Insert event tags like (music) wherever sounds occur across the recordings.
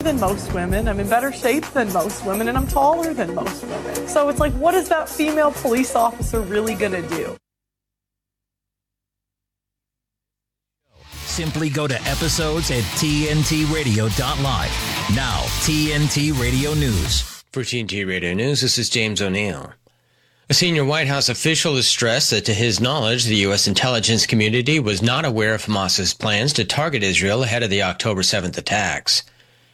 than most women. I'm in better shape than most women, and I'm taller than most women. So it's like, what is that female police officer really going to do? Simply go to episodes at tntradio.live. Now, TNT Radio News. For TNT Radio News, this is James O'Neill. A senior White House official has stressed that to his knowledge, the U.S. intelligence community was not aware of Hamas's plans to target Israel ahead of the October 7th attacks.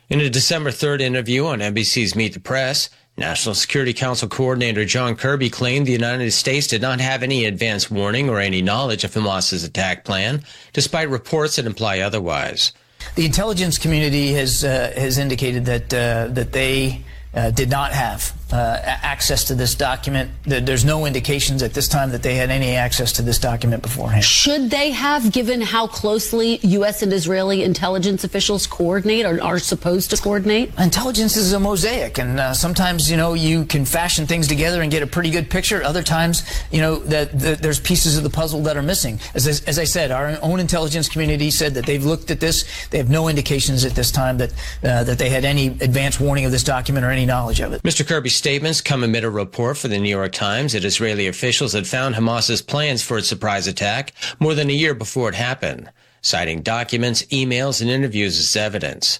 In a December 3rd interview on NBC's Meet the Press, National Security Council Coordinator John Kirby claimed the United States did not have any advance warning or any knowledge of Hamas's attack plan, despite reports that imply otherwise. The intelligence community has uh, has indicated that uh, that they uh, did not have uh, access to this document. There's no indications at this time that they had any access to this document beforehand. Should they have, given how closely U.S. and Israeli intelligence officials coordinate or are supposed to coordinate? Intelligence is a mosaic, and uh, sometimes you know you can fashion things together and get a pretty good picture. Other times, you know that, that there's pieces of the puzzle that are missing. As, as I said, our own intelligence community said that they've looked at this. They have no indications at this time that uh, that they had any advance warning of this document or any knowledge of it. Mr. Kirby statements come amid a report for the New York Times that Israeli officials had found Hamas's plans for its surprise attack more than a year before it happened, citing documents, emails, and interviews as evidence.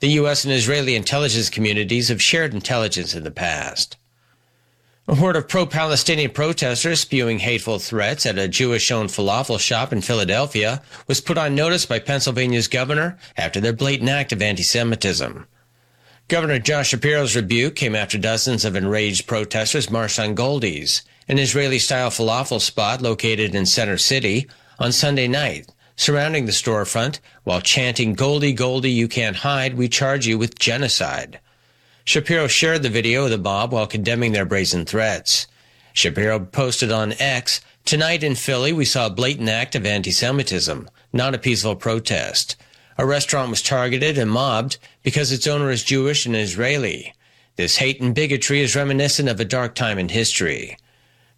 The U.S. and Israeli intelligence communities have shared intelligence in the past. A horde of pro-Palestinian protesters spewing hateful threats at a Jewish-owned falafel shop in Philadelphia was put on notice by Pennsylvania's governor after their blatant act of anti-Semitism. Governor Josh Shapiro's rebuke came after dozens of enraged protesters marched on Goldie's, an Israeli-style falafel spot located in Center City, on Sunday night, surrounding the storefront while chanting, Goldie, Goldie, you can't hide, we charge you with genocide. Shapiro shared the video of the mob while condemning their brazen threats. Shapiro posted on X, Tonight in Philly, we saw a blatant act of anti-Semitism, not a peaceful protest. A restaurant was targeted and mobbed because its owner is Jewish and Israeli. This hate and bigotry is reminiscent of a dark time in history.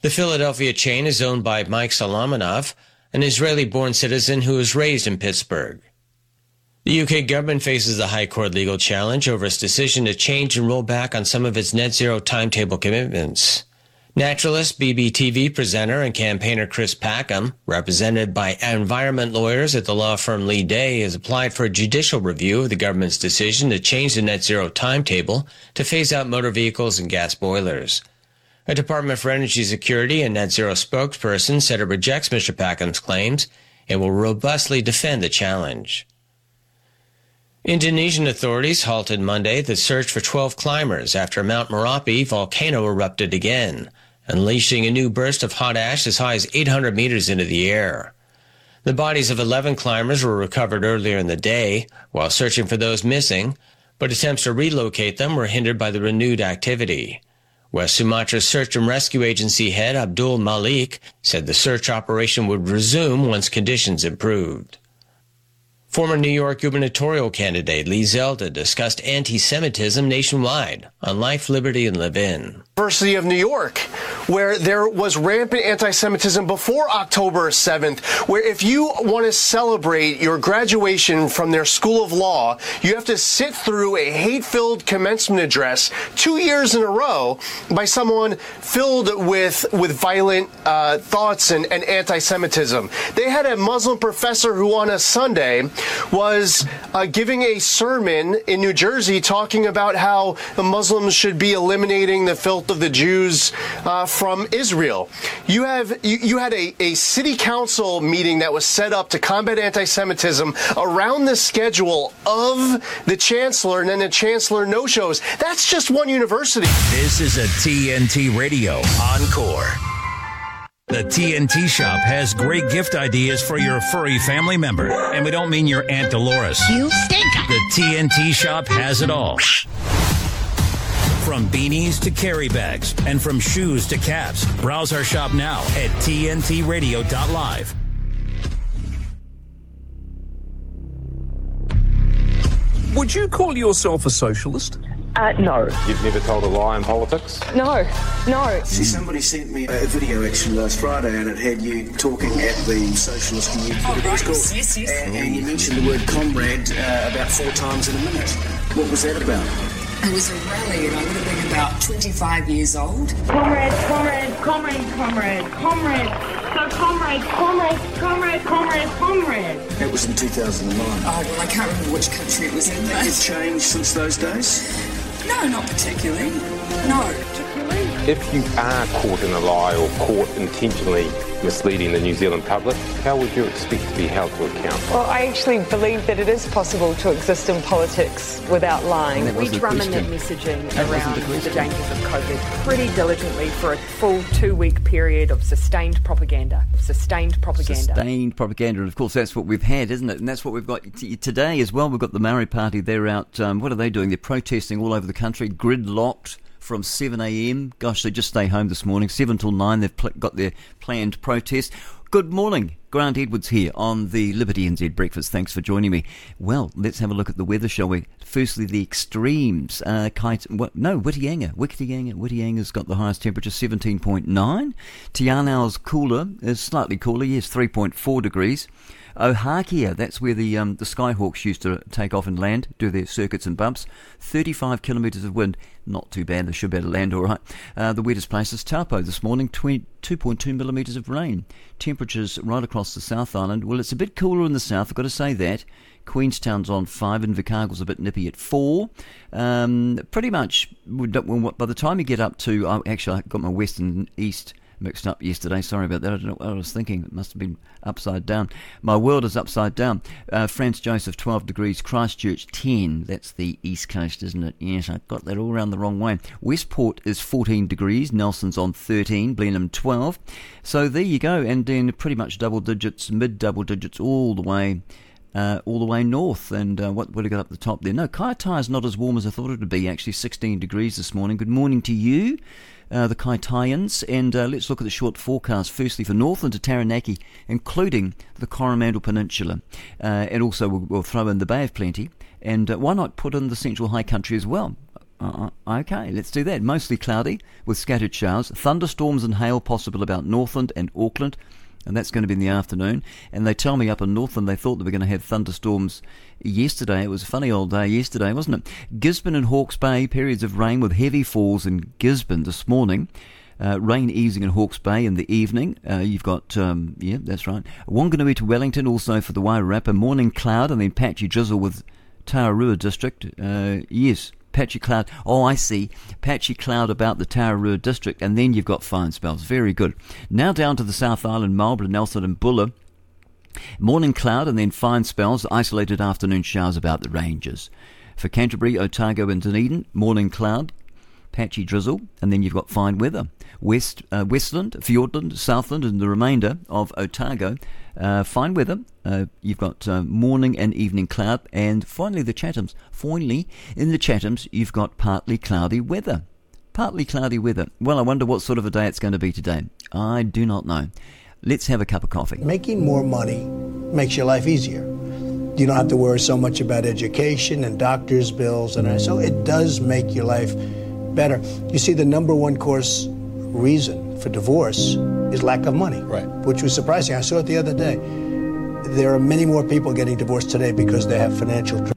The Philadelphia chain is owned by Mike Solomonov, an Israeli-born citizen who was raised in Pittsburgh. The UK government faces a High Court legal challenge over its decision to change and roll back on some of its net zero timetable commitments. Naturalist, BBTV presenter, and campaigner Chris Packham, represented by environment lawyers at the law firm Leigh Day, has applied for a judicial review of the government's decision to change the net zero timetable to phase out motor vehicles and gas boilers. A Department for Energy Security and Net Zero spokesperson said it rejects Mr. Packham's claims and will robustly defend the challenge. Indonesian authorities halted Monday the search for 12 climbers after Mount Merapi volcano erupted again, unleashing a new burst of hot ash as high as 800 meters into the air. The bodies of 11 climbers were recovered earlier in the day while searching for those missing, but attempts to relocate them were hindered by the renewed activity. West Sumatra's Search and Rescue Agency head Abdul Malik said the search operation would resume once conditions improved. Former New York gubernatorial candidate Lee Zeldin discussed anti-Semitism nationwide on Life, Liberty, and Levin. University of New York, where there was rampant anti-Semitism before October 7th, where if you want to celebrate your graduation from their School of Law, you have to sit through a hate-filled commencement address two years in a row by someone filled with with violent uh, thoughts and, and anti-Semitism. They had a Muslim professor who on a Sunday was uh, giving a sermon in New Jersey talking about how the Muslims should be eliminating the filth of the Jews uh, from Israel. You have you, you had a, a city council meeting that was set up to combat anti-Semitism around the schedule of the chancellor, and then the chancellor no shows. That's just one university. This is a TNT Radio Encore. The TNT Shop has great gift ideas for your furry family member. And we don't mean your Aunt Dolores. You stink. The TNT Shop has it all. From beanies to carry bags and from shoes to caps. Browse our shop now at tntradio.live. Would you call yourself a socialist? Uh, no. You've never told a lie in politics? No, no. See, somebody sent me a video actually last Friday and it had you talking at the Socialist Union, oh, right. Yes, yes. And, and, you mentioned the word comrade uh, about four times in a minute. What was that about? It was a rally and I would have been about 25 years old. Comrade, comrade, comrade, comrade, comrade. So, comrade, comrade, comrade, comrade, comrade. That was in 2009. Oh, well, I can't remember which country it was in. Has it changed since those days? No, not particularly. No. If you are caught in a lie or caught intentionally misleading the New Zealand public, how would you expect to be held to account? Well, I actually believe that it is possible to exist in politics without lying. We drum in that messaging that around the, the, dangers of COVID pretty diligently for a full two week period of sustained propaganda. Sustained propaganda. Sustained propaganda. And of course, that's what we've had, isn't it? And that's what we've got t- today as well. We've got the Maori Party. They're out, um, what are they doing? They're protesting all over the country, gridlocked from 7 a.m. Gosh, they just stay home this morning. 7 till 9, they've pl- got their planned protest. Good morning. Grant Edwards here on the Liberty NZ Breakfast. Thanks for joining me. Well, let's have a look at the weather, shall we? Firstly, the extremes. Uh, Kite, what, no, Whitianga. Whitianga. Whitianga's got the highest temperature, 17.9. Te Anau's cooler, is slightly cooler, yes, 3.4 degrees. Ohakea, that's where the um, the Skyhawks used to take off and land, do their circuits and bumps. 35 kilometres of wind, not too bad. They should be able to land all right. Uh, the wettest place is Taupo this morning, 2.2 millimetres of rain. Temperatures right across the South Island. Well, it's a bit cooler in the south, I've got to say that. Queenstown's on five, and Invercargill's a bit nippy at four. Um, pretty much, by the time you get up to, actually, I got my west and east mixed up yesterday. Sorry about that. I don't know what I was thinking. It must have been upside down. My world is upside down. Uh, Franz Josef, 12 degrees. Christchurch, 10. That's the east coast, isn't it? Yes, I got that all around the wrong way. Westport is 14 degrees. Nelson's on 13. Blenheim, 12. So there you go. And then pretty much double digits, mid double digits all the way. Uh, all the way north. And uh, what would have got up the top there? No, Kaitaia is not as warm as I thought it would be, actually 16 degrees this morning. Good morning to you uh, the Kaitaians, and uh, let's look at the short forecast. Firstly, for Northland to Taranaki, including the Coromandel Peninsula, uh, and also we'll, we'll, throw in the Bay of Plenty, and uh, why not put in the Central High Country as well? Uh, okay, let's do that. Mostly cloudy with scattered showers, thunderstorms and hail possible about Northland and Auckland and that's going to be in the afternoon. And they tell me up in Northland they thought they were going to have thunderstorms yesterday. It was a funny old day yesterday, wasn't it? Gisborne and Hawke's Bay, periods of rain with heavy falls in Gisborne this morning. Uh, rain easing in Hawke's Bay in the evening. Uh, you've got, um, yeah, that's right. Wanganui to Wellington, also for the Wairarapa. Morning cloud and then patchy drizzle with Tararua district. Uh, yes, patchy cloud. Oh, I see. Patchy cloud about the Tararua district, and then you've got fine spells. Very good. Now down to the South Island, Marlborough, Nelson, and Buller. Morning cloud and then fine spells, isolated afternoon showers about the ranges. For Canterbury, Otago, and Dunedin, morning cloud, patchy drizzle, and then you've got fine weather. West, uh, Westland, Fiordland, Southland, and the remainder of Otago, uh, fine weather. Uh, you've got uh, morning and evening cloud, and finally the Chathams. Finally, in the Chathams, you've got partly cloudy weather. Partly cloudy weather. Well, I wonder what sort of a day it's going to be today. I do not know. Let's have a cup of coffee. Making more money makes your life easier. You don't have to worry so much about education and doctor's bills, and so it does make your life better. You see, the number one course reason for divorce is lack of money, right. which was surprising. I saw it the other day. There are many more people getting divorced today because they have financial.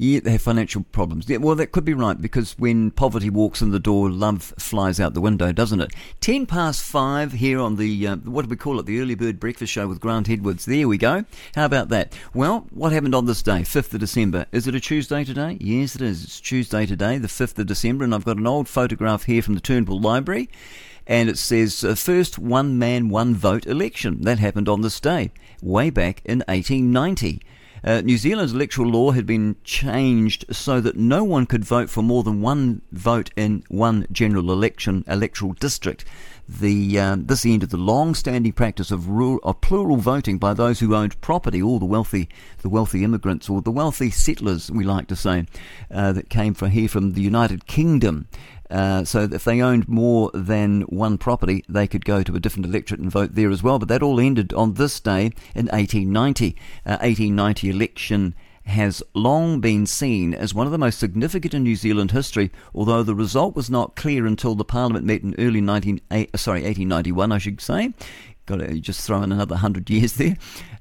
Yeah, they have financial problems. Yeah, well, that could be right because when poverty walks in the door, love flies out the window, doesn't it? Ten past five here on the uh, what do we call it? The early bird breakfast show with Grant Edwards. There we go. How about that? Well, what happened on this day, fifth of December? Is it a Tuesday today? Yes, it is. It's Tuesday today, the fifth of December, and I've got an old photograph here from the Turnbull Library and it says uh, first one man one vote election that happened on this day way back in 1890 uh, New Zealand's electoral law had been changed so that no one could vote for more than one vote in one general election electoral district. The, um, this ended the long-standing practice of, rural, of plural voting by those who owned property, all the wealthy, the wealthy immigrants or the wealthy settlers, we like to say, uh, that came from here from the United Kingdom. Uh, so if they owned more than one property, they could go to a different electorate and vote there as well. But that all ended on this day in 1890. Uh, 1890 election has long been seen as one of the most significant in New Zealand history, although the result was not clear until the Parliament met in early 19, sorry, 1891, I should say. Got to just throw in another hundred (laughs) years there.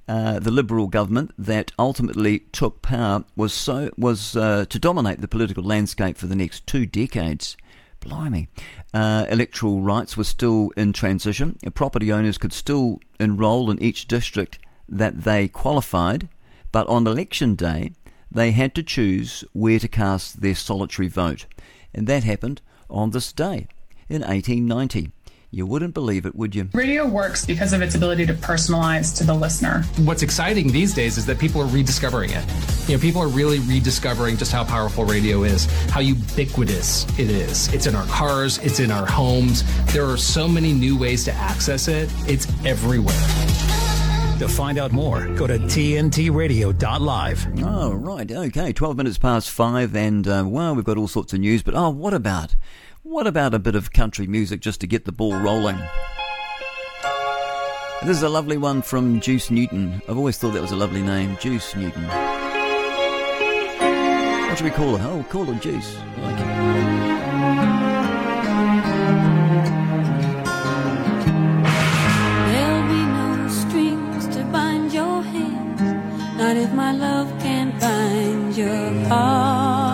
Uh, the Liberal government that ultimately took power was so was uh, to dominate the political landscape for the next two decades. Blimey. Uh, electoral rights were still in transition. Property owners could still enrol in each district that they qualified, but on election day, they had to choose where to cast their solitary vote. And that happened on this day in 1890. You wouldn't believe it, would you? Radio works because of its ability to personalize to the listener. What's exciting these days is that people are rediscovering it. You know, people are really rediscovering just how powerful radio is, how ubiquitous it is. It's in our cars, it's in our homes. There are so many new ways to access it. It's everywhere. To find out more, go to tntradio.live. Oh, right. Okay. 12 minutes past five, and uh, well, we've got all sorts of news, but oh, what about what about a bit of country music just to get the ball rolling? This is a lovely one from Juice Newton. I've always thought that was a lovely name, Juice Newton. What should we call her? Oh, call her Juice. I like it. There'll be no strings to bind your hands, not if my love can bind your heart.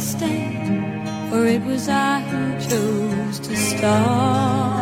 Stand, for it was I who chose to start.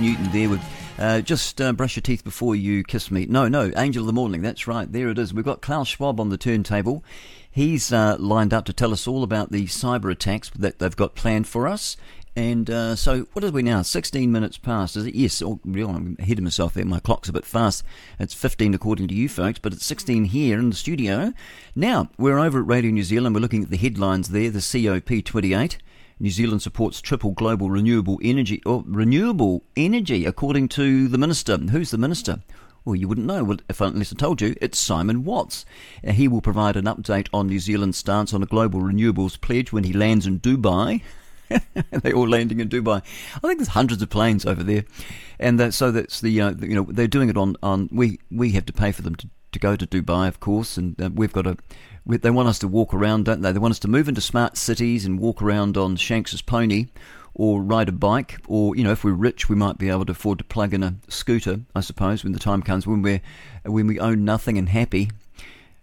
Newton there with Uh, just uh, brush your teeth before you kiss me. No, no, Angel of the Morning. That's right. There it is. We've got Klaus Schwab on the turntable. He's uh, lined up to tell us all about the cyber attacks that they've got planned for us. And uh, so, what are we now? 16 minutes past, is it? Yes, oh, I'm ahead of myself there. My clock's a bit fast. It's 15 according to you folks, but it's 16 here in the studio. Now, we're over at Radio New Zealand. We're looking at the headlines there, the COP28. New Zealand supports triple global renewable energy or renewable energy, according to the minister. Who's the minister? Well, you wouldn't know if unless I told you. It's Simon Watts. Uh, he will provide an update on New Zealand's stance on a global renewables pledge when he lands in Dubai. (laughs) they're all landing in Dubai. I think there's hundreds of planes over there, and that, so that's the uh, you know they're doing it on on we we have to pay for them to, to go to Dubai, of course, and uh, we've got to they want us to walk around, don't they? They want us to move into smart cities and walk around on Shanks's pony or ride a bike, or you know, if we're rich, we might be able to afford to plug in a scooter. I suppose when the time comes when we're when we own nothing and happy.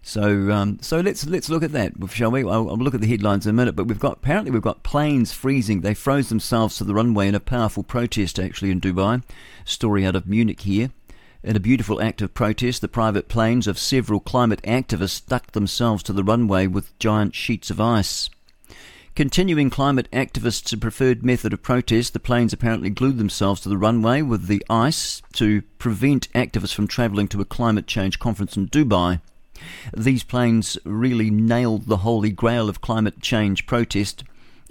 So, um, so let's let's look at that, shall we? I'll, I'll, look at the headlines in a minute. But we've got apparently we've got planes freezing. They froze themselves to the runway in a powerful protest, actually in Dubai. Story out of Munich here. In a beautiful act of protest, the private planes of several climate activists stuck themselves to the runway with giant sheets of ice. Continuing climate activists' preferred method of protest, the planes apparently glued themselves to the runway with the ice to prevent activists from travelling to a climate change conference in Dubai. These planes really nailed the holy grail of climate change protest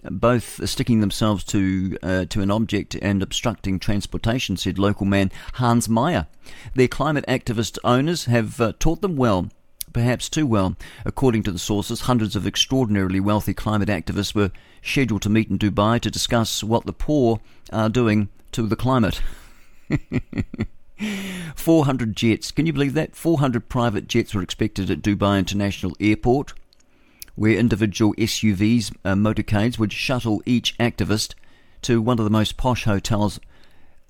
both sticking themselves to uh, to an object and obstructing transportation, said local man Hans Meyer. Their climate activist owners have uh, taught them well. Perhaps too well. According to the sources, hundreds of extraordinarily wealthy climate activists were scheduled to meet in Dubai to discuss what the poor are doing to the climate. (laughs) 400 jets. Can you believe that? 400 private jets were expected at Dubai International Airport where individual SUVs, uh, motorcades, would shuttle each activist to one of the most posh hotels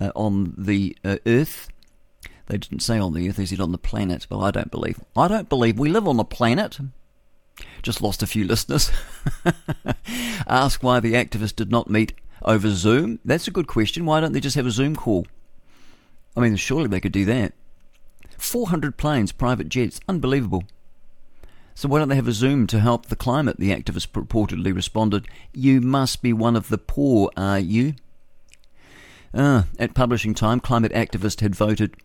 uh, on the uh, earth. They didn't say on the earth, they said on the planet, but I don't believe. I don't believe we live on the planet. Just lost a few (laughs) listeners. Ask why the activists did not meet over Zoom. That's a good question. Why don't they just have a Zoom call? I mean, surely they could do that. 400 planes, private jets, unbelievable. So why don't they have a Zoom to help the climate? The activist purportedly responded, You must be one of the poor, are you? Uh, at publishing time, climate activists had voted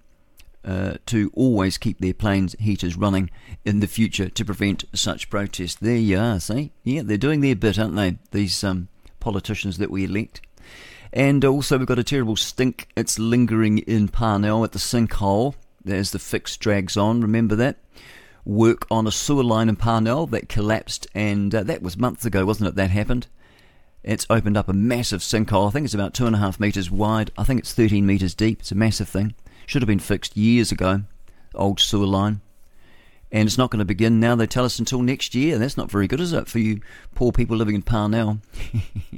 uh, to always keep their planes heaters running in the future to prevent such protests. There you are, see? Yeah, they're doing their bit, aren't they? These um, politicians that we elect. And also, we've got a terrible stink. It's lingering in Parnell at the sinkhole as the fix drags on. Remember that? Work on a sewer line in Parnell that collapsed, and uh, that was months ago, wasn't it? That happened. It's opened up a massive sinkhole. I think it's about two and a half metres wide. I think it's 13 metres deep. It's a massive thing. Should have been fixed years ago. Old sewer line. And it's not going to begin now, they tell us, until next year. That's not very good, is it, for you poor people living in Parnell?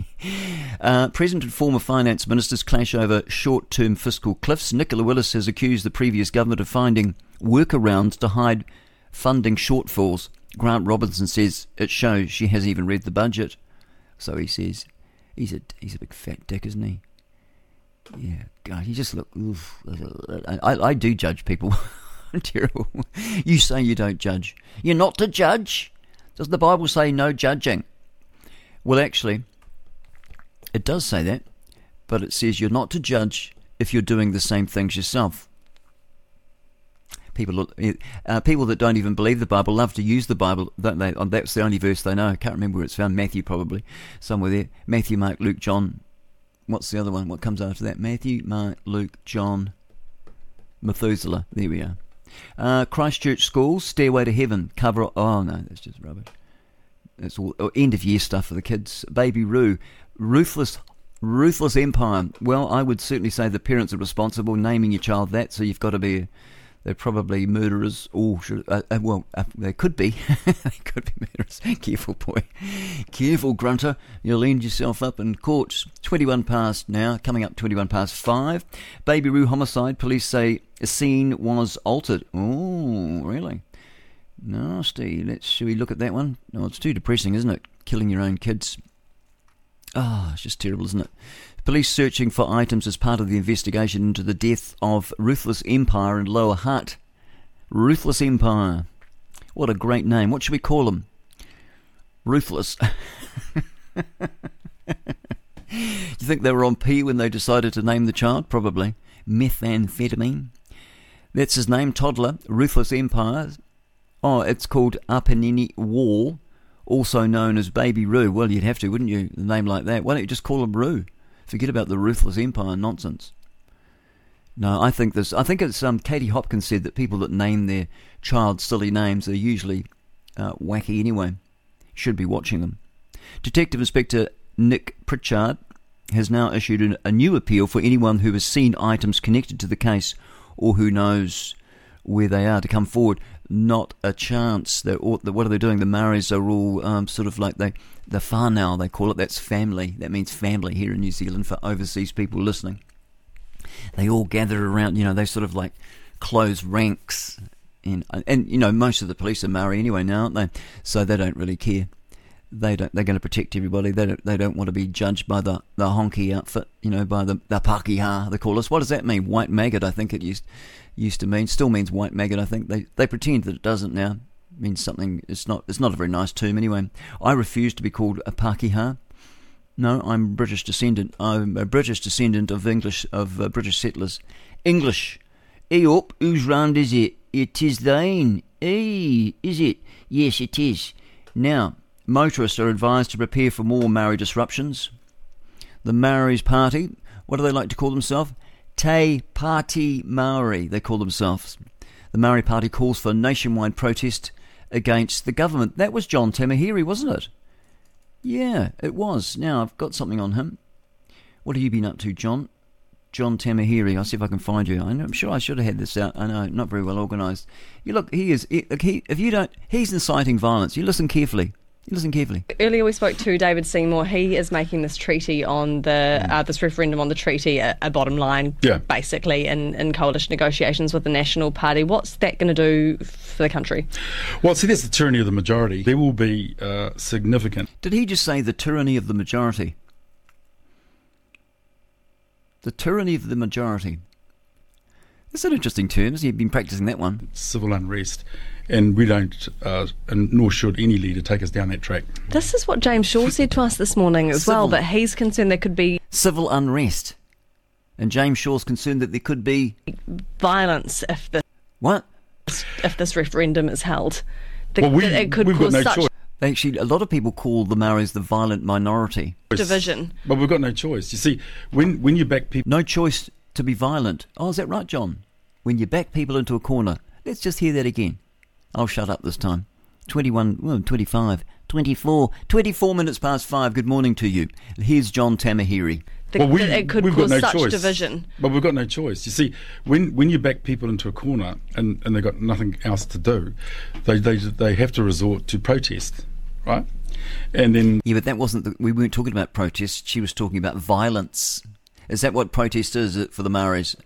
(laughs) uh, President and former finance ministers clash over short term fiscal cliffs. Nicola Willis has accused the previous government of finding workarounds to hide funding shortfalls. Grant Robinson says it shows she hasn't even read the budget. So he says, he's a he's a big fat dick, isn't he? Yeah, God, he just look. Oof. I I do judge people. (laughs) I'm terrible. You say you don't judge. You're not to judge. Does the Bible say no judging? Well, actually, it does say that, but it says you're not to judge if you're doing the same things yourself. People, uh, people that don't even believe the Bible love to use the Bible. Don't they? That's the only verse they know. I can't remember where it's found. Matthew probably somewhere there. Matthew, Mark, Luke, John. What's the other one? What comes after that? Matthew, Mark, Luke, John, Methuselah. There we are. Uh, Christchurch schools, Stairway to Heaven. Cover. Oh no, that's just rubbish. That's all oh, end of year stuff for the kids. Baby Roo, ruthless ruthless empire. Well, I would certainly say the parents are responsible naming your child that, so you've got to be they're probably murderers. Oh, uh, uh, well, uh, they could be. (laughs) they could be murderers. (laughs) Careful, boy. Careful, grunter. You'll end yourself up in courts. 21 past now, coming up 21 past 5. Baby Roo homicide. Police say a scene was altered. Oh, really? Nasty. Let's, should we look at that one? No, it's too depressing, isn't it? Killing your own kids. Ah, it's just terrible, isn't it? Police searching for items as part of the investigation into the death of Ruthless Empire in Lower Hutt. Ruthless Empire. What a great name. What should we call him? Ruthless. (laughs) you think they were on P when they decided to name the child? Probably. Methamphetamine. That's his name, toddler. Ruthless Empire. Oh, it's called Apenini Wall, also known as Baby Roo. Well, you'd have to, wouldn't you? A name like that. Why don't you just call him Roo? Forget about the Ruthless Empire nonsense. No, I think this. I think it's um, Katie Hopkins said that people that name their child silly names are usually uh, wacky anyway. Should be watching them. Detective Inspector Nick Pritchard has now issued a new appeal for anyone who has seen items connected to the case or who knows where they are to come forward. Not a chance. They're all, what are they doing? The Maoris are all um, sort of like they the whānau, they call it. That's family. That means family here in New Zealand for overseas people listening. They all gather around. You know, they sort of like close ranks. In, and you know, most of the police are Maori anyway now, aren't they? So they don't really care they don't they're going to protect everybody. They don't they don't want to be judged by the the honky outfit, you know, by the the Pakeha they call us. What does that mean? White maggot, I think it used used to mean. Still means white maggot. I think they they pretend that it doesn't now. It means something. It's not. It's not a very nice term anyway. I refuse to be called a Pakeha. No, I'm British descendant. I'm a British descendant of English of uh, British settlers. English. Hey up, whose round is it? It is thine. Hey, is it? Yes, it is. Now, Motorists are advised to prepare for more Maori disruptions. The Maoris Party, what do they like to call themselves? Te Party Maori, they call themselves. The Maori Party calls for nationwide protest against the government. That was John Tamihere, wasn't it? Yeah, it was. Now, I've got something on him. What have you been up to, John? John Tamihere. I'll see if I can find you. I'm sure I should have had this out. I know, not very well organised. You look, he is. He, if you don't, he's inciting violence. You listen carefully. Listen carefully. Earlier, we spoke to David Seymour. He is making this treaty on the uh, this referendum on the treaty a, a bottom line, yeah. basically, in, in coalition negotiations with the National Party. What's that going to do for the country? Well, see, that's the tyranny of the majority. There will be uh, significant. Did he just say the tyranny of the majority? The tyranny of the majority. That's an interesting term. You've been practicing that one. Civil unrest and we don't, uh, and nor should any leader take us down that track. This is what James Shaw said to us this morning as Civil. well, that he's concerned there could be civil unrest, and James Shaw's concerned that there could be violence if the what if this referendum is held. The, well, we, it could we've got no choice. Actually, a lot of people call the Maoris the violent minority. Division. But we've got no choice. You see, when when you back people, no choice to be violent. Oh, is that right, John? When you back people into a corner, let's just hear that again. I'll shut up this time. 21, well, 25, 24, 24 minutes past five. Good morning to you. Here's John Tamihere. The, well, we, it could cause no such choice. division. But we've got no choice. You see, when when you back people into a corner and, and they've got nothing else to do, they, they, they have to resort to protest, right? And then. Yeah, but that wasn't. The, we weren't talking about protest. She was talking about violence. Is that what protest is, is for the Maoris?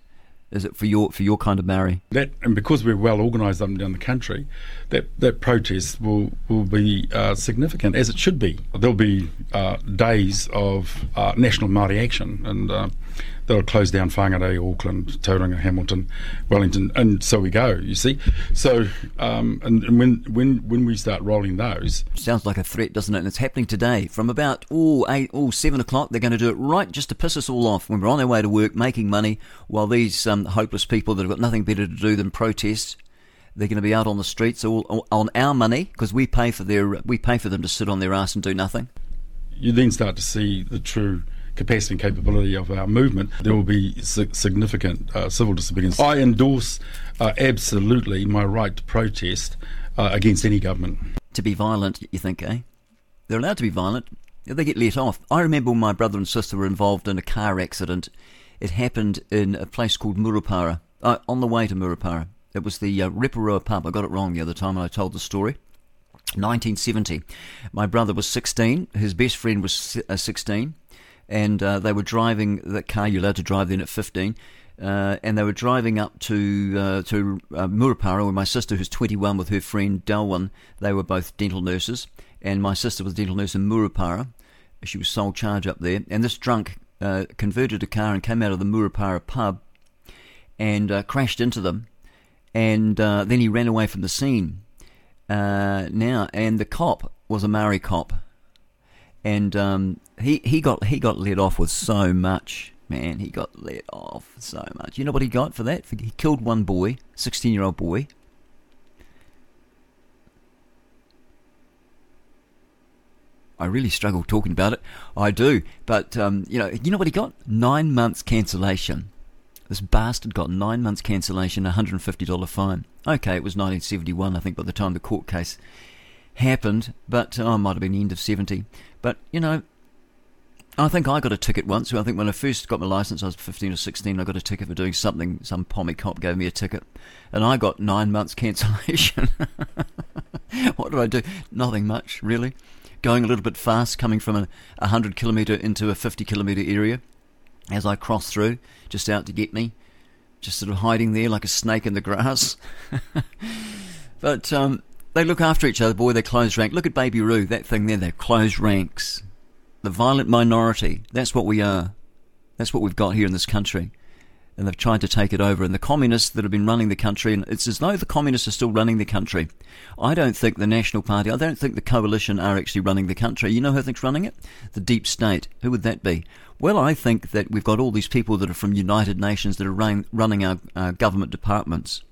Is it for your for your kind of Maori? That and because we're well organised up and down the country, that that protest will will be uh, significant as it should be. There'll be uh, days of uh, national Maori action and uh, they'll close down Whangarei, Auckland, Tauranga, Hamilton, Wellington, and so we go. You see, so um, and, and, when when when we start rolling those, sounds like a threat, doesn't it? And it's happening today from about oh eight oh seven o'clock. They're going to do it right just to piss us all off when we're on our way to work, making money, while these um, hopeless people that have got nothing better to do than protest. They're going to be out on the streets all on our money because we pay for their we pay for them to sit on their ass and do nothing. You then start to see the true capacity and capability of our movement, there will be significant uh, civil disobedience. I endorse uh, absolutely my right to protest uh, against any government. To be violent, you think, eh? They're allowed to be violent. They get let off. I remember when my brother and sister were involved in a car accident. It happened in a place called Murupara, uh, on the way to Murupara. It was the uh, Reporoa pub. I got it wrong the other time when I told the story. 1970. My brother was 16. His best friend was uh, 16 and uh, they were driving the car. You're allowed to drive then at 15. Uh, and they were driving up to uh, to uh, Murupara, where my sister, who's 21, with her friend Delwyn, they were both dental nurses, and my sister was a dental nurse in Murupara. She was sole charge up there, and this drunk uh, converted a car and came out of the Murupara pub and uh, crashed into them, and uh, then he ran away from the scene. Now, and the cop was a Maori cop, and um, he he got he got let off with so much. Man, he got let off so much. You know what he got for that? He killed one boy, sixteen-year-old boy. I really struggle talking about it. I do, but um, you know, you know what he got? Nine months cancellation. This bastard got nine months cancellation, a hundred and fifty dollar fine. Okay, it was nineteen seventy one, I think, by the time the court case happened, but oh, might have been the end of seventy. But you know, I think I got a ticket once. I think when I first got my license, I was 15 or 16. I got a ticket for doing something. Some pommy cop gave me a ticket, and I got nine months (laughs) cancellation. (laughs) what did I do? Nothing much, really. Going a little bit fast, coming from a 100 kilometre into a 50 kilometre area as I crossed through, just out to get me, just sort of hiding there like a snake in the grass. (laughs) but um, they look after each other, boy. They close rank. Look at Baby Roo, that thing there. They're closed ranks the violent minority. That's what we are. That's what we've got here in this country. And they've tried to take it over. And the communists that have been running the country, and it's as though the communists are still running the country. I don't think the National Party, I don't think the coalition are actually running the country. You know who thinks running it? The deep state. Who would that be? Well, I think that we've got all these people that are from United Nations that are running, running our, our government departments.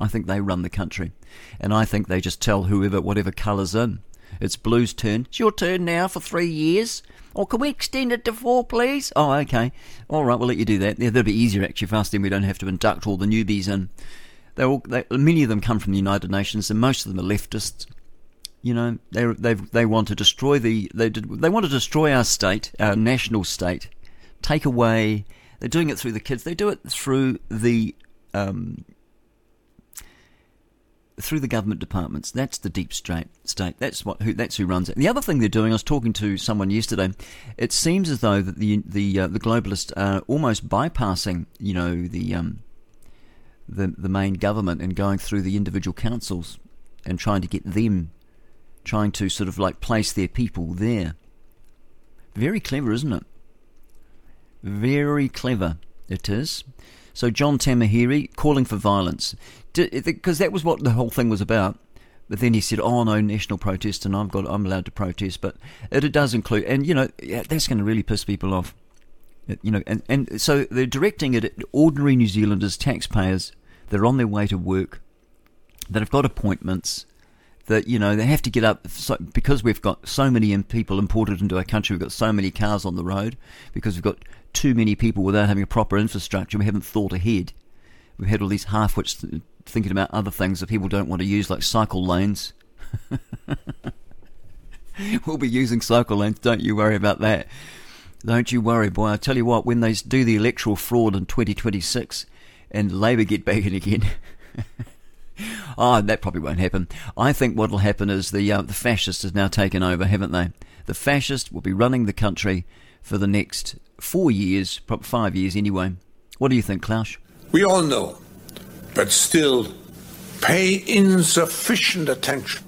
I think they run the country. And I think they just tell whoever, whatever colour's in. It's Blue's turn. It's your turn now for three years. Or can we extend it to four, please? Oh, okay. All right, we'll let you do that. Yeah, that'll be easier actually for us. Then we don't have to induct all the newbies in. They're all, they, many of them come from the United Nations, and most of them are leftists. You know, they they they want to destroy the they did, they want to destroy our state, our national state, take away. They're doing it through the kids. They do it through the um, through the government departments. That's the deep state. State. That's what. Who, that's who runs it. The other thing they're doing. I was talking to someone yesterday. It seems as though that the the uh, the globalists are almost bypassing. You know the um, the the main government and going through the individual councils and trying to get them, trying to sort of like place their people there. Very clever, isn't it? Very clever. It is. So John Tamihere calling for violence because that was what the whole thing was about. But then he said, "Oh no, national protest, and I've got I'm allowed to protest." But it, it does include, and you know, yeah, that's going to really piss people off. You know, and and so they're directing it at ordinary New Zealanders, taxpayers that are on their way to work, that have got appointments, that you know they have to get up so, because we've got so many people imported into our country. We've got so many cars on the road because we've got too many people without having a proper infrastructure. We haven't thought ahead. We've had all these half-wits thinking about other things that people don't want to use, like cycle lanes. (laughs) we'll be using cycle lanes. Don't you worry about that. Don't you worry, boy. I tell you what, when they do the electoral fraud in 2026 and Labour get back in again. (laughs) oh, that probably won't happen. I think what will happen is the uh, the fascists have now taken over, haven't they? The fascists will be running the country for the next four years, probably five years anyway. What do you think, Klaus? We all know but still pay insufficient attention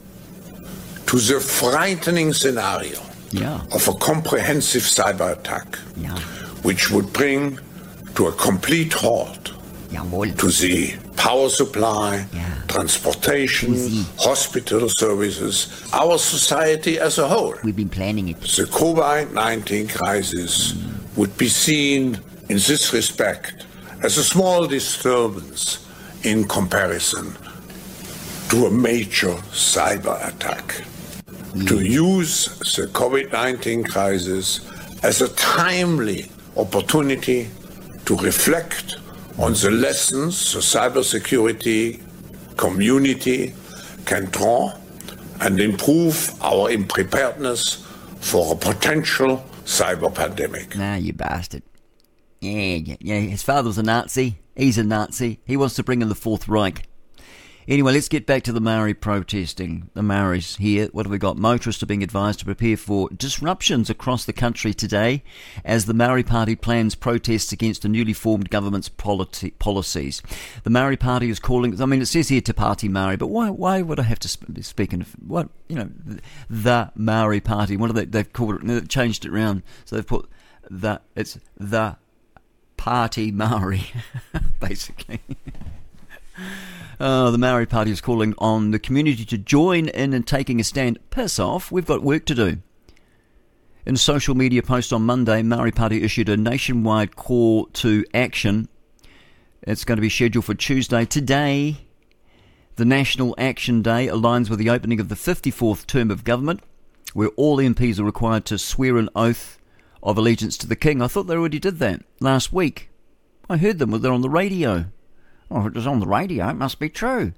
to the frightening scenario yeah. of a comprehensive cyber attack, yeah. which would bring to a complete halt to the power supply, yeah. transportation, hospital services, our society as a whole. We've been planning it. The COVID 19 crisis mm. would be seen in this respect as a small disturbance in comparison to a major cyber attack. Hmm. To use the COVID 19 crisis as a timely opportunity to reflect on the lessons the cybersecurity community can draw and improve our preparedness for a potential cyber pandemic. Nah, you bastard. Yeah, yeah, yeah. His father was a Nazi. He's a Nazi. He wants to bring in the Fourth Reich. Anyway, let's get back to the Maori protesting. The Maoris here. What have we got? Motorists are being advised to prepare for disruptions across the country today as the Maori Party plans protests against the newly formed government's politi- policies. The Maori Party is calling. I mean, it says here Te Party Maori, but why? Why would I have to sp- speak in what? You know, the Maori Party. What are they? They've called it. They've changed it around. So they've put the. It's the Party Maori, (laughs) basically. Uh, the Maori Party is calling on the community to join in and taking a stand. Piss off, we've got work to do. In a social media post on Monday, Maori Party issued a nationwide call to action. It's going to be scheduled for Tuesday. Today, the National Action Day aligns with the opening of the 54th term of government, where all MPs are required to swear an oath of allegiance to the King. I thought they already did that last week. I heard them, were they're on the radio. Oh, it was on the radio, it must be true.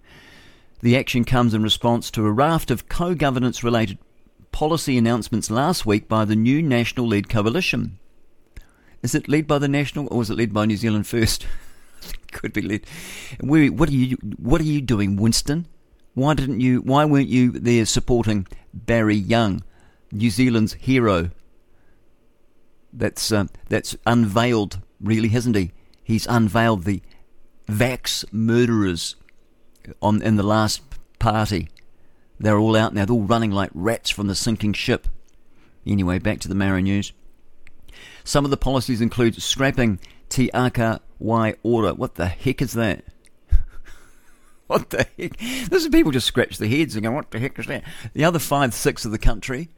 The action comes in response to a raft of co governance related policy announcements last week by the new national led coalition. Is it led by the national or is it led by New Zealand First? (laughs) Could be led. what are you What are you doing, Winston? Why didn't you? Why weren't you there supporting Barry Young, New Zealand's hero? That's uh, that's unveiled, really, hasn't he? He's unveiled the Vax murderers on in the last party. They're all out now. They're all running like rats from the sinking ship. Anyway, back to the Maori news. Some of the policies include scrapping Wai Ora. What the heck is that? (laughs) what the heck? This is people just scratch their heads and go, what the heck is that? The other five, six of the country,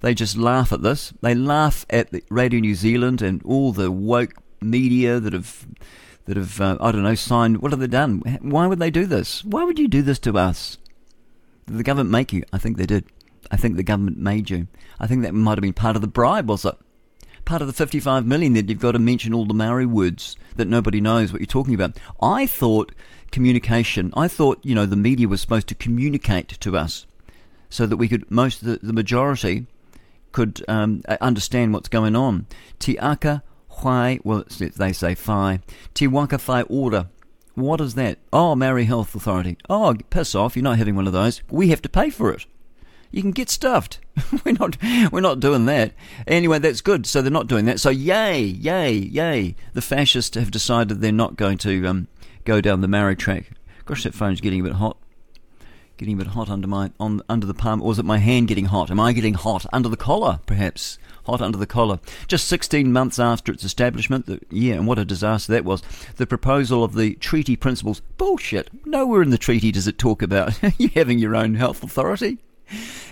they just laugh at this. They laugh at Radio New Zealand and all the woke media that have that have, uh, I don't know, signed. What have they done? Why would they do this? Why would you do this to us? Did the government make you? I think they did. I think the government made you. I think that might have been part of the bribe, was it? Part of the 55 million that you've got to mention all the Maori words that nobody knows what you're talking about. I thought communication, I thought, you know, the media was supposed to communicate to us so that we could, most, the, the majority could um, understand what's going on. Te aka Whai, well, they say Phi. Te Waka Whai Ora. What is that? Oh, Maori Health Authority. Oh, piss off, you're not having one of those. We have to pay for it. You can get stuffed. (laughs) we're not we're not doing that. Anyway, that's good. So they're not doing that. So yay, yay, yay. The fascists have decided they're not going to um, go down the Maori track. Gosh, that phone's getting a bit hot. Getting a bit hot under my on under the palm. Or is it my hand getting hot? Am I getting hot under the collar? Perhaps hot under the collar. Just 16 months after its establishment, the, yeah, and what a disaster that was. The proposal of the treaty principles, bullshit. Nowhere in the treaty does it talk about (laughs) you having your own health authority.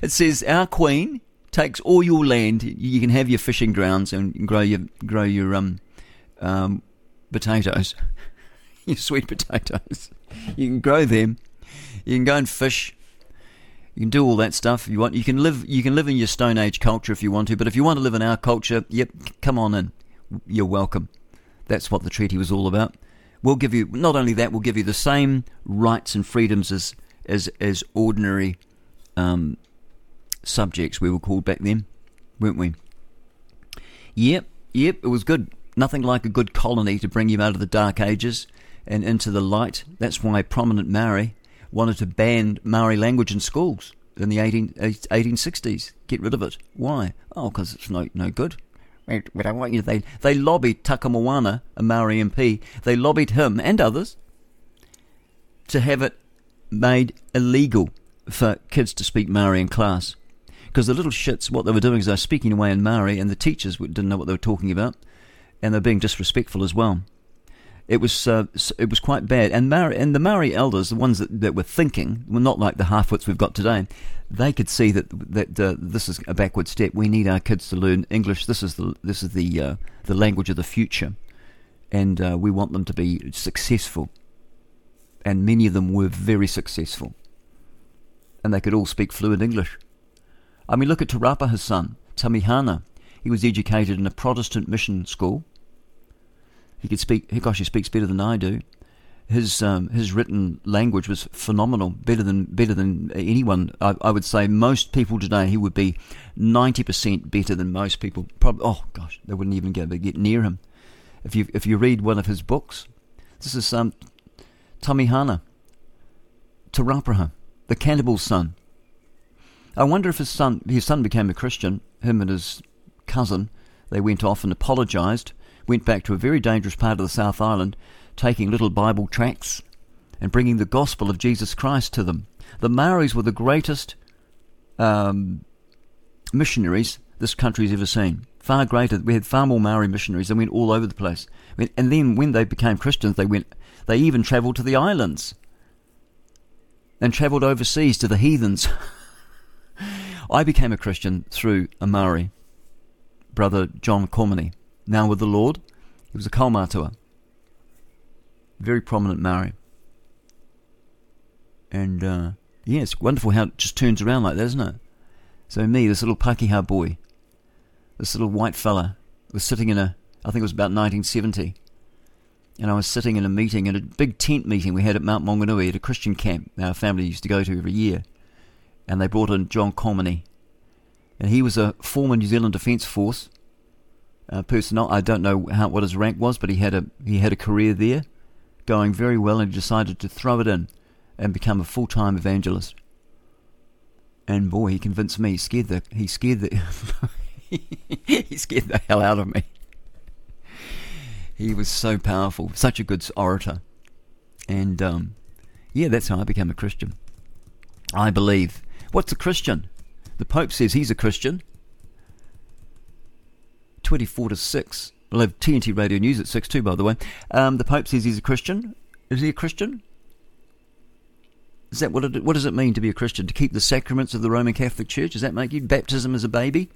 It says our queen takes all your land. You can have your fishing grounds and grow your grow your um, um, potatoes, (laughs) your sweet potatoes. You can grow them. You can go and fish you can do all that stuff if you want. You can live. You can live in your Stone Age culture if you want to. But if you want to live in our culture, yep, come on in. You're welcome. That's what the treaty was all about. We'll give you not only that, we'll give you the same rights and freedoms as as as ordinary um, subjects we were called back then, weren't we? Yep, yep. It was good. Nothing like a good colony to bring you out of the dark ages and into the light. That's why prominent Maori wanted to ban Maori language in schools in the 18, 1860s. Get rid of it. Why? Oh, because it's no no good. But I want you. They they lobbied Takamoana, a Maori MP. They lobbied him and others to have it made illegal for kids to speak Maori in class. Because the little shits, what they were doing is they were speaking away in Maori, and the teachers didn't know what they were talking about, and they're being disrespectful as well. It was uh, it was quite bad. And and the Maori elders, the ones that, that were thinking, were not like the half-wits we've got today. They could see that that uh, this is a backward step. We need our kids to learn English. This is the this is the uh, the language of the future, and uh, we want them to be successful. And many of them were very successful, and they could all speak fluent English. I mean, look at Te Rauparaha's son, Tamihana. He was educated in a Protestant mission school he could speak. Gosh, he speaks better than I do. His um, his written language was phenomenal, better than better than anyone. I, I would say most people today he would be ninety percent better than most people. Probably, oh gosh, they wouldn't even get get near him. If you if you read one of his books, this is um, Tamihana. Te Rauparaha, the cannibal's son. I wonder if his son his son became a Christian. Him and his cousin, they went off and apologised. Went back to a very dangerous part of the South Island, taking little Bible tracts and bringing the gospel of Jesus Christ to them. The Maoris were the greatest um, missionaries this country's ever seen. Far greater. We had far more Maori missionaries. They went all over the place. And then when they became Christians, they went. They even travelled to the islands and travelled overseas to the heathens. (laughs) I became a Christian through a Maori, brother John Cormany, now with the Lord. He was a kaumātua, very prominent Maori. And uh, yeah, it's wonderful how it just turns around like that, isn't it? So me, this little Pakeha boy, this little white fella, was sitting in a, I think it was about 1970, and I was sitting in a meeting, in a big tent meeting we had at Mount Maunganui at a Christian camp our family used to go to every year. And they brought in John Comini. And he was a former New Zealand Defence Force uh, personnel. I don't know how, what his rank was, but he had a he had a career there, going very well, and he decided to throw it in and become a full time evangelist. And boy, he convinced me. He scared the he scared the (laughs) he scared the hell out of me. He was so powerful, such a good orator, and um, yeah, that's how I became a Christian. I believe. What's a Christian? The Pope says he's a Christian. Twenty-four to six. We'll have TNT Radio News at six too, by the way. Um, the Pope says he's a Christian. Is he a Christian? Is that what it, what does it mean to be a Christian? To keep the sacraments of the Roman Catholic Church? Does that make you baptism as a baby?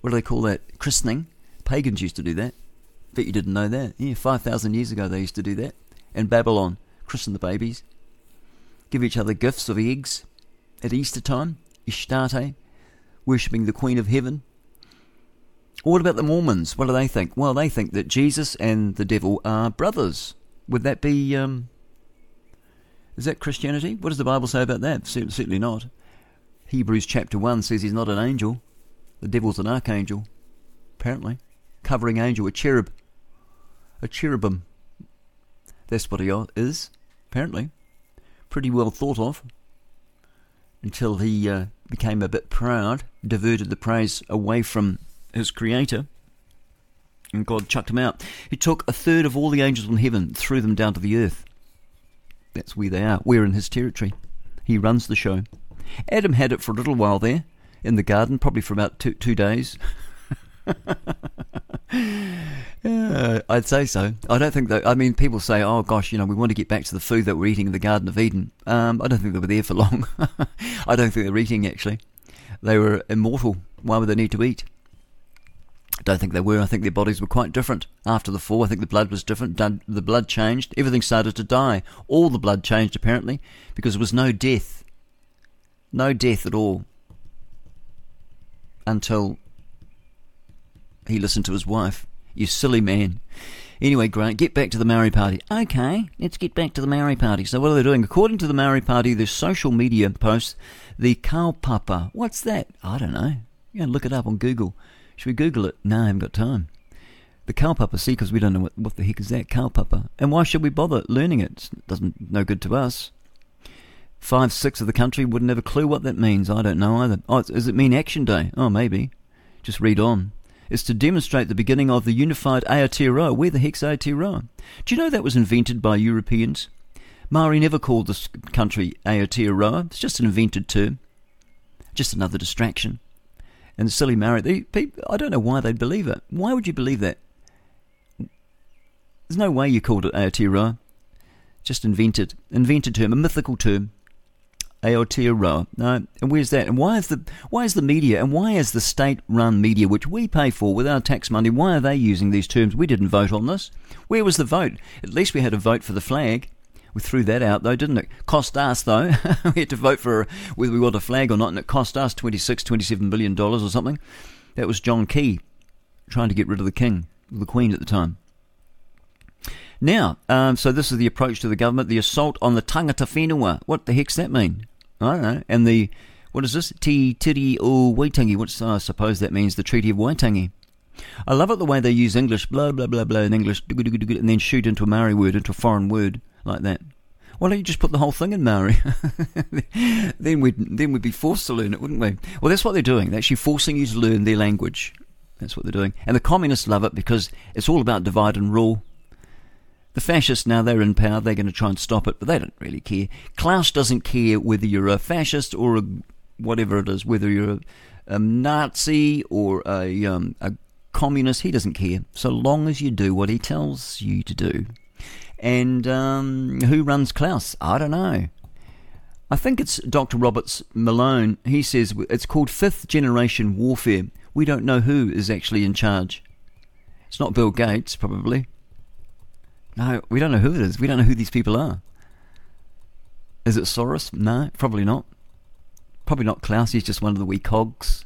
What do they call that? Christening. Pagans used to do that. Bet you didn't know that. Yeah, five thousand years ago they used to do that. In Babylon, christen the babies, give each other gifts of eggs at Easter time. Ishtarte, worshipping the Queen of Heaven. What about the Mormons? What do they think? Well, they think that Jesus and the devil are brothers. Would that be um, is that Christianity? What does the Bible say about that? Certainly not. Hebrews chapter 1 says he's not an angel. The devil's an archangel, apparently. Covering angel, a cherub. A cherubim. That's what he is, apparently. Pretty well thought of. Until he uh, became a bit proud, diverted the praise away from his creator, and God chucked him out. He took a third of all the angels in heaven, threw them down to the earth. That's where they are. We're in his territory. He runs the show. Adam had it for a little while there in the garden, probably for about two, two days. yeah, (laughs) I'd say so. I don't think that. I mean, people say, "Oh gosh, you know, we want to get back to the food that we're eating in the Garden of Eden." Um, I don't think they were there for (laughs) long. I don't think they were eating actually. They were immortal. Why would they need to eat? I don't think they were. I think their bodies were quite different after the fall. I think the blood was different. The blood changed. Everything started to die. All the blood changed apparently because there was no death. No death at all until he listened to his wife. You silly man. Anyway, Grant, get back to the Maori Party. Okay, let's get back to the Maori Party. So what are they doing? According to the Maori Party, their social media posts, the kaupapa. What's that? I don't know. You can look it up on Google. Should we Google it? No, I haven't got time. The kaupapa, see, because we don't know what, what the heck is that kaupapa. And why should we bother learning it? It doesn't no good to us. Five, six of the country wouldn't have a clue what that means. I don't know either. Oh, does it mean Action Day? Oh, maybe. Just read on. It's to demonstrate the beginning of the unified Aotearoa. Where the heck's Aotearoa? Do you know that was invented by Europeans? Maori never called this country Aotearoa. It's just an invented term. Just another distraction and silly Maori. They, people, I don't know why they'd believe it. Why would you believe that? There's no way you called it Aotearoa. Just invented, invented term, a mythical term. Aotearoa. No, and where's that? And why is the why is the media and why is the state-run media, which we pay for with our tax money, why are they using these terms? We didn't vote on this. Where was the vote? At least we had a vote for the flag. We threw that out though, didn't it? Cost us though. (laughs) we had to vote for whether we want a flag or not, and it cost us 26, 27 billion dollars or something. That was John Key trying to get rid of the king, the queen at the time. Now, um, so this is the approach to the government: the assault on the tangata whenua. What the heck's that mean? I don't know. And the what is this? Te Tiriti o Waitangi. What's I suppose that means the Treaty of Waitangi. I love it the way they use English, blah blah blah blah in English, and then shoot into a Maori word, into a foreign word like that. Why don't you just put the whole thing in Maori? (laughs) then we'd then we'd be forced to learn it, wouldn't we? Well, that's what they're doing. They're actually forcing you to learn their language. That's what they're doing. And the communists love it because it's all about divide and rule. The fascists, now they're in power, they're going to try and stop it, but they don't really care. Klaus doesn't care whether you're a fascist or a whatever it is, whether you're a, a Nazi or a, um, a communist, he doesn't care, so long as you do what he tells you to do. And um, who runs Klaus? I don't know. I think it's Dr. Roberts Malone. He says it's called fifth generation warfare. We don't know who is actually in charge. It's not Bill Gates, probably. No, we don't know who it is. We don't know who these people are. Is it Soros? No, probably not. Probably not Klaus. He's just one of the wee cogs.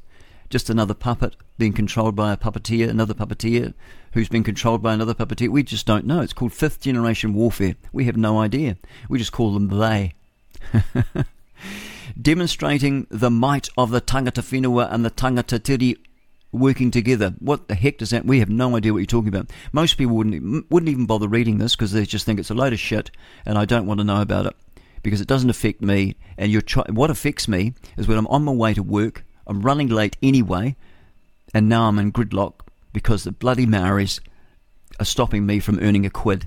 Just another puppet being controlled by a puppeteer, another puppeteer who's been controlled by another puppeteer. We just don't know. It's called fifth generation warfare. We have no idea. We just call them they. (laughs) Demonstrating the might of the tangata whenua and the tangata Tiriti working together. What the heck does that? We have no idea what you're talking about. Most people wouldn't wouldn't even bother reading this because they just think it's a load of shit, and I don't want to know about it because it doesn't affect me. And you're try- what affects me is when I'm on my way to work, I'm running late anyway, and now I'm in gridlock because the bloody Maoris are stopping me from earning a quid.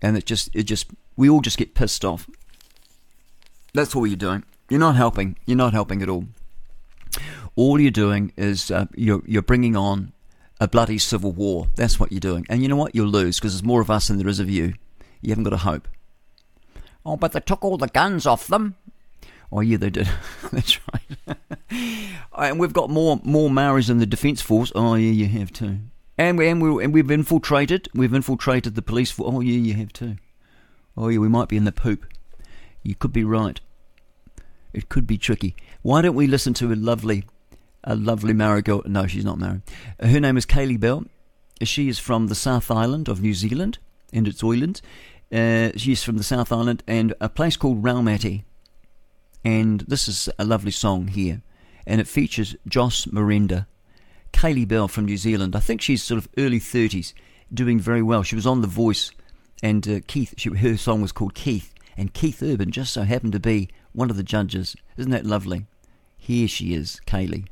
And it just it just we all just get pissed off. That's all you're doing. You're not helping. You're not helping at all all you're doing is uh, you're you're bringing on a bloody civil war. That's what you're doing. And you know what? You'll lose because there's more of us than there is of you. You haven't got a hope. Oh, but they took all the guns off them. Oh yeah, they did. (laughs) That's right. (laughs) and we've got more more Maoris in the defence force. Oh yeah, you have too. And we and we and we've infiltrated. We've infiltrated the police force. Oh yeah, you have too. Oh yeah, we might be in the poop. You could be right. It could be tricky. Why don't we listen to a lovely a lovely married girl. No, she's not married. Her name is Kaylee Bell. She is from the South Island of New Zealand, and its islands. Uh, she's from the South Island and a place called Raumati. And this is a lovely song here, and it features Joss Miranda. Kaylee Bell from New Zealand. I think she's sort of early 30s, doing very well. She was on The Voice, and uh, Keith, she, her song was called Keith, and Keith Urban just so happened to be one of the judges. Isn't that lovely? Here she is, Kaylee.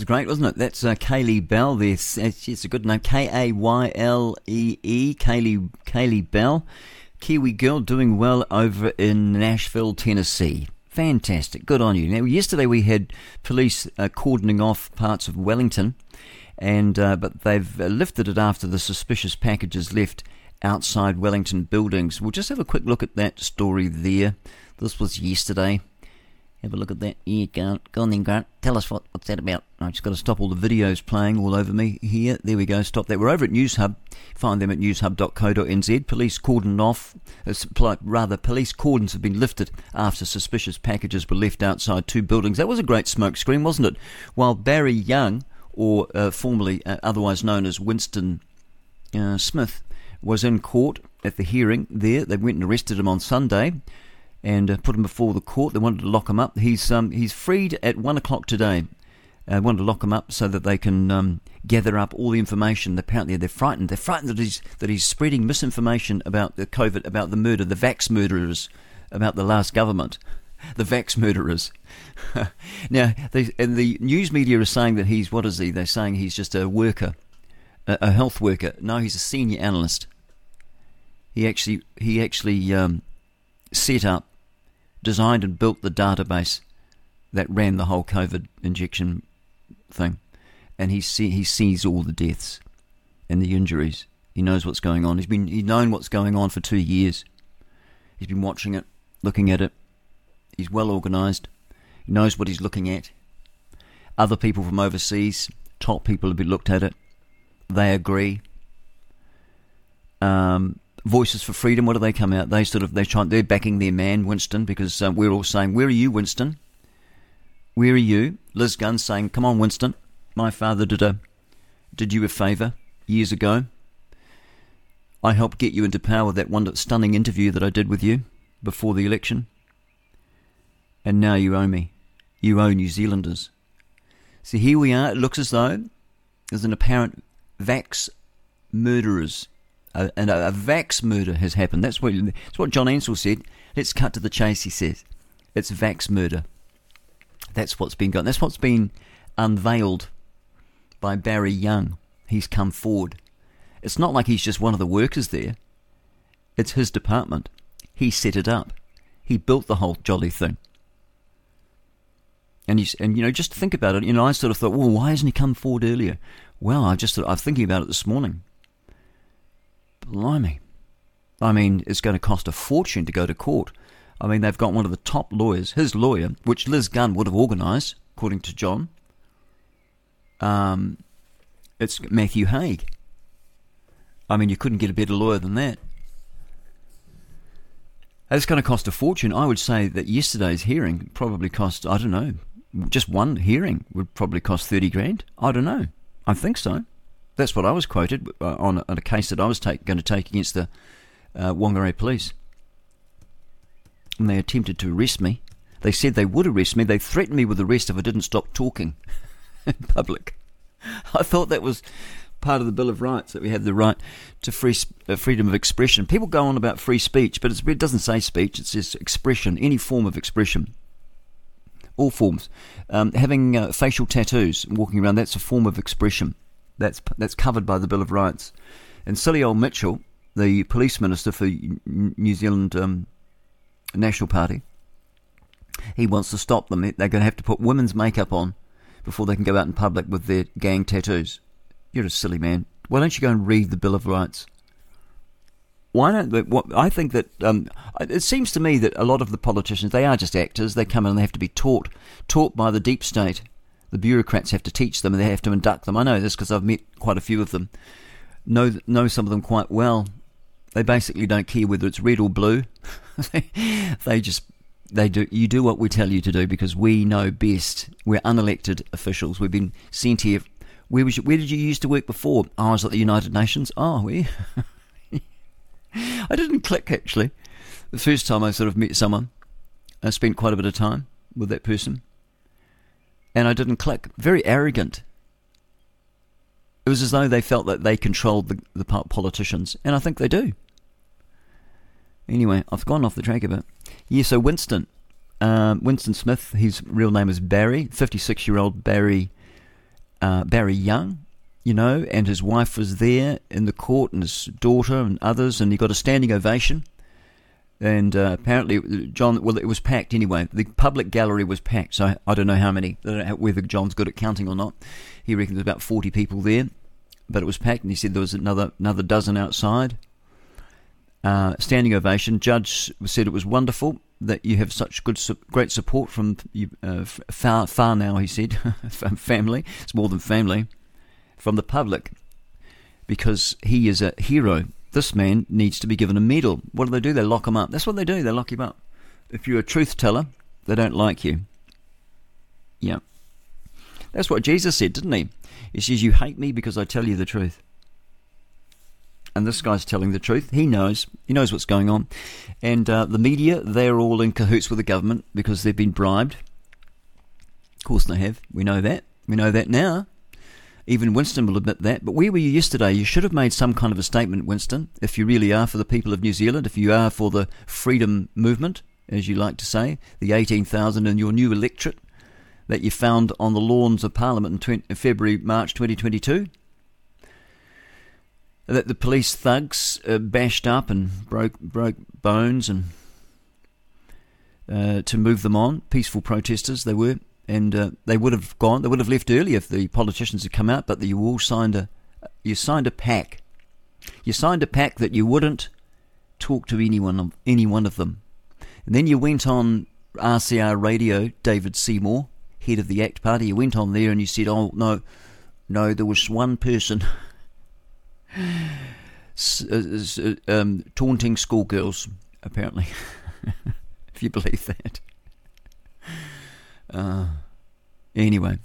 That's great, wasn't it? That's uh, Kaylee Bell. There, it's, it's a good name. K A Y L E E. Kaylee Kaylee Bell, Kiwi girl, doing well over in Nashville, Tennessee. Fantastic, good on you. Now, yesterday we had police uh, cordoning off parts of Wellington, and uh, but they've uh, lifted it after the suspicious packages left outside Wellington buildings. We'll just have a quick look at that story there. This was yesterday. Have a look at that. Yeah, go on, go on then, Grant. Tell us what, what's that about. I've just got to stop all the videos playing all over me here. There we go. Stop that. We're over at Newshub. Find them at newshub.co.nz. Police cordoned off, uh, rather, police cordons have been lifted after suspicious packages were left outside two buildings. That was a great smoke screen, wasn't it? While Barry Young, or uh, formerly uh, otherwise known as Winston uh, Smith, was in court at the hearing there. They went and arrested him on Sunday and uh, put him before the court. They wanted to lock him up. He's um, he's freed at one o'clock today. Uh, wanted to lock him up so that they can um, gather up all the information. Apparently, they're frightened. They're frightened that he's that he's spreading misinformation about the COVID, about the murder, the vax murderers, about the last government, (laughs) the vax murderers. (laughs) now, they, and the news media is saying that he's what is he? They're saying he's just a worker, a, a health worker. No, he's a senior analyst. He actually he actually um, set up designed and built the database that ran the whole COVID injection thing, and he see, he sees all the deaths and the injuries. He knows what's going on. He's been he's known what's going on for two years. He's been watching it, looking at it. He's well organised. He knows what he's looking at. Other people from overseas, top people have been looked at it. They agree. Um, Voices for Freedom, what do they come out? They sort of they try they're backing their man Winston because uh, we're all saying, "Where are you, Winston? Where are you?" Liz Gunn saying, "Come on, Winston. My father did a did you a favour years ago. I helped get you into power that one stunning interview that I did with you before the election, and now you owe me. You owe New Zealanders. So here we are. It looks as though there's an apparent vax murderers a, and a, a vax murder has happened. That's what that's what John Ansell said. Let's cut to the chase. He says it's vax murder. That's what's been gone. That's what's been unveiled by Barry Young. He's come forward. It's not like he's just one of the workers there. It's his department. He set it up. He built the whole jolly thing. And he's, and you know, just think about it. You know, I sort of thought, well, why hasn't he come forward earlier? Well, I just thought, I was thinking about it this morning. Blimey. I mean, it's going to cost a fortune to go to court. I mean, they've got one of the top lawyers, his lawyer, which Liz Gunn would have organised, according to John. Um, it's Matthew Haig. I mean, you couldn't get a better lawyer than that. It's going to cost a fortune. I would say that yesterday's hearing probably cost, I don't know, just one hearing would probably cost 30 grand. I don't know. I think so. That's what I was quoted uh, on, on, a case that I was take, going to take against the uh, police. And they attempted to arrest me. They said they would arrest me. They threatened me with arrest if I didn't stop talking (laughs) in public. I thought that was part of the Bill of Rights that we have the right to free uh, freedom of expression. People go on about free speech, but it doesn't say speech. It says expression, any form of expression, all forms. Um, having uh, facial tattoos, walking around, that's a form of expression. That's that's covered by the Bill of Rights. And silly old Mitchell, the police minister for New Zealand um, National Party, he wants to stop them. They're going to have to put women's makeup on before they can go out in public with their gang tattoos. You're a silly man. Why don't you go and read the Bill of Rights? Why don't what I think that um, it seems to me that a lot of the politicians they are just actors. They come in and they have to be taught taught by the deep state the bureaucrats have to teach them and they have to induct them. I know this because I've met quite a few of them. Know know some of them quite well. They basically don't care whether it's red or blue. (laughs) they just they do you do what we tell you to do because we know best. We're unelected officials. We've been sent here. Where was you, where did you used to work before? Oh, I was at the United Nations. Oh, we. (laughs) I didn't click actually. The first time I sort of met someone, I spent quite a bit of time with that person and I didn't click. Very arrogant. It was as though they felt that they controlled the, the politicians, and I think they do. Anyway, I've gone off the track a bit. Yeah, so Winston, um, Winston Smith, his real name is Barry, 56 year old Barry uh, Barry Young, you know, and his wife was there in the court, and his daughter and others, and he got a standing ovation. And uh, apparently, John, well, it was packed anyway. The public gallery was packed, so I, don't know how many, know whether John's good at counting or not. He reckons there's about 40 people there, but it was packed, and he said there was another another dozen outside. Uh, standing ovation. Judge said it was wonderful that you have such good, great support from uh, far, far now. He said, (laughs) family. It's more than family, from the public, because he is a hero. This man needs to be given a medal. What do they do? They lock him up. That's what they do. They lock him up. If you're a truth teller, they don't like you. Yeah. That's what Jesus said, didn't he? He says, You hate me because I tell you the truth. And this guy's telling the truth. He knows. He knows what's going on. And uh, the media, they're all in cahoots with the government because they've been bribed. Of course they have. We know that. We know that now. Even Winston will admit that. But where were you yesterday? You should have made some kind of a statement, Winston, if you really are for the people of New Zealand, if you are for the freedom movement, as you like to say, the 18,000 and your new electorate that you found on the lawns of Parliament in 20, February, March 2022. That the police thugs uh, bashed up and broke broke bones and uh, to move them on. Peaceful protesters they were, and uh, they would have gone. They would have left early if the politicians had come out. But you all signed a you signed a pact. You signed a pact that you wouldn't talk to anyone any one of them. And then you went on RCR radio, David Seymour, head of the ACT Party. You went on there and you said, "Oh no, no, there was one person." (laughs) uh, uh, um, taunting schoolgirls, apparently, (laughs) if you believe that. Uh, anyway,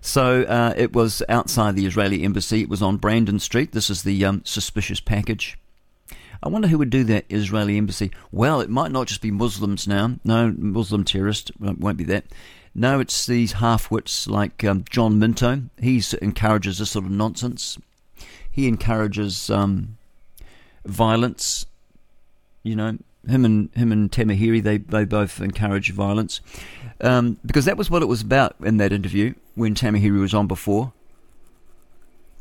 so uh, it was outside the Israeli embassy. It was on Brandon Street. This is the um, suspicious package. I wonder who would do that Israeli embassy. Well, it might not just be Muslims now. No, Muslim terrorist won't be that. No, it's these half-wits like um, John Minto. He encourages this sort of nonsense. He encourages um, violence. You know, him and him and Tamihere, they they both encourage violence um, because that was what it was about in that interview when Tamihere was on before.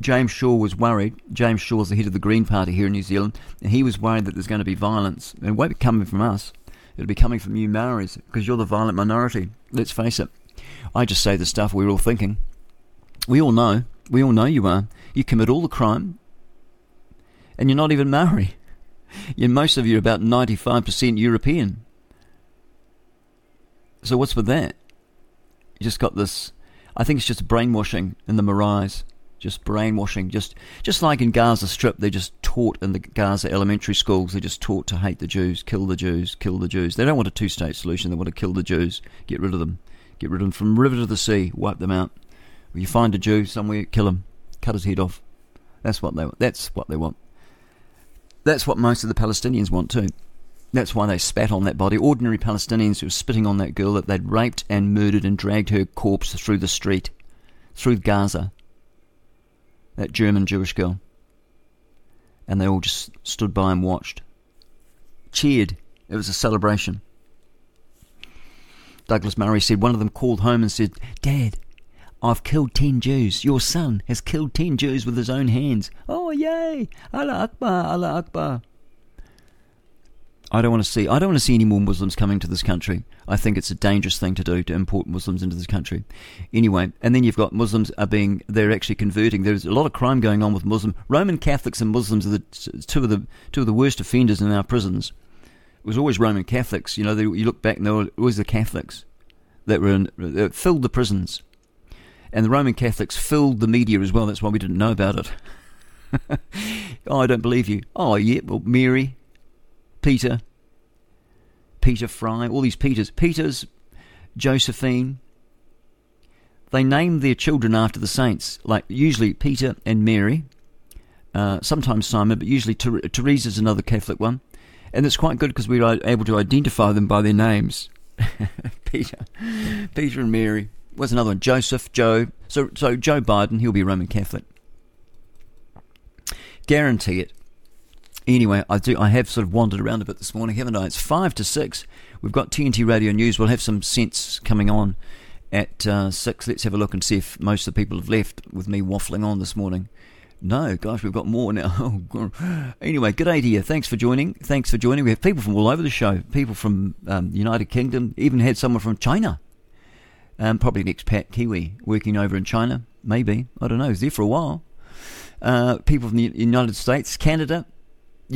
James Shaw was worried. James Shaw is the head of the Green Party here in New Zealand, and he was worried that there's going to be violence. And it won't be coming from us. It'll be coming from you Maoris, because you're the violent minority. Let's face it. I just say the stuff we're all thinking. We all know. We all know you are. You commit all the crime, and you're not even Maori. (laughs) You, most of you are about 95% European. So what's with that? You just got this. I think it's just brainwashing in the Marais. Just brainwashing. Just just like in Gaza Strip, they're just taught in the Gaza elementary schools. They're just taught to hate the Jews, kill the Jews, kill the Jews. They don't want a two-state solution. They want to kill the Jews, get rid of them, get rid of them from river to the sea, wipe them out. If you find a Jew somewhere, kill him, cut his head off. That's what they. That's what they want. That's what most of the Palestinians want too. That's why they spat on that body. Ordinary Palestinians who were spitting on that girl that they'd raped and murdered and dragged her corpse through the street, through Gaza. That German Jewish girl. And they all just stood by and watched. Cheered. It was a celebration. Douglas Murray said one of them called home and said, Dad, I've killed ten Jews. Your son has killed ten Jews with his own hands. Oh, yay! Allah Akbar, Allah Akbar. I don't want to see. I don't want to see any more Muslims coming to this country. I think it's a dangerous thing to do to import Muslims into this country. Anyway, and then you've got Muslims are being. They're actually converting. There's a lot of crime going on with Muslim. Roman Catholics and Muslims are the two of the two of the worst offenders in our prisons. It was always Roman Catholics. You know, they, you look back and they were always the Catholics that were in, that filled the prisons, and the Roman Catholics filled the media as well. That's why we didn't know about it. (laughs) oh, I don't believe you. Oh, yeah. Well, Mary, Peter, Peter Fry, all these Peters, Peters, Josephine. They named their children after the saints, like usually Peter and Mary, uh, sometimes Simon, but usually Ter- Teresa's another Catholic one. And it's quite good because we are able to identify them by their names. (laughs) Peter, Peter and Mary. What's another one? Joseph, Joe. So, so Joe Biden, he'll be Roman Catholic. Guarantee it. Anyway, I do. I have sort of wandered around a bit this morning, haven't I? It's five to six. We've got TNT Radio News. We'll have some sense coming on at uh, six. Let's have a look and see if most of the people have left with me waffling on this morning. No, gosh, we've got more now. (laughs) Oh, God. anyway, good you. Thanks for joining. Thanks for joining. We have people from all over the show. People from um, United Kingdom. Even had someone from China. Um, probably an expat Kiwi working over in China. Maybe I don't know. He's there for a while. Uh, people from the United States, Canada,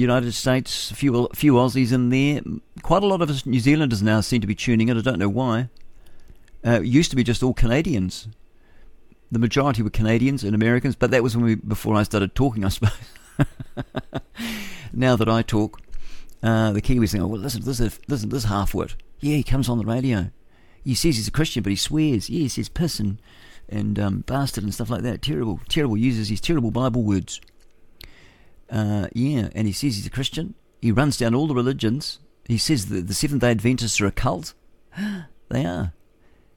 United States. A few few Aussies in there. Quite a lot of us New Zealanders now seem to be tuning in. I don't know why. Uh, it used to be just all Canadians. The majority were Canadians and Americans, but that was when we before I started talking, I suppose. (laughs) now that I talk, uh, the Kiwis think, "Oh, well, listen, listen, listen, this half-wit. Yeah, he comes on the radio. He says he's a Christian, but he swears. Yeah, he says piss and, and um, bastard and stuff like that. Terrible, terrible. Uses his terrible Bible words. Uh, yeah, and he says he's a Christian. He runs down all the religions. He says that the Seventh Day Adventists are a cult. (gasps) they are.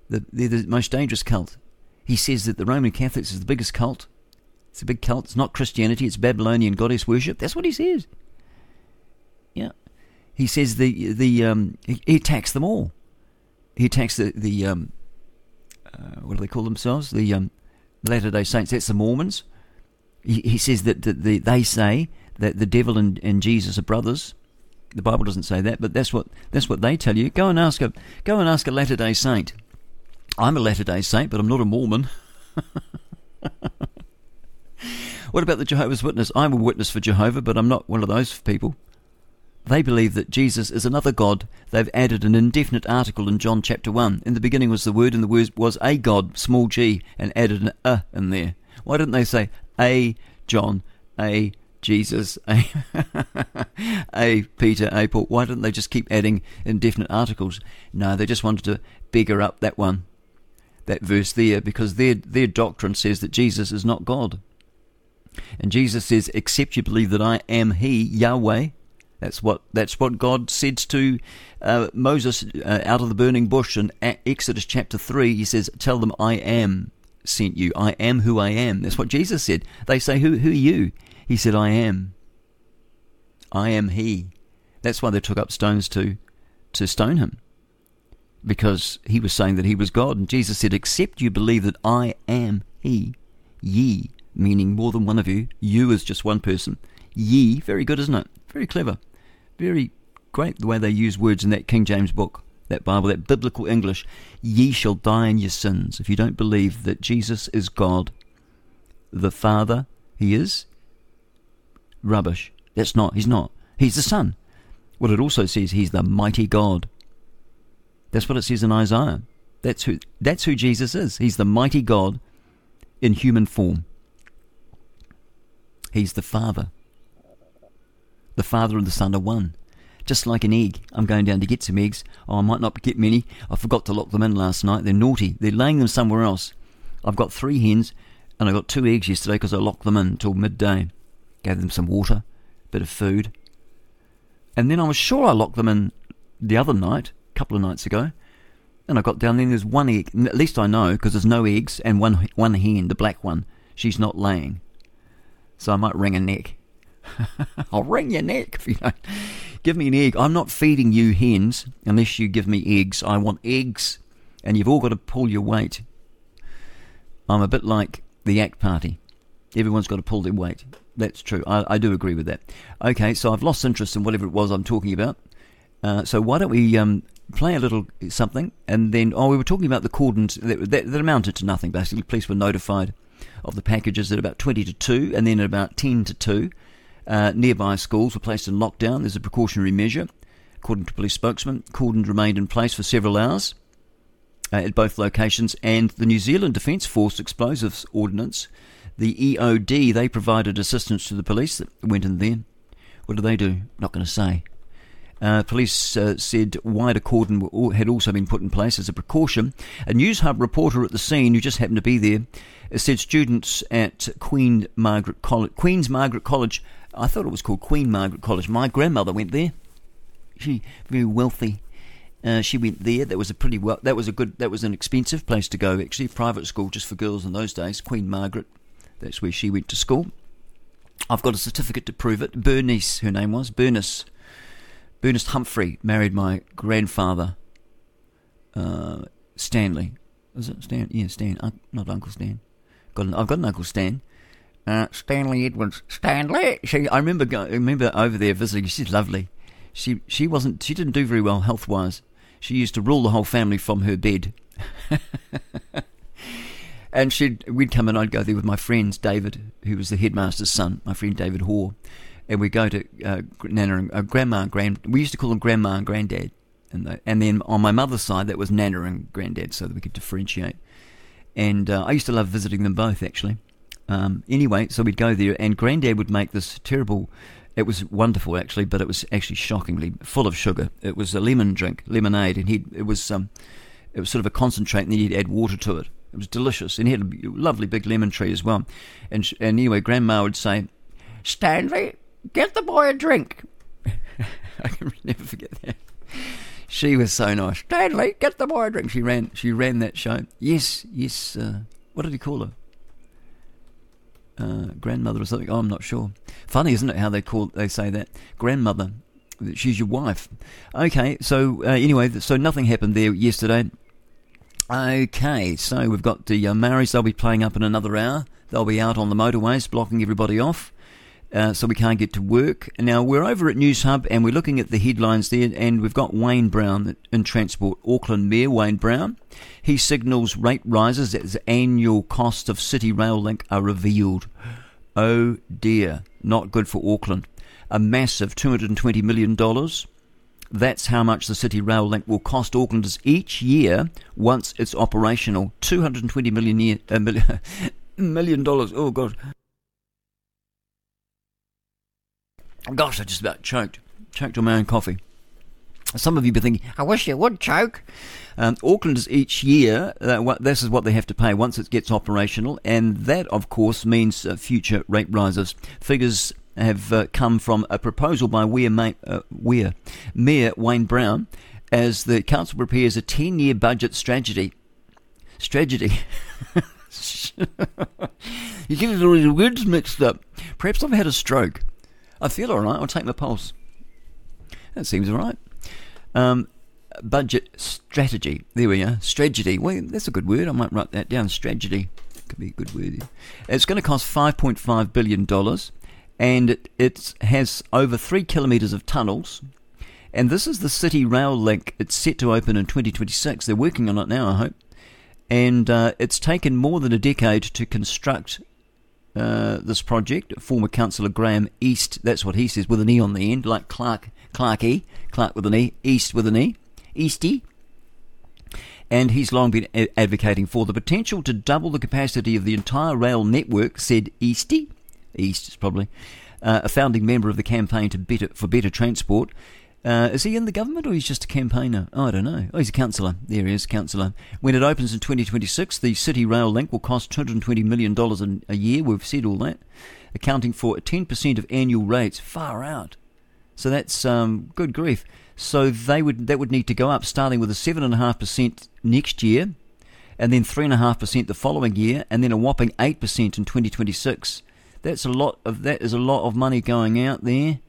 The, they're the most dangerous cult. He says that the Roman Catholics is the biggest cult. It's a big cult. It's not Christianity. It's Babylonian goddess worship. That's what he says. Yeah. He says the the um, he, he attacks them all. He attacks the the um, uh, what do they call themselves? The um, Latter Day Saints. That's the Mormons. He, says that, that the, they say that the devil and, and Jesus are brothers. The Bible doesn't say that, but that's what that's what they tell you. Go and ask a go and ask a Latter Day Saint. I'm a Latter Day Saint, but I'm not a Mormon. (laughs) what about the Jehovah's Witness? I'm a witness for Jehovah, but I'm not one of those people. They believe that Jesus is another God. They've added an indefinite article in John chapter 1. In the beginning was the Word, and the Word was a God, small g, and added an a in there. Why didn't they say a John, a Jesus, a, (laughs) a Peter, a Paul? Why didn't they just keep adding indefinite articles? No, they just wanted to beggar up that one, that verse there, because their, their doctrine says that Jesus is not God. And Jesus says, except you believe that I am He, Yahweh, that's what that's what God said to uh, Moses uh, out of the burning bush in Exodus chapter three. He says, "Tell them I am sent you. I am who I am." That's what Jesus said. They say, "Who who are you?" He said, "I am. I am He." That's why they took up stones to to stone him because he was saying that he was God. And Jesus said, "Except you believe that I am He, ye." Meaning more than one of you. You is just one person. Ye, very good, isn't it? Very clever. Very great the way they use words in that King James book, that Bible, that biblical English. Ye shall die in your sins if you don't believe that Jesus is God, the Father. He is rubbish. That's not. He's not. He's the Son. Well, it also says he's the mighty God. That's what it says in Isaiah. That's who. That's who Jesus is. He's the mighty God in human form. He's the Father. The Father and the Son are one. Just like an egg. I'm going down to get some eggs. Oh, I might not get many. I forgot to lock them in last night. They're naughty. They're laying them somewhere else. I've got three hens, and I got two eggs yesterday because I locked them in till midday. Gave them some water, bit of food. And then I was sure I locked them in the other night, a couple of nights ago. And I got down there and there's one egg. At least I know because there's no eggs and one one hen, the black one. She's not laying. So I might wring a neck. (laughs) I'll wring your neck if you don't give me an egg. I'm not feeding you hens unless you give me eggs. I want eggs, and you've all got to pull your weight. I'm a bit like the ACT Party. Everyone's got to pull their weight. That's true. I, I do agree with that. Okay, so I've lost interest in whatever it was I'm talking about. Uh, so why don't we um, play a little something, and then oh, we were talking about the cordons that, that, that amounted to nothing. Basically, police were notified of the packages at about 20 to 2 and then at about 10 to 2. Uh, nearby schools were placed in lockdown. There's a precautionary measure. According to police spokesman, cordon remained in place for several hours uh, at both locations, and the New Zealand Defence Force Explosives Ordnance, the EOD, they provided assistance to the police that went in there. What do they do? Not going to say. Uh, police uh, said wider cordon had also been put in place as a precaution. A Newshub reporter at the scene, who just happened to be there, said students at Queen Margaret College, Queen's Margaret College, I thought it was called Queen Margaret College. My grandmother went there. She very wealthy. Uh, she went there. That was a pretty well. That was a good. That was an expensive place to go. Actually, private school just for girls in those days. Queen Margaret. That's where she went to school. I've got a certificate to prove it. Bernice, her name was Bernice. Bernice Humphrey married my grandfather, uh, Stanley. Is it Stan? Yeah, Stan. Not Uncle Stan. Got an, I've got an Uncle Stan. Uh, Stanley Edwards. Stanley. She, I remember. I remember over there visiting. She's lovely. She she wasn't. She didn't do very well health wise. She used to rule the whole family from her bed. (laughs) and she'd we'd come and I'd go there with my friends, David, who was the headmaster's son, my friend David Hoare, and we go to uh, Nana and uh, Grandma and Grand. We used to call them Grandma and Granddad, and the, and then on my mother's side that was Nana and Granddad, so that we could differentiate. And uh, I used to love visiting them both actually. Um, anyway, so we'd go there, and Granddad would make this terrible. It was wonderful actually, but it was actually shockingly full of sugar. It was a lemon drink, lemonade, and he it was um, it was sort of a concentrate, and then he'd add water to it. It was delicious, and he had a lovely big lemon tree as well. And and anyway, Grandma would say, "Stanley, get the boy a drink." (laughs) I can never forget that. She was so nice. Stanley, get the boy a drink. She ran. She ran that show. Yes, yes. Uh, what did he call her? Uh, grandmother or something. Oh, I'm not sure. Funny, isn't it? How they call they say that grandmother. She's your wife. Okay. So uh, anyway, so nothing happened there yesterday. Okay, so we've got the uh, Maoris. They'll be playing up in another hour. They'll be out on the motorways, blocking everybody off, uh, so we can't get to work. Now we're over at Newshub and we're looking at the headlines there, and we've got Wayne Brown in transport. Auckland Mayor Wayne Brown. He signals rate rises as annual costs of City Rail Link are revealed. Oh dear, not good for Auckland. A massive $220 million. That's how much the City Rail Link will cost Aucklanders each year once it's operational. Two hundred and twenty million year, uh, million, (laughs) million dollars. Oh god. Gosh, I just about choked. Choked on my own coffee. Some of you be thinking, I wish you would choke. Um, Aucklanders each year, uh, this is what they have to pay once it gets operational, and that, of course, means uh, future rate rises. Figures have uh, come from a proposal by Weir, uh, Weir, Mayor Wayne Brown as the council prepares a 10 year budget strategy. Strategy. (laughs) you get all these words mixed up. Perhaps I've had a stroke. I feel all right. I'll take my pulse. That seems all right. Um, budget strategy. There we are. Strategy. Well, that's a good word. I might write that down. Strategy. Could be a good word. It's going to cost $5.5 billion and it, has over three kilometres of tunnels. And this is the City Rail Link. It's set to open in 2026. They're working on it now, I hope. And uh, it's taken more than a decade to construct uh, this project. Former councillor Graeme Easte, that's what he says, with an E on the end, like Clark, Clark E, Clark with an E, East with an E, Easty. And he's long been a- advocating for the potential to double the capacity of the entire rail network, said Easty. East is probably uh, a founding member of the campaign to better for better transport. Uh, is he in the government or he's just a campaigner? Oh, I don't know. Oh, he's a councillor. There he is, councillor. When it opens in 2026, the City Rail Link will cost $220 million a year. We've said all that, accounting for 10% of annual rates. Far out. So that's um, good grief. So they would that would need to go up, starting with a seven and a half percent next year, and then three and a half percent the following year, and then a whopping eight percent in 2026. That's a lot of that is a lot of money going out there.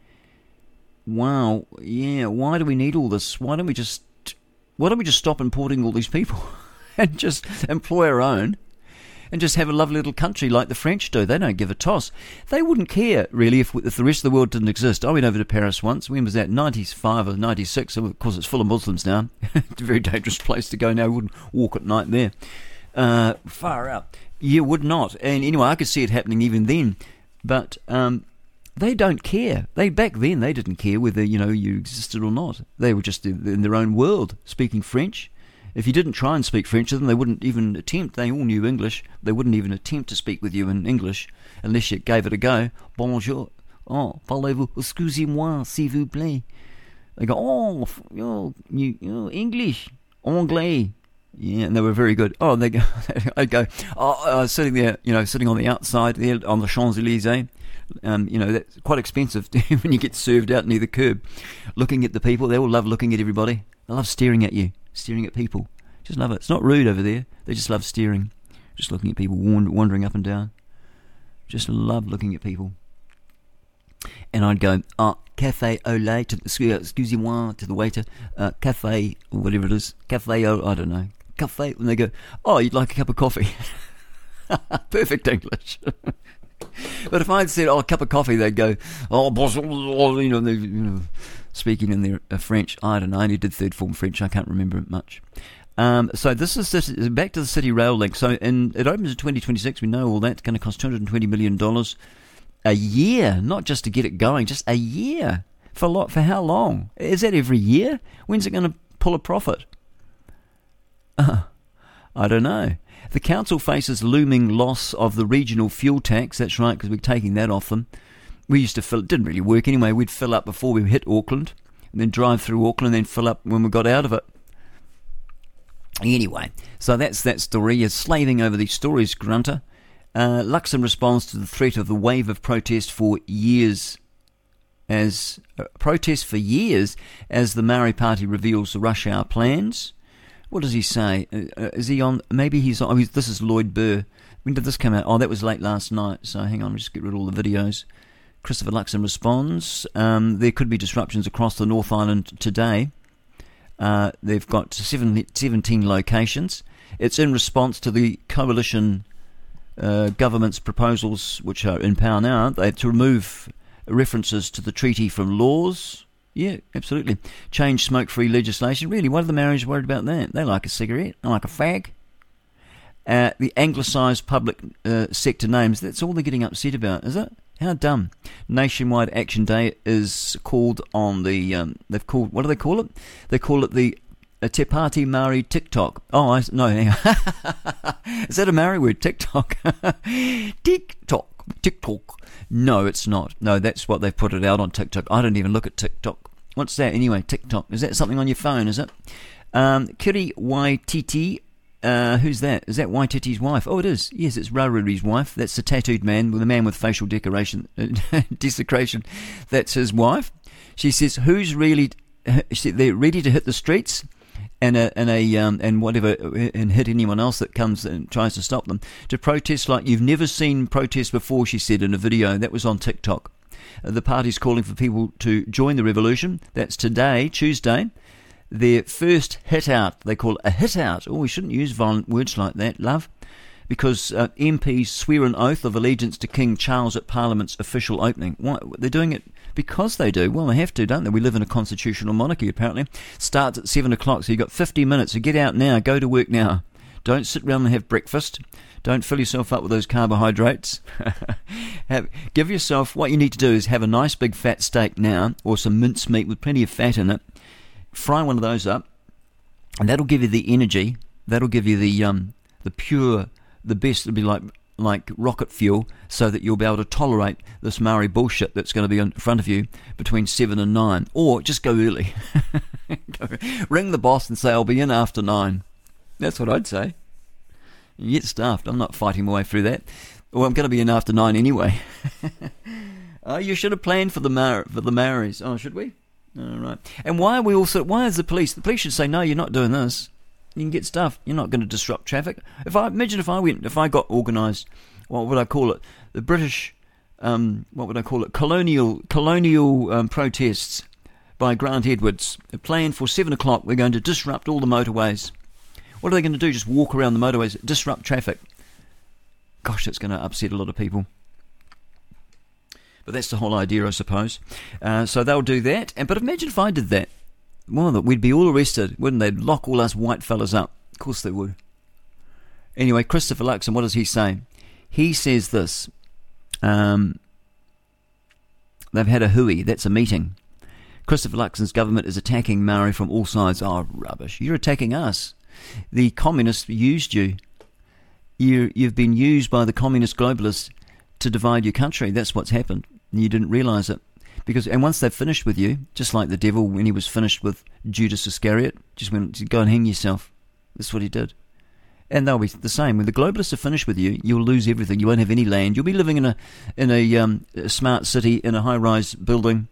Wow, yeah. Why do we need all this? Why don't we just why don't we just stop importing all these people (laughs) and just employ our own and just have a lovely little country like the French do? They don't give a toss. They wouldn't care really if if the rest of the world didn't exist. I went over to Paris once. When was that? Ninety five or ninety six? Of course, it's full of Muslims now. (laughs) it's a very dangerous place to go now. I wouldn't walk at night there. Uh, far out. You would not. And anyway, I could see it happening even then. But um, they don't care. They back then they didn't care whether you know you existed or not. They were just in their own world, speaking French. If you didn't try and speak French to them, they wouldn't even attempt. They all knew English. They wouldn't even attempt to speak with you in English unless you gave it a go. Bonjour. Oh, parlez-vous? Excusez-moi, s'il vous plaît. They go, oh, you, oh, English, anglais. Yeah, and they were very good. Oh, they go, (laughs) I go, oh, uh, sitting there, you know, sitting on the outside there on the Champs Elysees. Um, you know, that's quite expensive (laughs) when you get served out near the curb. Looking at the people, they all love looking at everybody. They love staring at you, staring at people. Just love it. It's not rude over there. They just love staring, just looking at people wandering up and down. Just love looking at people. And I'd go, oh, cafe au lait, to, excusez-moi, to the waiter, uh, cafe, or whatever it is, cafe au, I don't know, cafe? And they go, oh, you'd like a cup of coffee. (laughs) Perfect English. (laughs) but if I'd said, oh, a cup of coffee, they'd go, oh, boss, oh, you know, they, you know, speaking in their uh, French. I don't know. I only did third form French. I can't remember it much. Um, so this is this, back to the city rail link. So in, it opens in 2026. We know all that's going to cost 220 million dollars a year, not just to get it going, just a year for lot for how long? Is that every year? When's it going to pull a profit? Uh, (laughs) I don't know. The council faces looming loss of the regional fuel tax. That's right, because we're taking that off them. We used to fill. It didn't really work anyway. We'd fill up before we hit Auckland, and then drive through Auckland, and then fill up when we got out of it. Anyway, so that's that story. You're slaving over these stories, Grunter. Uh, Luxon responds to the threat of the wave of protest for years, as uh, protest for years, as the Maori Party reveals the rush hour plans. What does he say? Uh, uh, is he on? Maybe he's on. Oh, he's, this is Lloyd Burr. When did this come out? Oh, that was late last night. So hang on, just get rid of all the videos. Christopher Luxon responds. Um, there could be disruptions across the North Island today. Uh, they've got seven, 17 locations. It's in response to the coalition uh, government's proposals, which are in power now, they, to remove references to the treaty from laws. Yeah, absolutely. Change smoke free legislation. Really, what are the Maoris worried about that? They like a cigarette, they like a fag. Uh, the anglicised public uh, sector names, that's all they're getting upset about, is it? How dumb. Nationwide Action Day is called on the, um, they've called, what do they call it? They call it the a Te Pāti Maori TikTok. Oh, I, no. (laughs) Is that a Maori word? TikTok. (laughs) TikTok. TikTok. No, it's not. No, that's what they've put it out on TikTok. I don't even look at TikTok. What's that anyway? TikTok. Is that something on your phone, is it? Um, Kiri Waititi. Uh, who's that? Is that Waititi's wife? Oh, it is. Yes, it's Rawiri's wife. That's the tattooed man with the man with facial decoration, (laughs) desecration. That's his wife. She says, "Who's really? (laughs) They're ready to hit the streets." And a and a um, and whatever and hit anyone else that comes and tries to stop them to protest like you've never seen protests before. She said in a video that was on TikTok. Uh, the party's calling for people to join the revolution. That's today, Tuesday. Their first hit out. They call it a hit out. Oh, we shouldn't use violent words like that, love. Because uh, MPs swear an oath of allegiance to King Charles at Parliament's official opening. Why? They're doing it because they do. Well, they have to, don't they? We live in a constitutional monarchy, apparently. Starts at 7 o'clock, so you've got 50 minutes. So get out now, go to work now. Don't sit around and have breakfast. Don't fill yourself up with those carbohydrates. (laughs) have, give yourself what you need to do is have a nice big fat steak now, or some mince meat with plenty of fat in it. Fry one of those up, and that'll give you the energy. That'll give you the um, the pure, the best. It'll be like like rocket fuel so that you'll be able to tolerate this Maori bullshit that's going to be in front of you between 7 and 9. Or just go early. (laughs) Ring the boss and say, I'll be in after 9. That's what I'd say. You get stuffed. I'm not fighting my way through that. Well, I'm going to be in after 9 anyway. (laughs) oh, you should have planned for the, Mar- for the Maoris. Oh, should we? All right. And why are we also, why is the police, the police should say, no, you're not doing this you can get stuff. You're not going to disrupt traffic. If I imagine if I went, if I got organised, what would I call it? The British, um, what would I call it? Colonial colonial um, protests by Grant Edwards. A plan for seven o'clock. We're going to disrupt all the motorways. What are they going to do? Just walk around the motorways, disrupt traffic? Gosh, that's going to upset a lot of people. But that's the whole idea, I suppose. Uh, so they'll do that. And but imagine if I did that well, we'd be all arrested, wouldn't they? Lock all us white fellas up. Of course they would. Anyway, Christopher Luxon, what does he say? He says this. Um, they've had a hui, that's a meeting. Christopher Luxon's government is attacking Maori from all sides. Oh, rubbish. You're attacking us. The communists used you. you you've been used by the communist globalists to divide your country. That's what's happened. You didn't realise it. Because and once they've finished with you, just like the devil when he was finished with Judas Iscariot, just went go and hang yourself. That's what he did. And they'll be the same. When the globalists are finished with you, you'll lose everything. You won't have any land. You'll be living in a in a, um, a smart city in a high rise building,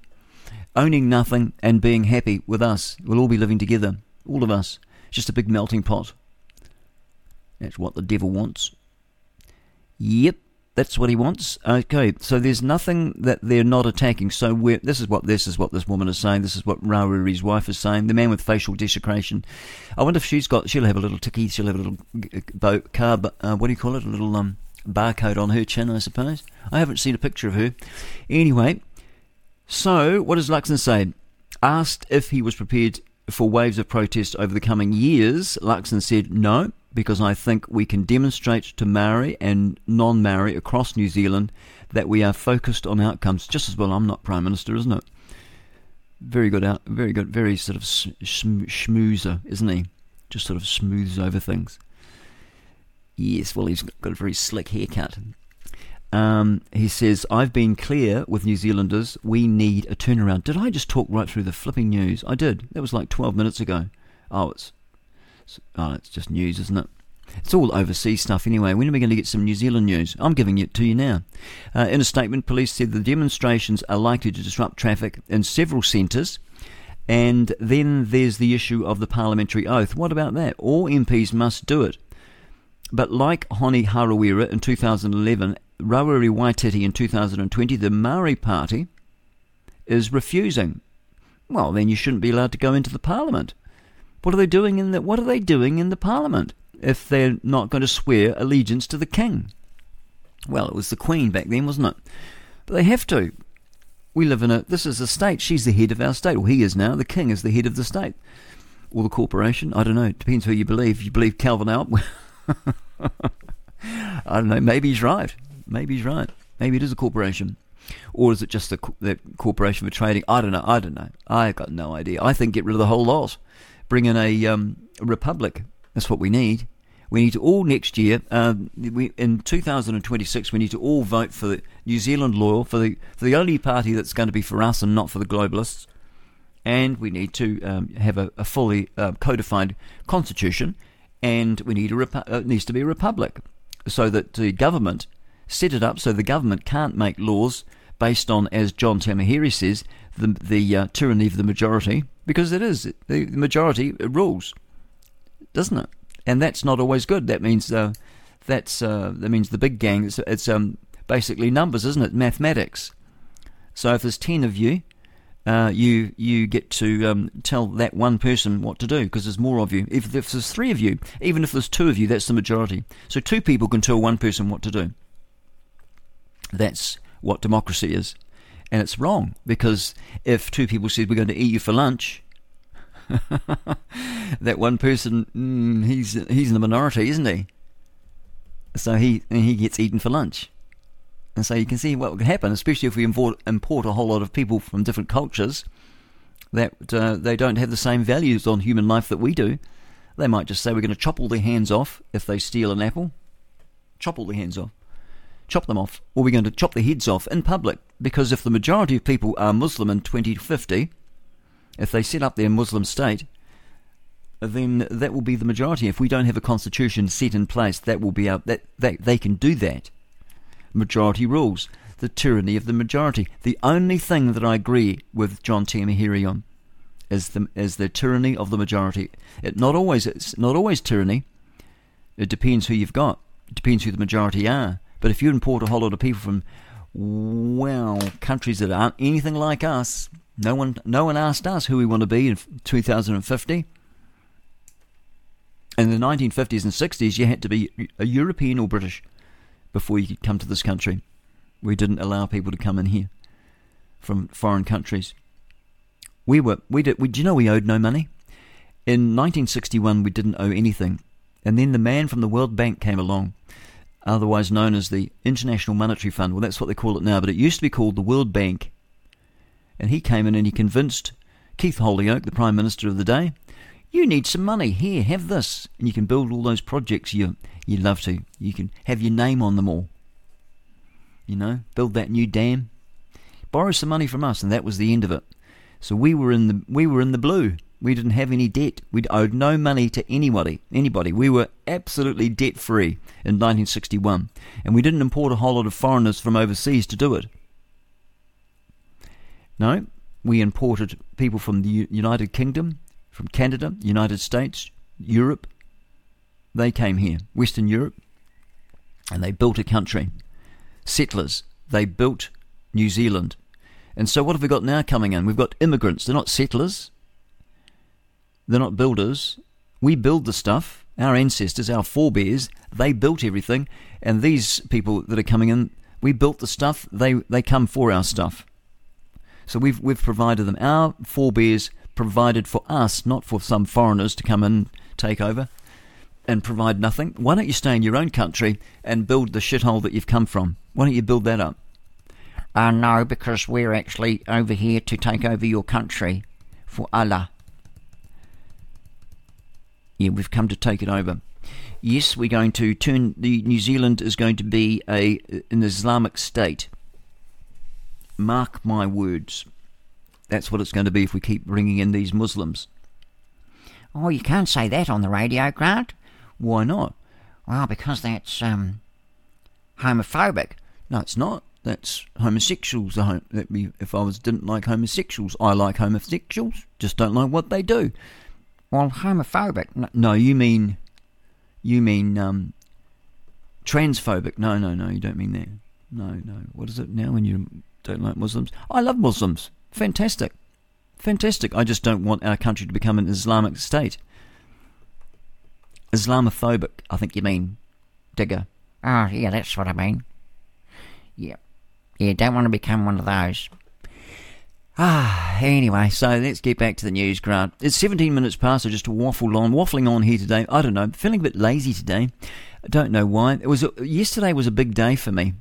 owning nothing and being happy with us. We'll all be living together, all of us. It's just a big melting pot. That's what the devil wants. Yep. That's what he wants. Okay, so there's nothing that they're not attacking. So we're, this is what this is what this woman is saying. This is what Rawiri's wife is saying. The man with facial desecration. I wonder if she's got. She'll have a little ticky. She'll have a little uh, bo- car. Uh, what do you call it? A little um, barcode on her chin, I suppose. I haven't seen a picture of her. Anyway, so what does Luxon say? Asked if he was prepared for waves of protest over the coming years, Luxon said no because I think we can demonstrate to Maori and non Maori across New Zealand that we are focused on outcomes. Just as well, I'm not Prime Minister, isn't it? Very good, out, very good, very sort of schmoozer, isn't he? Just sort of smooths over things. Yes, well, he's got a very slick haircut. Um, he says, I've been clear with New Zealanders, we need a turnaround. Did I just talk right through the flipping news? I did. That was like 12 minutes ago. Oh, it's Oh, it's just news, isn't it? It's all overseas stuff anyway. When are we going to get some New Zealand news? I'm giving it to you now. Uh, in a statement, police said the demonstrations are likely to disrupt traffic in several centres. And then there's the issue of the parliamentary oath. What about that? All MPs must do it. But like Hone Harawira in 2011, Rawiri Waititi in 2020, the Maori Party is refusing. Well, then you shouldn't be allowed to go into the parliament. What are they doing in the What are they doing in the Parliament if they're not going to swear allegiance to the King? Well, it was the Queen back then, wasn't it? But they have to. We live in a. This is a state. She's the head of our state. Well, he is now. The King is the head of the state or the corporation. I don't know. It depends who you believe. You believe Calvin. (laughs) I don't know. Maybe he's right. Maybe he's right. Maybe it is a corporation. Or is it just the, the corporation for trading? I don't know. I don't know. I've got no idea. I think get rid of the whole lot bring in a, um, republic. That's what we need. We need to all next year, um, we, in 2026, we need to all vote for the New Zealand loyal, for the, for the only party that's going to be for us and not for the globalists. And we need to um, have a, a fully uh, codified constitution, and we need a repu- uh, needs to be a republic, so that the government set it up so the government can't make laws based on, as John Tamihere says, the the uh, tyranny of the majority, because it is the majority rules, doesn't it? And that's not always good. That means uh, that's uh, that means the big gang. It's, it's um, basically numbers, isn't it? Mathematics. So if there's ten of you, uh, you you get to um, tell that one person what to do because there's more of you. If, if there's three of you, even if there's two of you, that's the majority. So two people can tell one person what to do. That's what democracy is. And it's wrong because if two people said we're going to eat you for lunch, (laughs) that one person mm, he's he's in the minority, isn't he? So he he gets eaten for lunch. And so you can see what would happen, especially if we import, import a whole lot of people from different cultures that uh, they don't have the same values on human life that we do. They might just say we're going to chop all their hands off if they steal an apple. Chop all their hands off chop them off, or we're going to chop their heads off in public. Because if the majority of people are Muslim in 2050, if they set up their Muslim state, then that will be the majority. If we don't have a constitution set in place, that will be our, that, that they can do that. Majority rules, the tyranny of the majority. The only thing that I agree with John Tamihere on is the is the tyranny of the majority. It not always it's not always tyranny. It depends who you've got. It depends who the majority are. But if you import a whole lot of people from, well, countries that aren't anything like us, no one, no one asked us who we want to be in 2050. In the 1950s and 60s, you had to be a European or British before you could come to this country. We didn't allow people to come in here from foreign countries. We were, we did, we, do you know we owed no money? In 1961, we didn't owe anything. And then the man from the World Bank came along otherwise known as the International Monetary Fund. Well, that's what they call it now, but it used to be called the World Bank. And he came in and he convinced Keith Holyoake, the Prime Minister of the day, you need some money. Here, have this. And you can build all those projects you, you love to. You can have your name on them all. You know, build that new dam. Borrow some money from us, and that was the end of it. So we were in the we were in the blue. We didn't have any debt. We owed no money to anybody. Anybody. We were absolutely debt free in 1961, and we didn't import a whole lot of foreigners from overseas to do it. No, we imported people from the United Kingdom, from Canada, United States, Europe. They came here, Western Europe, and they built a country. settlers. They built New Zealand. And so what have we got now coming in? We've got immigrants. They're not settlers. They're not builders. We build the stuff. Our ancestors, our forebears, they built everything. And these people that are coming in, we built the stuff. They they come for our stuff. So we've we've provided them. Our forebears provided for us, not for some foreigners to come and take over and provide nothing. Why don't you stay in your own country and build the shithole that you've come from? Why don't you build that up? Uh, no, because we're actually over here to take over your country for Allah. Yeah, we've come to take it over. Yes, we're going to turn the New Zealand is going to be a an Islamic state. Mark my words. That's what it's going to be if we keep bringing in these Muslims. Oh, you can't say that on the radio, Grant. Why not? Well, because that's um, homophobic. No, it's not. That's homosexuals. That if I was didn't like homosexuals, I like homosexuals. Just don't like what they do. Well, homophobic. No, no you mean, you mean um, transphobic? No, no, no. You don't mean that. No, no. What is it now when you don't like Muslims? I love Muslims. Fantastic, fantastic. I just don't want our country to become an Islamic state. Islamophobic, I think you mean, digger. Oh, yeah, that's what I mean. Yeah. Yeah, don't want to become one of those. Ah, anyway, so let's get back to the news, Grant. It's 17 minutes past, I just waffled on, waffling on here today. I don't know, feeling a bit lazy today. I don't know why. It was yesterday was a big day for me.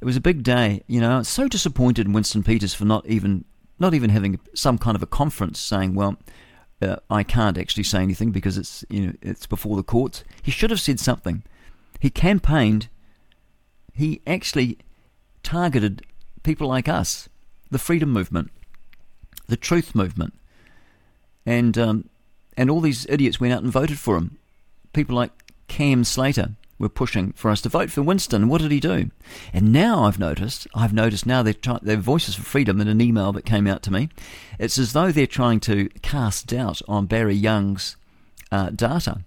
It was a big day, you know. So disappointed in Winston Peters for not even not even having some kind of a conference saying, well, uh, I can't actually say anything because it's you know it's before the courts. He should have said something. He campaigned. He actually targeted people like us, the freedom movement, the truth movement, and um, and all these idiots went out and voted for him. People like Cam Slater were pushing for us to vote for Winston. What did he do? And now I've noticed, I've noticed now they're try- their voices for freedom in an email that came out to me. It's as though they're trying to cast doubt on Barry Young's uh, data.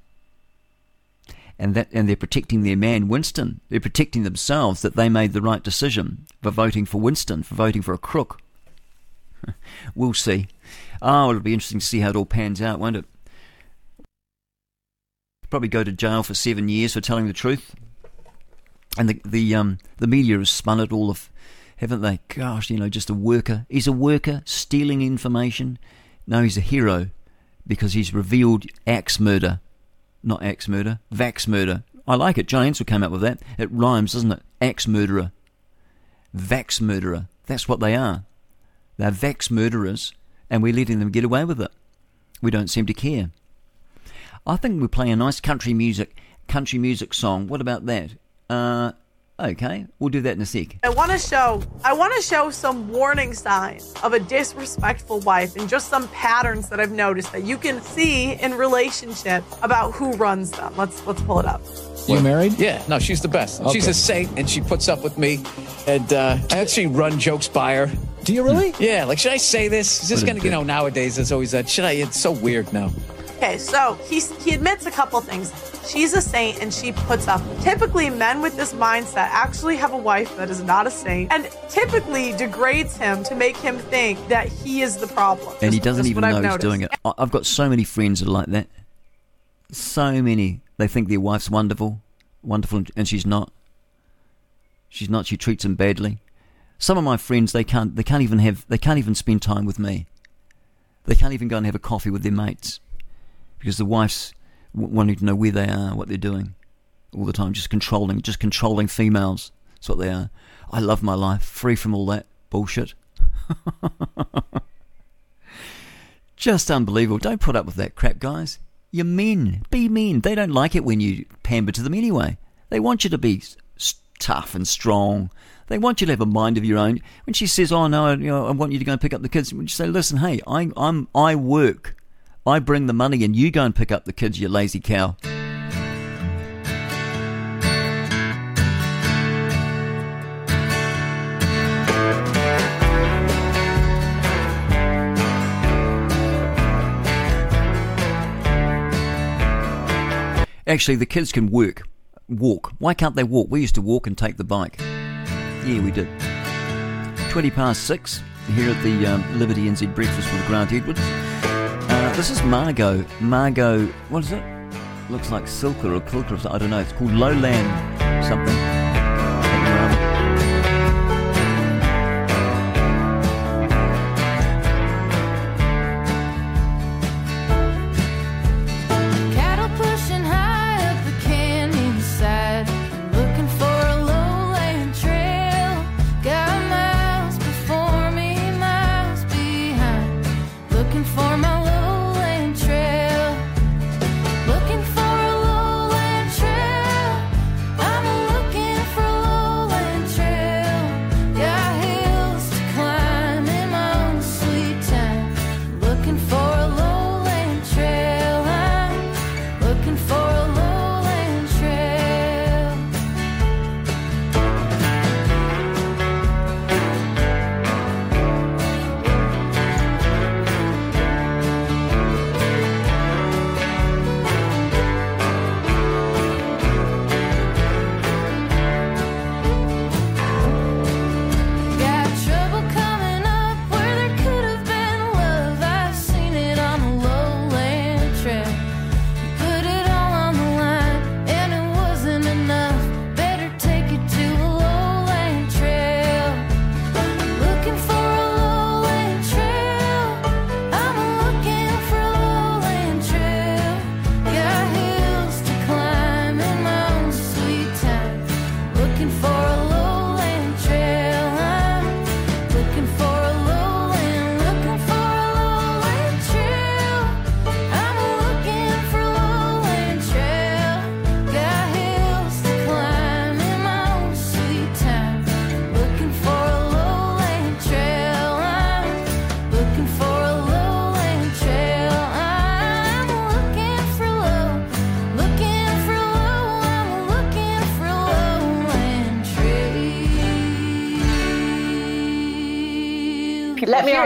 And that, and they're protecting their man Winston. They're protecting themselves that they made the right decision for voting for Winston, for voting for a crook. (laughs) we'll see. Oh, it'll be interesting to see how it all pans out, won't it? Probably go to jail for seven years for telling the truth. And the the um the media has spun it all of, haven't they? Gosh, you know, just a worker. He's a worker stealing information. No, he's a hero because he's revealed axe murder, not axe murder, vax murder. I like it. John Ansell came up with that. It rhymes, doesn't it? Axe murderer, vax murderer. That's what they are. They're vax murderers, and we're letting them get away with it. We don't seem to care. I think we play a nice country music, country music song. What about that? Uh, okay, we'll do that in a sec. I want to show I want to show some warning signs of a disrespectful wife and just some patterns that I've noticed that you can see in relationships about who runs them. Let's let's pull it up. You married? Yeah, no, she's the best. Okay. She's a saint, and she puts up with me. And uh, I actually run jokes by her. Do you really? Yeah, like, should I say this? Is this going to, you know, nowadays there's always that, should I? It's so weird now. Okay, so he's, he admits a couple things. She's a saint and she puts up. Typically, men with this mindset actually have a wife that is not a saint and typically degrades him to make him think that he is the problem. And he doesn't just even know I've he's noticed. doing it. I- I've got so many friends that are like that. So many. They think their wife's wonderful, wonderful, and she's not. She's not. She treats them badly. Some of my friends, they can't. They can't even have. They can't even spend time with me. They can't even go and have a coffee with their mates because the wife's wanting to know where they are, what they're doing, all the time, just controlling, just controlling females. That's what they are. I love my life, free from all that bullshit. (laughs) Just unbelievable. Don't put up with that crap, guys. You're men. Be men. They don't like it when you pamper to them anyway. They want you to be tough and strong. They want you to have a mind of your own. When she says, "Oh no, you know, I want you to go and pick up the kids," when you say, "Listen, hey, I, I'm I work. I bring the money, and you go and pick up the kids, you lazy cow." Actually, the kids can work, walk. Why can't they walk? We used to walk and take the bike. Yeah, we did. 20 past six here at the um, Liberty NZ Breakfast with Grant Edwards. Uh, this is Margot. Margot, what is it? Looks like Silka or something. I don't know. It's called Lowland something.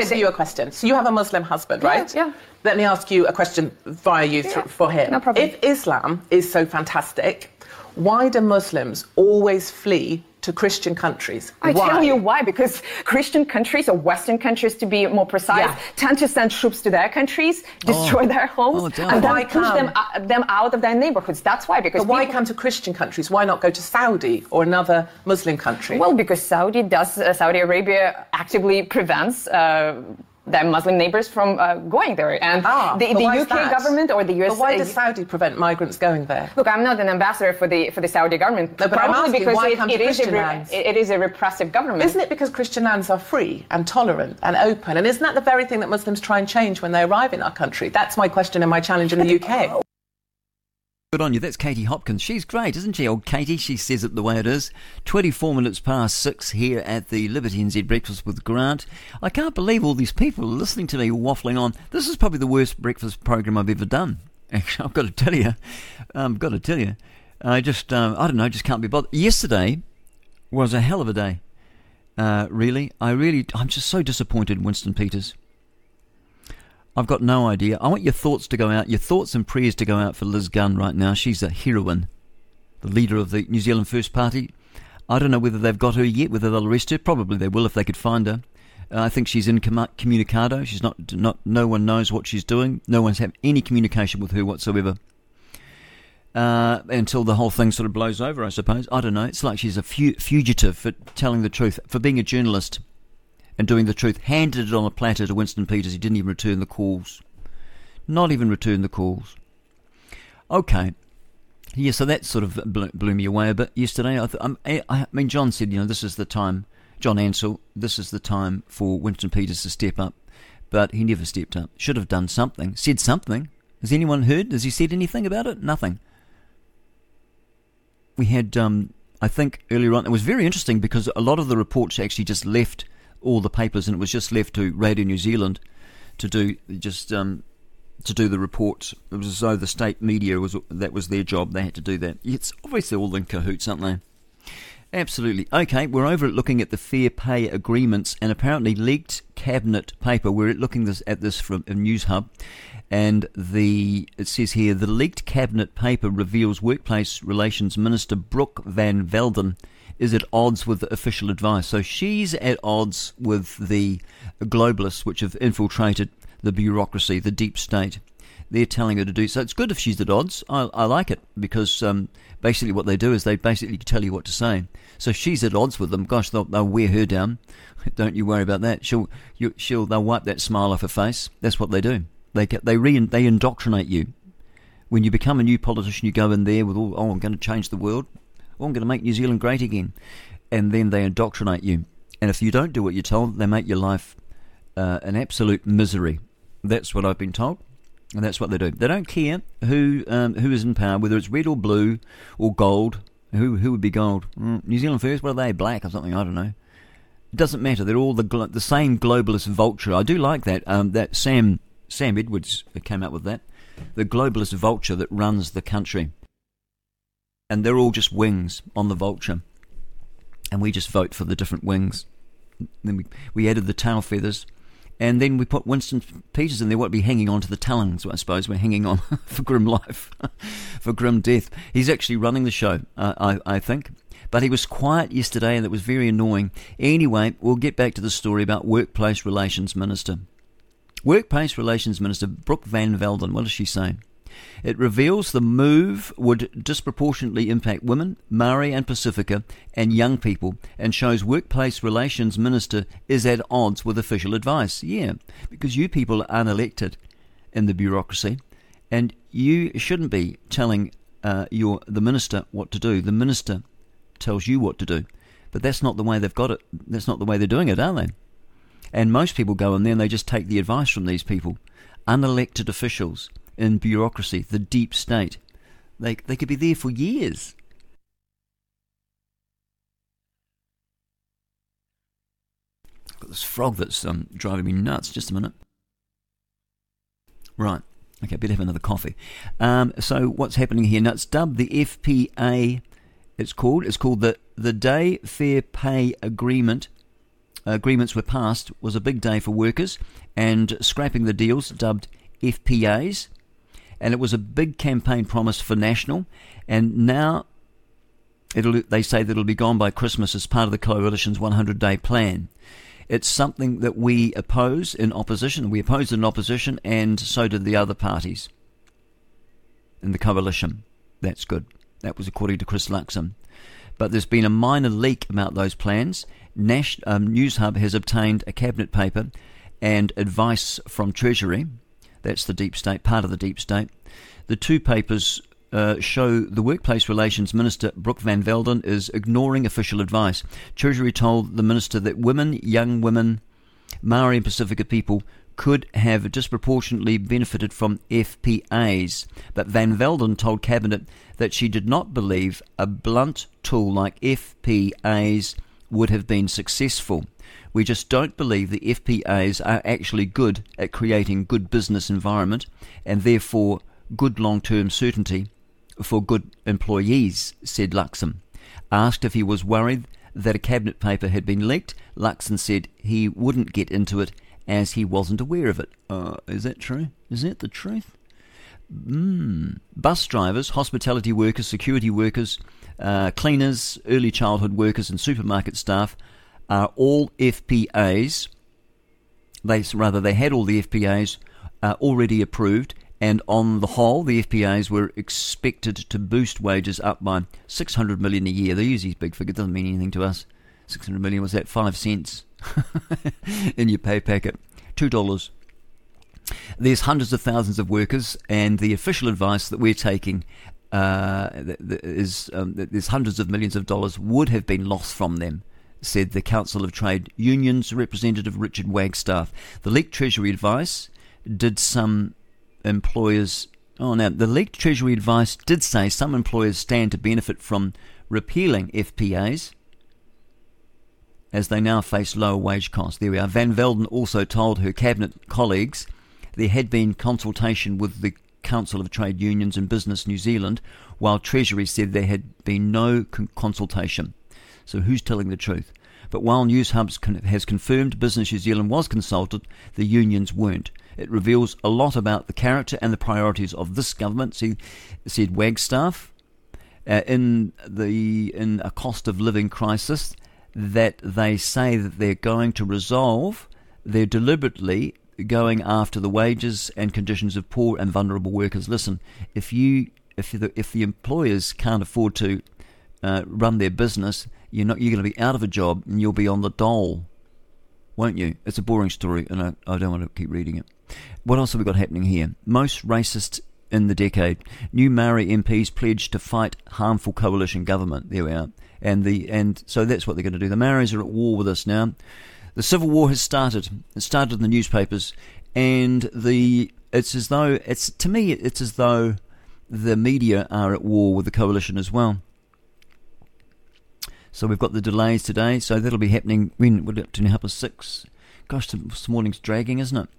Ask you a question. So you have a Muslim husband, right? yeah. Let me ask you a question via you thr- for him. no problem. If Islam is so fantastic, why do Muslims always flee to Christian countries? I why? tell you why, because Christian countries, or Western countries to be more precise, Yeah. tend to send troops to their countries, destroy Oh. their homes, Oh, and then push them, uh, them out of their neighborhoods. That's why, because But why people- come to Christian countries? Why not go to Saudi or another Muslim country? Well, because Saudi does, uh, Saudi Arabia actively prevents uh, their Muslim neighbors from uh, going there, and Ah, the, the UK that? government or the US. But why does Saudi prevent migrants going there? Look, I'm not an ambassador for the for the Saudi government. No, but I'm probably asking because why it, it is re- it is a repressive government. Isn't it because Christian lands are free and tolerant and open? And isn't that the very thing that Muslims try and change when they arrive in our country? That's my question and my challenge in the UK. Good on you. That's Katie Hopkins. She's great, isn't she, old Katie? She says it the way it is. 24 minutes past six here at the Liberty NZ Breakfast with Grant. I can't believe all these people listening to me waffling on. This is probably the worst breakfast program I've ever done. (laughs) Actually, I've got to tell you. I've got to tell you. I just, um, I don't know, just can't be bothered. Yesterday was a hell of a day. Uh, really. I really, I'm just so disappointed in Winston Peters. I've got no idea. I want your thoughts to go out, your thoughts and prayers to go out for Liz Gunn right now. She's a heroine, the leader of the New Zealand First Party. I don't know whether they've got her yet, whether they'll arrest her. Probably they will if they could find her. Uh, I think she's in incommunicado. She's not, not. No one knows what she's doing. No one's had any communication with her whatsoever. Uh, until the whole thing sort of blows over, I suppose. I don't know. It's like she's a fu- fugitive for telling the truth, for being a journalist and doing the truth. Handed it on a platter to Winston Peters. He didn't even return the calls. Not even return the calls. Okay. Yeah, so that sort of blew, me away a bit yesterday. I, th- um, I, I mean, John said, you know, this is the time, John Ansell, this is the time for Winston Peters to step up. But he never stepped up. Should have done something. Said something. Has anyone heard? Has he said anything about it? Nothing. We had, um, I think, earlier on, it was very interesting because a lot of the reports actually just left all the papers and it was just left to Radio New Zealand to do just um, to do the reports. It was as though the state media was that was their job. They had to do that. It's obviously all in cahoots, aren't they? Absolutely. Okay, we're over at looking at the fair pay agreements and apparently leaked cabinet paper. We're looking this, at this from Newshub, and the it says here the leaked cabinet paper reveals workplace relations minister Brooke Van Velden is at odds with the official advice. So she's at odds with the globalists which have infiltrated the bureaucracy, the deep state. They're telling her to do so. It's good if she's at odds. I, I like it because um, basically what they do is they basically tell you what to say. So she's at odds with them. Gosh, they'll, they'll wear her down. (laughs) Don't you worry about that. She'll, you, she'll, they'll wipe that smile off her face. That's what they do. They they re, they indoctrinate you. When you become a new politician, you go in there with all, oh, I'm going to change the world. I'm going to make New Zealand great again. And then they indoctrinate you. And if you don't do what you're told, they make your life uh, an absolute misery. That's what I've been told. And that's what they do. They don't care who um, who is in power, whether it's red or blue or gold. Who who would be gold? Mm, New Zealand first? What are they? Black or something? I don't know. It doesn't matter. They're all the glo- the same globalist vulture. I do like that. Um, that Sam Sam Edwards came out with that. The globalist vulture that runs the country, and they're all just wings on the vulture, and we just vote for the different wings. Then we we added the tail feathers. And then we put Winston Peters in there. What be hanging on to the talons, I suppose. We're hanging on (laughs) for grim life, (laughs) for grim death. He's actually running the show, uh, I, I think. But he was quiet yesterday, and it was very annoying. Anyway, we'll get back to the story about Workplace Relations Minister. Workplace Relations Minister Brooke Van Velden. What does she say? It reveals the move would disproportionately impact women, Maori and Pacifica, and young people, and shows Workplace Relations Minister is at odds with official advice. Yeah, because you people are unelected in the bureaucracy, and you shouldn't be telling uh, your the minister what to do. The minister tells you what to do, but that's not the way they've got it. That's not the way they're doing it, are they? And most people go in there and they just take the advice from these people, unelected officials in bureaucracy, the deep state. They, they could be there for years. Got this frog that's um, driving me nuts. Just a minute. Right. Okay, better have another coffee. Um, so what's happening here? Now it's dubbed the FPA. It's called. It's called the the Day Fair Pay Agreement. Agreements were passed. Was a big day for workers, and scrapping the deals dubbed FPAs and it was a big campaign promise for National, and now they say that it'll be gone by Christmas as part of the coalition's 100 day plan. It's something that we oppose in opposition. We opposed in opposition, and so did the other parties in the coalition. That's good. That was according to Chris Luxon. But there's been a minor leak about those plans. Nash, um, Newshub has obtained a cabinet paper and advice from Treasury that's the deep state, part of the deep state. The two papers uh, show the Workplace Relations Minister Brooke Van Velden is ignoring official advice. Treasury told the minister that women, young women, Maori and Pacifica people could have disproportionately benefited from FPAs, but Van Velden told Cabinet that she did not believe a blunt tool like FPAs would have been successful. We just don't believe the FPAs are actually good at creating good business environment and therefore good long-term certainty for good employees, said Luxon. Asked if he was worried that a cabinet paper had been leaked, Luxon said he wouldn't get into it as he wasn't aware of it. Uh, is that true? Is that the truth? Mm. Bus drivers, hospitality workers, security workers, uh, cleaners, early childhood workers, and supermarket staff are all FPAs. They rather they had all the FPAs uh, already approved, and on the whole, the FPAs were expected to boost wages up by 600 million a year. They use these big figures; doesn't mean anything to us. 600 million was that five cents (laughs) in your pay packet, two dollars. There's hundreds of thousands of workers, and the official advice that we're taking uh, is um, there's hundreds of millions of dollars would have been lost from them said the Council of Trade Unions representative Richard Wagstaff. The leaked Treasury advice did some employers. Oh, now, the leaked Treasury advice did say some employers stand to benefit from repealing FPAs as they now face lower wage costs. There we are. Van Velden also told her cabinet colleagues there had been consultation with the Council of Trade Unions and Business New Zealand, while Treasury said there had been no consultation. So who's telling the truth? But while News Hubs has confirmed Business New Zealand was consulted, the unions weren't. It reveals a lot about the character and the priorities of this government, see, said Wagstaff. uh, in the in a cost of living crisis that they say that they're going to resolve. They're deliberately going after the wages and conditions of poor and vulnerable workers. Listen, if you if the if the employers can't afford to uh, run their business, you're not you're going to be out of a job and you'll be on the dole, won't you? It's a boring story, and I, I don't want to keep reading it. What else have we got happening here? Most racist in the decade. New Maori MPs pledged to fight harmful coalition government. There we are. And the and so that's what they're going to do. The Maoris are at war with us now. The civil war has started. It started in the newspapers, and the it's as though it's to me it's as though the media are at war with the coalition as well. So we've got the delays today. So that'll be happening when up to half past six. Gosh, this morning's dragging, isn't it?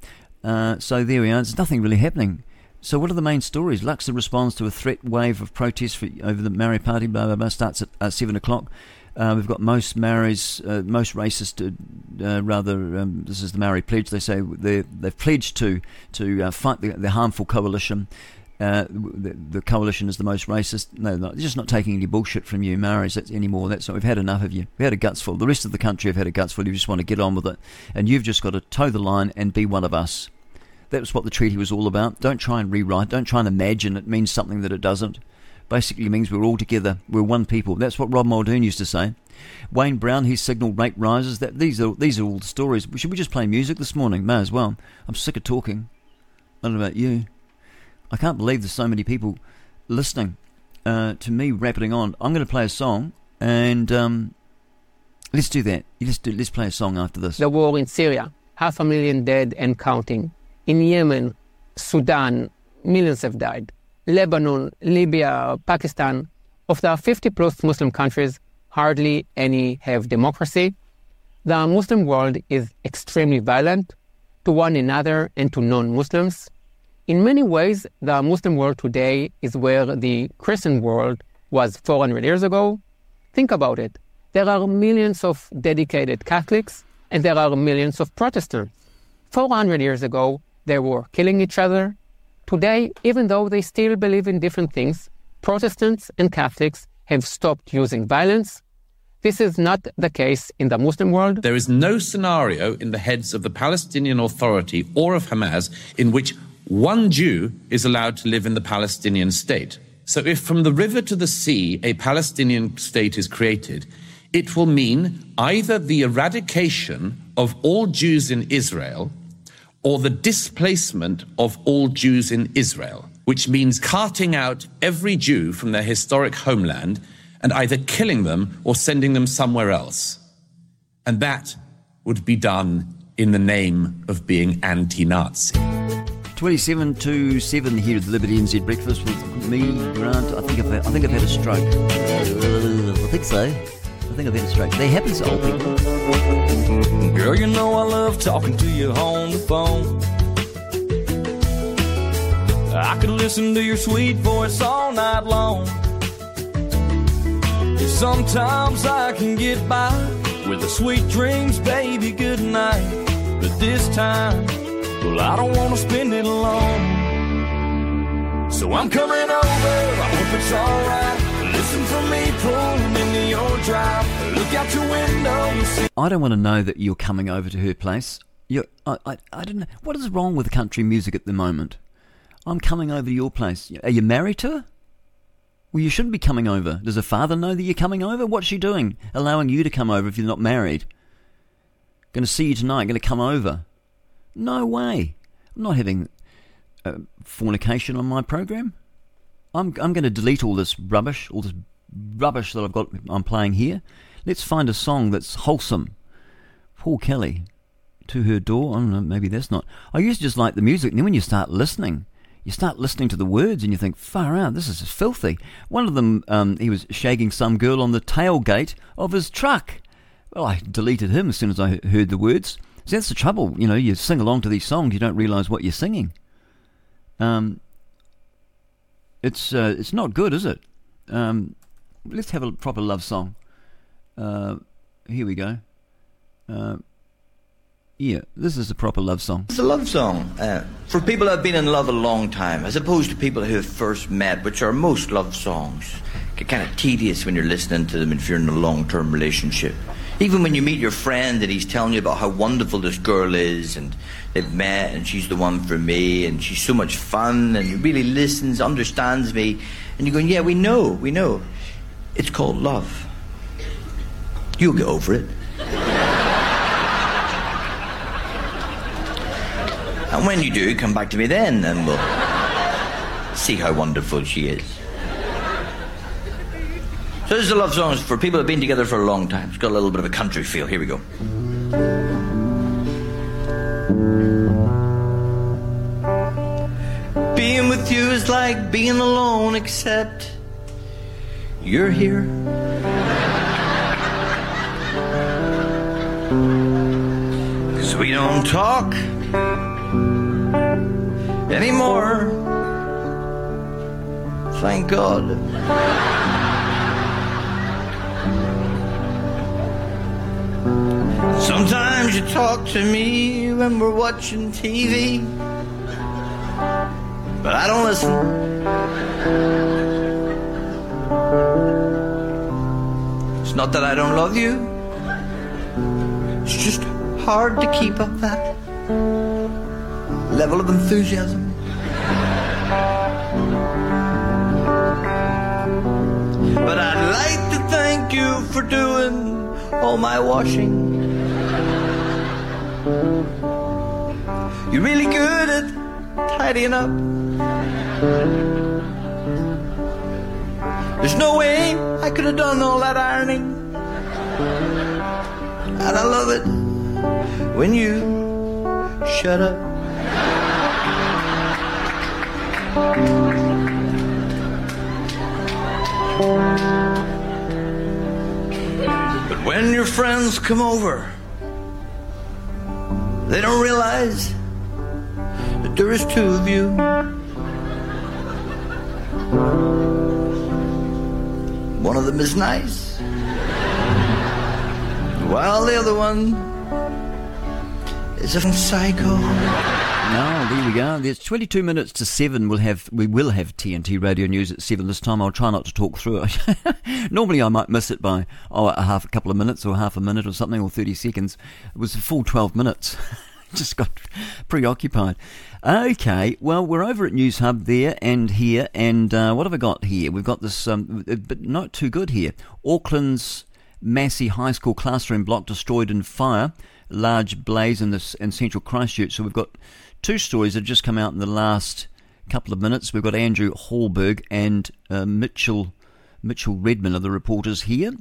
Uh, so there we are. There's nothing really happening. So what are the main stories? Luxon responds to a threat wave of protests for, over the Maori Party. Blah blah blah. Starts at uh, seven o'clock. Uh, we've got most Maoris, uh, most racist, uh, uh, rather. Um, this is the Maori pledge. They say they they've pledged to to uh, fight the, the harmful coalition. Uh, the, the, coalition is the most racist. No, they're just not taking any bullshit from you, Maoris, that's anymore. That's not, we've had enough of you. We've had a gutsful. The rest of the country have had a gutsful. You just want to get on with it, and you've just got to toe the line and be one of us. That was what the treaty was all about. Don't try and rewrite. Don't try and imagine it means something that it doesn't. Basically means we're all together. We're one people. That's what Rob Muldoon used to say. Wayne Brown, he signalled rate rises. That these are these are all the stories. Should we just play music this morning? May as well. I'm sick of talking. I don't know about you. I can't believe there's so many people listening uh, to me rapping on. I'm going to play a song, and um, let's do that. Let's do. Let's play a song after this. The war in Syria, half a million dead and counting. In Yemen, Sudan, millions have died. Lebanon, Libya, Pakistan. Of the 50 plus Muslim countries, hardly any have democracy. The Muslim world is extremely violent to one another and to non Muslims. In many ways, the Muslim world today is where the Christian world was 400 years ago. Think about it. There are millions of dedicated Catholics and there are millions of Protestants. 400 years ago, they were killing each other. Today, even though they still believe in different things, Protestants and Catholics have stopped using violence. This is not the case in the Muslim world. There is no scenario in the heads of the Palestinian Authority or of Hamas in which one Jew is allowed to live in the Palestinian state. So, if from the river to the sea a Palestinian state is created, it will mean either the eradication of all Jews in Israel or the displacement of all Jews in Israel, which means carting out every Jew from their historic homeland and either killing them or sending them somewhere else. And that would be done in the name of being anti Nazi. 27 to 7 here at the Liberty NZ Breakfast with me, Grant. I think I've had, I think I've had a stroke. Uh, I think so. I think I've had a stroke. That happens to old people. Girl, you know I love talking to you on the phone. I could listen to your sweet voice all night long. Sometimes I can get by with the sweet dreams, baby, good night. But this time, well, I don't want to spend it alone. So I'm coming over, I hope it's alright. Listen for me pulling into your drive. Look out your window. I don't want to know that you're coming over to her place. You're, I, I, I don't know. What is wrong with country music at the moment? I'm coming over to your place. Are you married to her? Well, you shouldn't be coming over. Does her father know that you're coming over? What's she doing? Allowing you to come over if you're not married? Going to see you tonight, going to come over. No way. I'm not having uh, fornication on my program. I'm, I'm going to delete all this rubbish, all this rubbish that I've got I'm playing here. Let's find a song that's wholesome. Paul Kelly, To Her Door. I don't know, maybe that's not. I used to just like the music, and then when you start listening, you start listening to the words and you think, far out, this is filthy. One of them, um, he was shagging some girl on the tailgate of his truck. Well, I deleted him as soon as I heard the words. So that's the trouble, you know, you sing along to these songs, you don't realise what you're singing. Um, it's, uh, it's not good, is it? Um, let's have a proper love song. Uh, here we go. Uh, yeah, this is a proper love song. It's a love song uh, for people have been in love a long time, as opposed to people who have first met, which are most love songs. get kind of tedious when you're listening to them if you're in a long-term relationship. Even when you meet your friend and he's telling you about how wonderful this girl is and they've met and she's the one for me and she's so much fun and he really listens, understands me, and you're going, yeah, we know, we know. It's called love. You'll get over it. and when you do, come back to me then and we'll see how wonderful she is. So this is a love song for people who've been together for a long time. It's got a little bit of a country feel. Here we go. Being with you is like being alone, except you're here. (laughs) Cause we don't talk anymore. Thank God. Sometimes you talk to me when we're watching TV, but I don't listen. It's not that I don't love you, it's just hard to keep up that level of enthusiasm. But I'd like to thank you for doing all my washing. You're really good at tidying up. There's no way I could have done all that ironing. And I love it when you shut up. But when your friends come over, they don't realize that there is two of you. One of them is nice, while the other one is a psycho. No, there we go. There's 22 minutes to seven. We'll have we will have TNT Radio News at seven this time. I'll try not to talk through it. (laughs) Normally, I might miss it by oh a half a couple of minutes or half a minute or something or 30 seconds. It was a full 12 minutes. (laughs) Just got preoccupied. Okay, well we're over at Newshub there and here, and uh, what have I got here? We've got this, um, but not too good here. Auckland's Massey High School classroom block destroyed in fire. Large blaze in this in central Christchurch. So we've got two stories that have just come out in the last couple of minutes. We've got Andrew Hallberg and uh, Mitchell Mitchell Redman are the reporters here,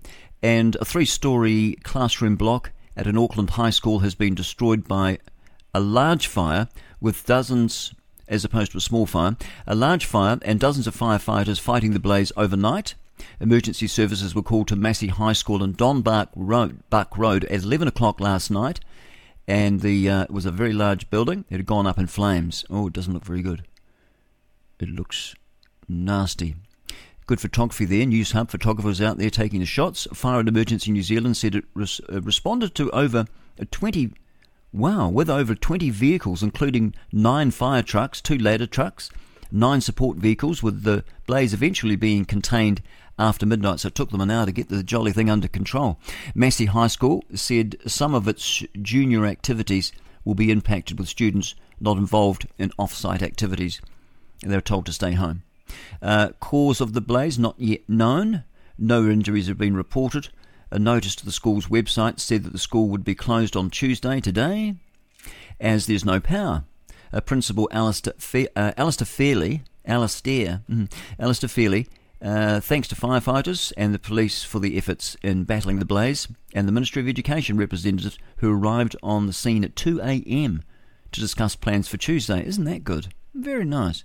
and a three-story classroom block at an Auckland high school has been destroyed by a large fire with dozens. As opposed to a small fire, a large fire and dozens of firefighters fighting the blaze overnight. Emergency services were called to Massey High School in Don Buck Road, Buck Road at 11 o'clock last night, and the uh, it was a very large building. It had gone up in flames. Oh, it doesn't look very good. It looks nasty. Good photography there. Newshub photographers out there taking the shots. Fire and Emergency New Zealand said it res- uh, responded to over 20, wow, with over 20 vehicles, including nine fire trucks, two ladder trucks, nine support vehicles, with the blaze eventually being contained after midnight. So it took them an hour to get the jolly thing under control. Massey High School said some of its junior activities will be impacted with students not involved in off-site activities. They're told to stay home. Uh, cause of the blaze not yet known. No injuries have been reported. A notice to the school's website said that the school would be closed on Tuesday today, as there's no power. Uh, Principal Alistair, Fe- uh, Alistair Fairley, Alistair, mm, Alistair Fairley, uh, thanks to firefighters and the police for the efforts in battling the blaze, and the Ministry of Education representatives who arrived on the scene at 2 a.m. to discuss plans for Tuesday. Isn't that good? Very nice.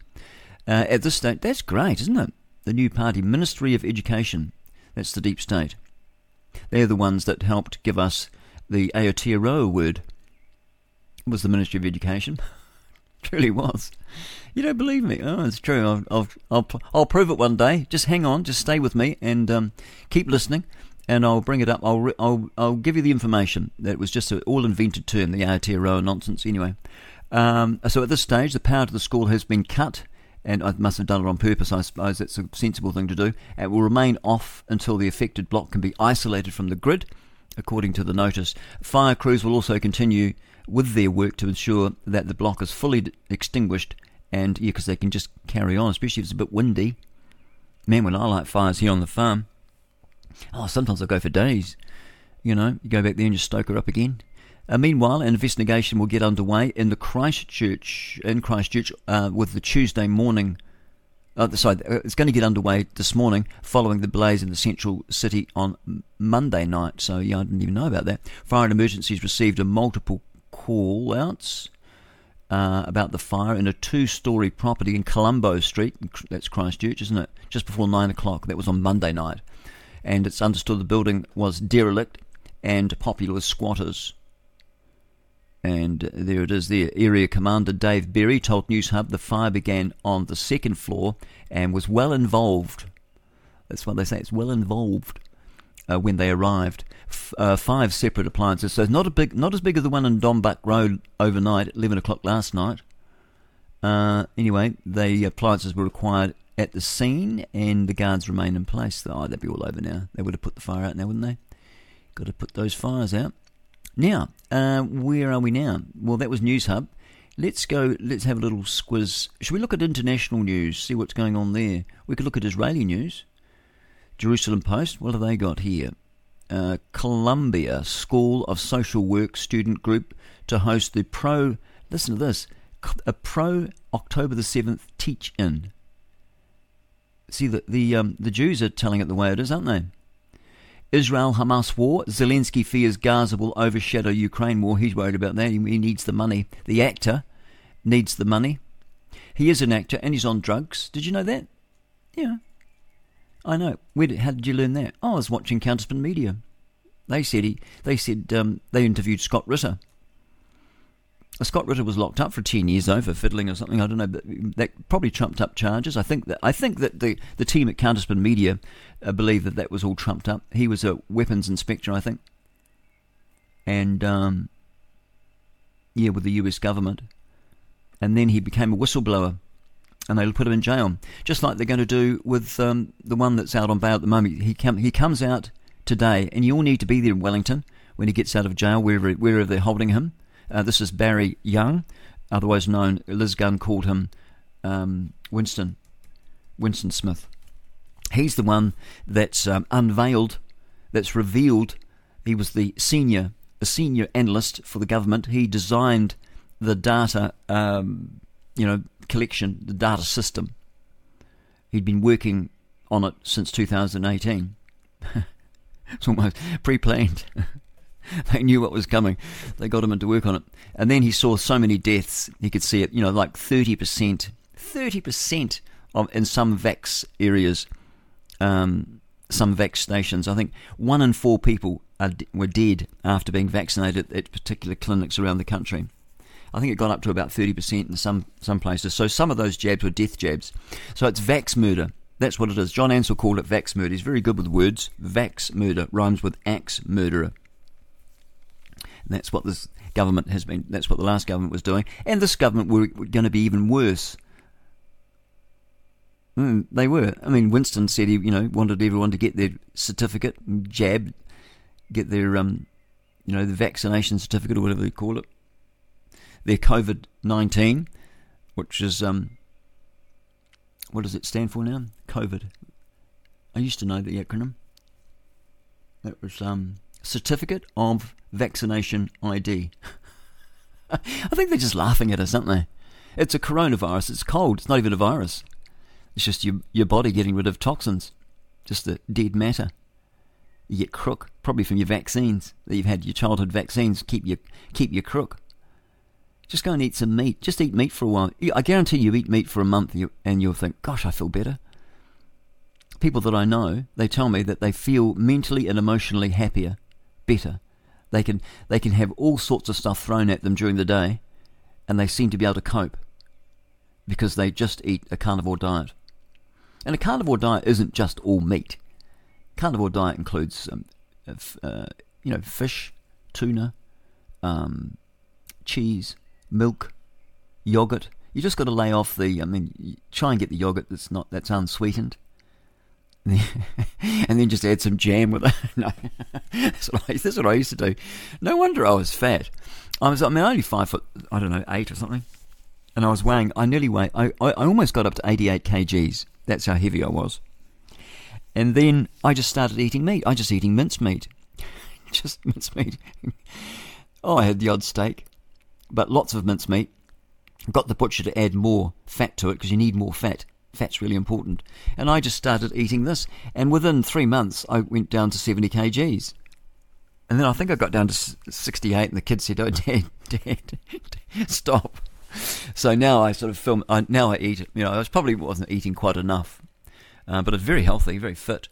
Uh, at this stage, that's great, isn't it? The new party, Ministry of Education. That's the deep state. They're the ones that helped give us the Aotearoa word. It was the Ministry of Education. (laughs) Truly was. You don't believe me? Oh, it's true. I'll, I'll, I'll, I'll prove it one day. Just hang on. Just stay with me and um, keep listening, and I'll bring it up. I'll, re- I'll, I'll give you the information. That was just an all-invented term, the Aotearoa nonsense. Anyway, um, so at this stage, the power to the school has been cut and I must have done it on purpose. I suppose that's a sensible thing to do. It will remain off until the affected block can be isolated from the grid, according to the notice. Fire crews will also continue with their work to ensure that the block is fully extinguished, and yeah, because they can just carry on, especially if it's a bit windy. Man, when I light fires here on the farm, oh, sometimes I go for days. You know, you go back there and just stoke her up again. Uh, meanwhile, an investigation will get underway in the Christchurch in Christchurch uh, with the Tuesday morning. Uh, sorry, uh, it's going to get underway this morning following the blaze in the central city on Monday night. So yeah, I didn't even know about that. Fire and emergencies received a multiple call outs uh, about the fire in a two-story property in Colombo Street. That's Christchurch, isn't it? Just before nine o'clock. That was on Monday night, and it's understood the building was derelict and popular squatters. And there it is there. Area Commander Dave Berry told Newshub the fire began on the second floor and was well involved. That's what they say, it's well involved uh, when they arrived. Uh, five separate appliances, so not a big, not as big as the one in Don Buck Road overnight at 11 o'clock last night. Uh, anyway, the appliances were required at the scene and the guards remain in place. Oh, they'd be all over now. They would have put the fire out now, wouldn't they? Got to put those fires out. Now, uh, where are we now? Well, that was Newshub. Let's go. Let's have a little squiz. Should we look at international news? See what's going on there. We could look at Israeli news. Jerusalem Post. What have they got here? Uh, Columbia School of Social Work student group to host the pro. Listen to this. A pro October the seventh teach in. See the the um, the Jews are telling it the way it is, aren't they? Israel Hamas war. Zelensky fears Gaza will overshadow Ukraine war. He's worried about that. He needs the money. The actor needs the money. He is an actor and he's on drugs. Did you know that? Yeah. I know. Where did, how did you learn that? Oh, I was watching Counterspin Media. They said he. They said um, they interviewed Scott Ritter. Scott Ritter was locked up for ten years though for fiddling or something. I don't know, but that probably trumped up charges. I think that I think that the the team at Counterspin Media uh, believe that that was all trumped up. He was a weapons inspector, I think, and um, yeah, with the U.S. government, and then he became a whistleblower, and they'll put him in jail, just like they're going to do with um, the one that's out on bail at the moment. He he comes out today, and you all need to be there in Wellington when he gets out of jail, wherever wherever they're holding him. Uh, this is Barry Young, otherwise known. Liz Gunn called him um, Winston Winston Smith. He's the one that's um, unveiled, that's revealed. He was the senior a senior analyst for the government. He designed the data, um, you know, collection, the data system. He'd been working on it since 2018. (laughs) it's almost pre-planned. (laughs) they knew what was coming. They got him into work on it. And then he saw so many deaths, he could see it, you know, like 30%, 30% of, in some vax areas, um, some vax stations. I think one in four people are, were dead after being vaccinated at particular clinics around the country. I think it got up to about 30% in some, some places. So some of those jabs were death jabs. So it's vax murder. That's what it is. John Ansell called it vax murder. He's very good with words. Vax murder rhymes with axe murderer. And that's what this government has been, that's what the last government was doing. And this government were, were going to be even worse. Mm, they were. I mean, Winston said he, you know, wanted everyone to get their certificate, jab, get their, um, you know, the vaccination certificate or whatever they call it, their COVID nineteen, which is um, what does it stand for now? COVID. I used to know the acronym. That was um, certificate of vaccination ID. (laughs) I think they're just laughing at us, aren't they? It's a coronavirus. It's cold. It's not even a virus. It's just your your body getting rid of toxins, just the dead matter. You get crook, probably from your vaccines that you've had. Your childhood vaccines keep you keep you crook. Just go and eat some meat. Just eat meat for a while. I guarantee you eat meat for a month and you'll think, "Gosh, I feel better." People that I know, they tell me that they feel mentally and emotionally happier, better. They can they can have all sorts of stuff thrown at them during the day, and they seem to be able to cope because they just eat a carnivore diet. And a carnivore diet isn't just all meat. Carnivore diet includes, um, uh, you know, fish, tuna, um, cheese, milk, yogurt. You just got to lay off the. I mean, try and get the yogurt that's not that's unsweetened, (laughs) and then just add some jam with it. (laughs) no, that's what, I, that's what I used to do. No wonder I was fat. I was. I mean, only five foot. I don't know, eight or something, and I was weighing. I nearly weighed. I, I, I almost got up to eighty-eight kgs. That's how heavy I was. And then I just started eating meat. I just eating mincemeat, (laughs) just mincemeat. oh, I had the odd steak, but lots of mincemeat. Got the butcher to add more fat to it because you need more fat. Fat's really important. And I just started eating this, and within three months, I went down to 70 kgs. And then I think I got down to 68, and the kids said, "Oh, (laughs) Dad, Dad, stop." So now I sort of film. I, now I eat. You know, I was probably wasn't eating quite enough, uh, but it's very healthy, very fit.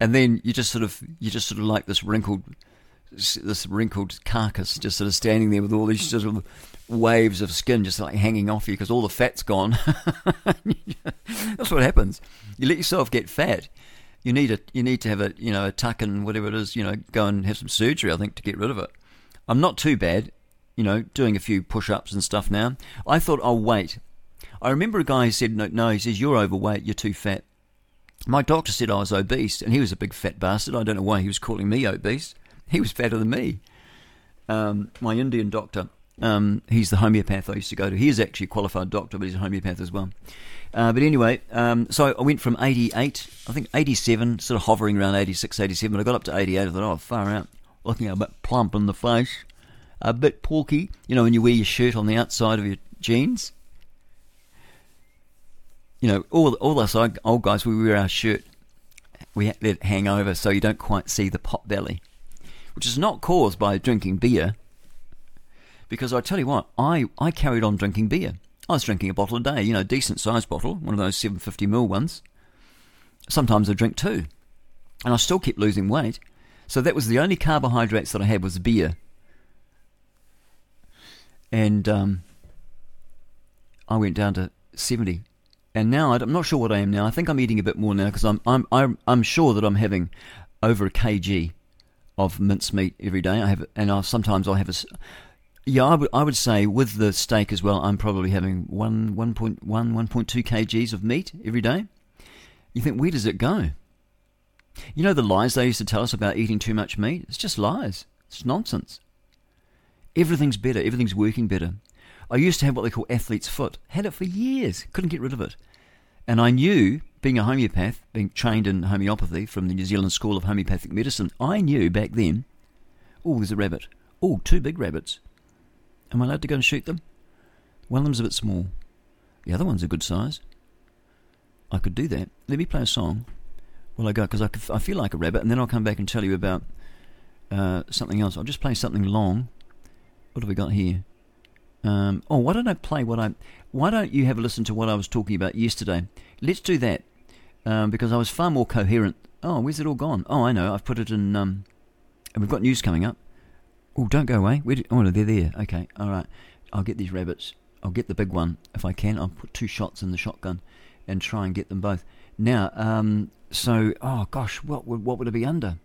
And then you just sort of, you just sort of like this wrinkled, this wrinkled carcass, just sort of standing there with all these sort of waves of skin just like hanging off you because all the fat's gone. (laughs) That's what happens. You let yourself get fat. You need a, you need to have a, you know, a tuck and whatever it is. You know, go and have some surgery. I think to get rid of it. I'm not too bad. You know, doing a few push-ups and stuff now. I thought I'll wait. I remember a guy who said, no, no, he says, you're overweight, you're too fat. My doctor said I was obese, and he was a big fat bastard. I don't know why he was calling me obese. He was fatter than me. Um, my Indian doctor, um, he's the homeopath I used to go to. He is actually a qualified doctor, but he's a homeopath as well. Uh, but anyway, um, so I went from 88, I think 87, sort of hovering around 86, 87. I got up to 88. I thought, oh, far out. Looking a bit plump in the face, a bit porky. You know, when you wear your shirt on the outside of your jeans. You know, all all us old guys, we wear our shirt, we let it hang over so you don't quite see the pot belly, which is not caused by drinking beer. Because I tell you what, I, I carried on drinking beer. I was drinking a bottle a day, you know, decent sized bottle, one of those 750ml ones. Sometimes I drink two. And I still kept losing weight. So that was the only carbohydrates that I had was beer. And um, I went down to 70. And now I'm not sure what I am now. I think I'm eating a bit more now because I'm, I'm, I'm, I'm sure that I'm having over a kg of mincemeat every day. I have, and I sometimes I'll have a. yeah, I would, I would say with the steak as well, I'm probably having one, 1.1, 1.2 kgs of meat every day. You think, where does it go? You know the lies they used to tell us about eating too much meat? It's just lies. It's nonsense. Everything's better. Everything's working better. I used to have what they call athlete's foot. Had it for years. Couldn't get rid of it. And I knew, being a homeopath, being trained in homeopathy from the New Zealand School of Homeopathic Medicine, I knew back then, oh, there's a rabbit. Oh, two big rabbits. Am I allowed to go and shoot them? One of them's a bit small. The other one's a good size. I could do that. Let me play a song while I go, because I, I feel like a rabbit, and then I'll come back and tell you about uh, something else. I'll just play something long. What have we got here? Um, oh, why don't I play what I? Why don't you have a listen to what I was talking about yesterday? Let's do that um, because I was far more coherent. Oh, where's it all gone? Oh, I know. I've put it in. Um, we've got news coming up. Oh, don't go away. Where do, oh, no, they're there. Okay, all right. I'll get these rabbits. I'll get the big one if I can. I'll put two shots in the shotgun and try and get them both. Now, um, so oh gosh, what would what would it be under?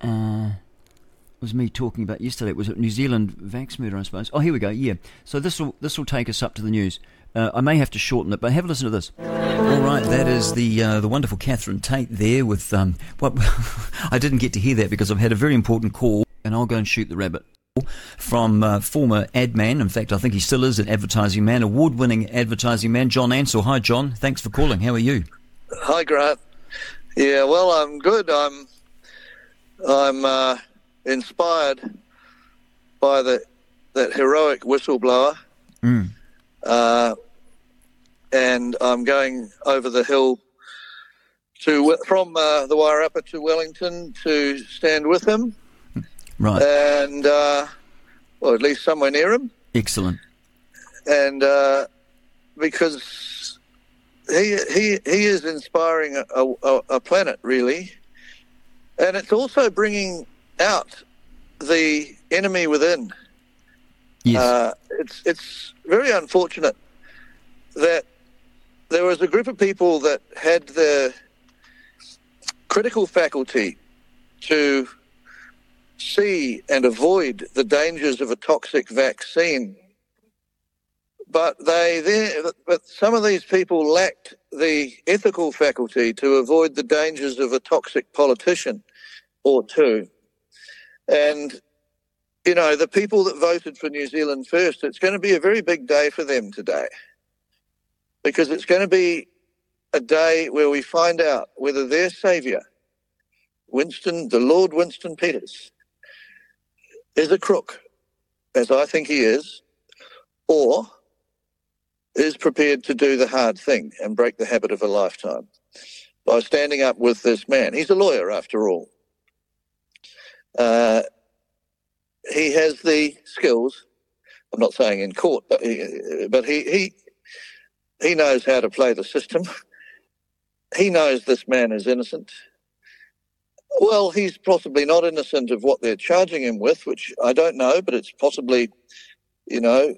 Uh, it was me talking about yesterday. It was New Zealand vax murder? I suppose. Oh, here we go. Yeah. So this will this will take us up to the news. Uh, I may have to shorten it, but have a listen to this. All right, that is the uh, the wonderful Catherine Tate there with um. What (laughs) I didn't get to hear that because I've had a very important call, and I'll go and shoot the rabbit from uh, former ad man. In fact, I think he still is an advertising man, award winning advertising man, John Ansell. Hi, John. Thanks for calling. How are you? Hi, Grant. Yeah, well, I'm good. I'm I'm uh, inspired by the that heroic whistleblower, Mm. Uh, and I'm going over the hill to from uh, the Wairarapa to Wellington to stand with him, Right. and uh, well, at least somewhere near him, Excellent. and uh, because he he he is inspiring a, a, a planet really, and it's also bringing out the enemy within. Yes. Uh, it's it's very unfortunate that there was a group of people that had the critical faculty to see and avoid the dangers of a toxic vaccine, but they there, but some of these people lacked the ethical faculty to avoid the dangers of a toxic politician or two. And you know, the people that voted for New Zealand first, it's going to be a very big day for them today. Because it's going to be a day where we find out whether their saviour, Winston, the Lord Winston Peters, is a crook, as I think he is, or is prepared to do the hard thing and break the habit of a lifetime by standing up with this man. He's a lawyer, after all. Uh, he has the skills. I'm not saying in court, but he, but he, he he knows how to play the system. He knows this man is innocent. Well, he's possibly not innocent of what they're charging him with, which I don't know, but it's possibly, you know,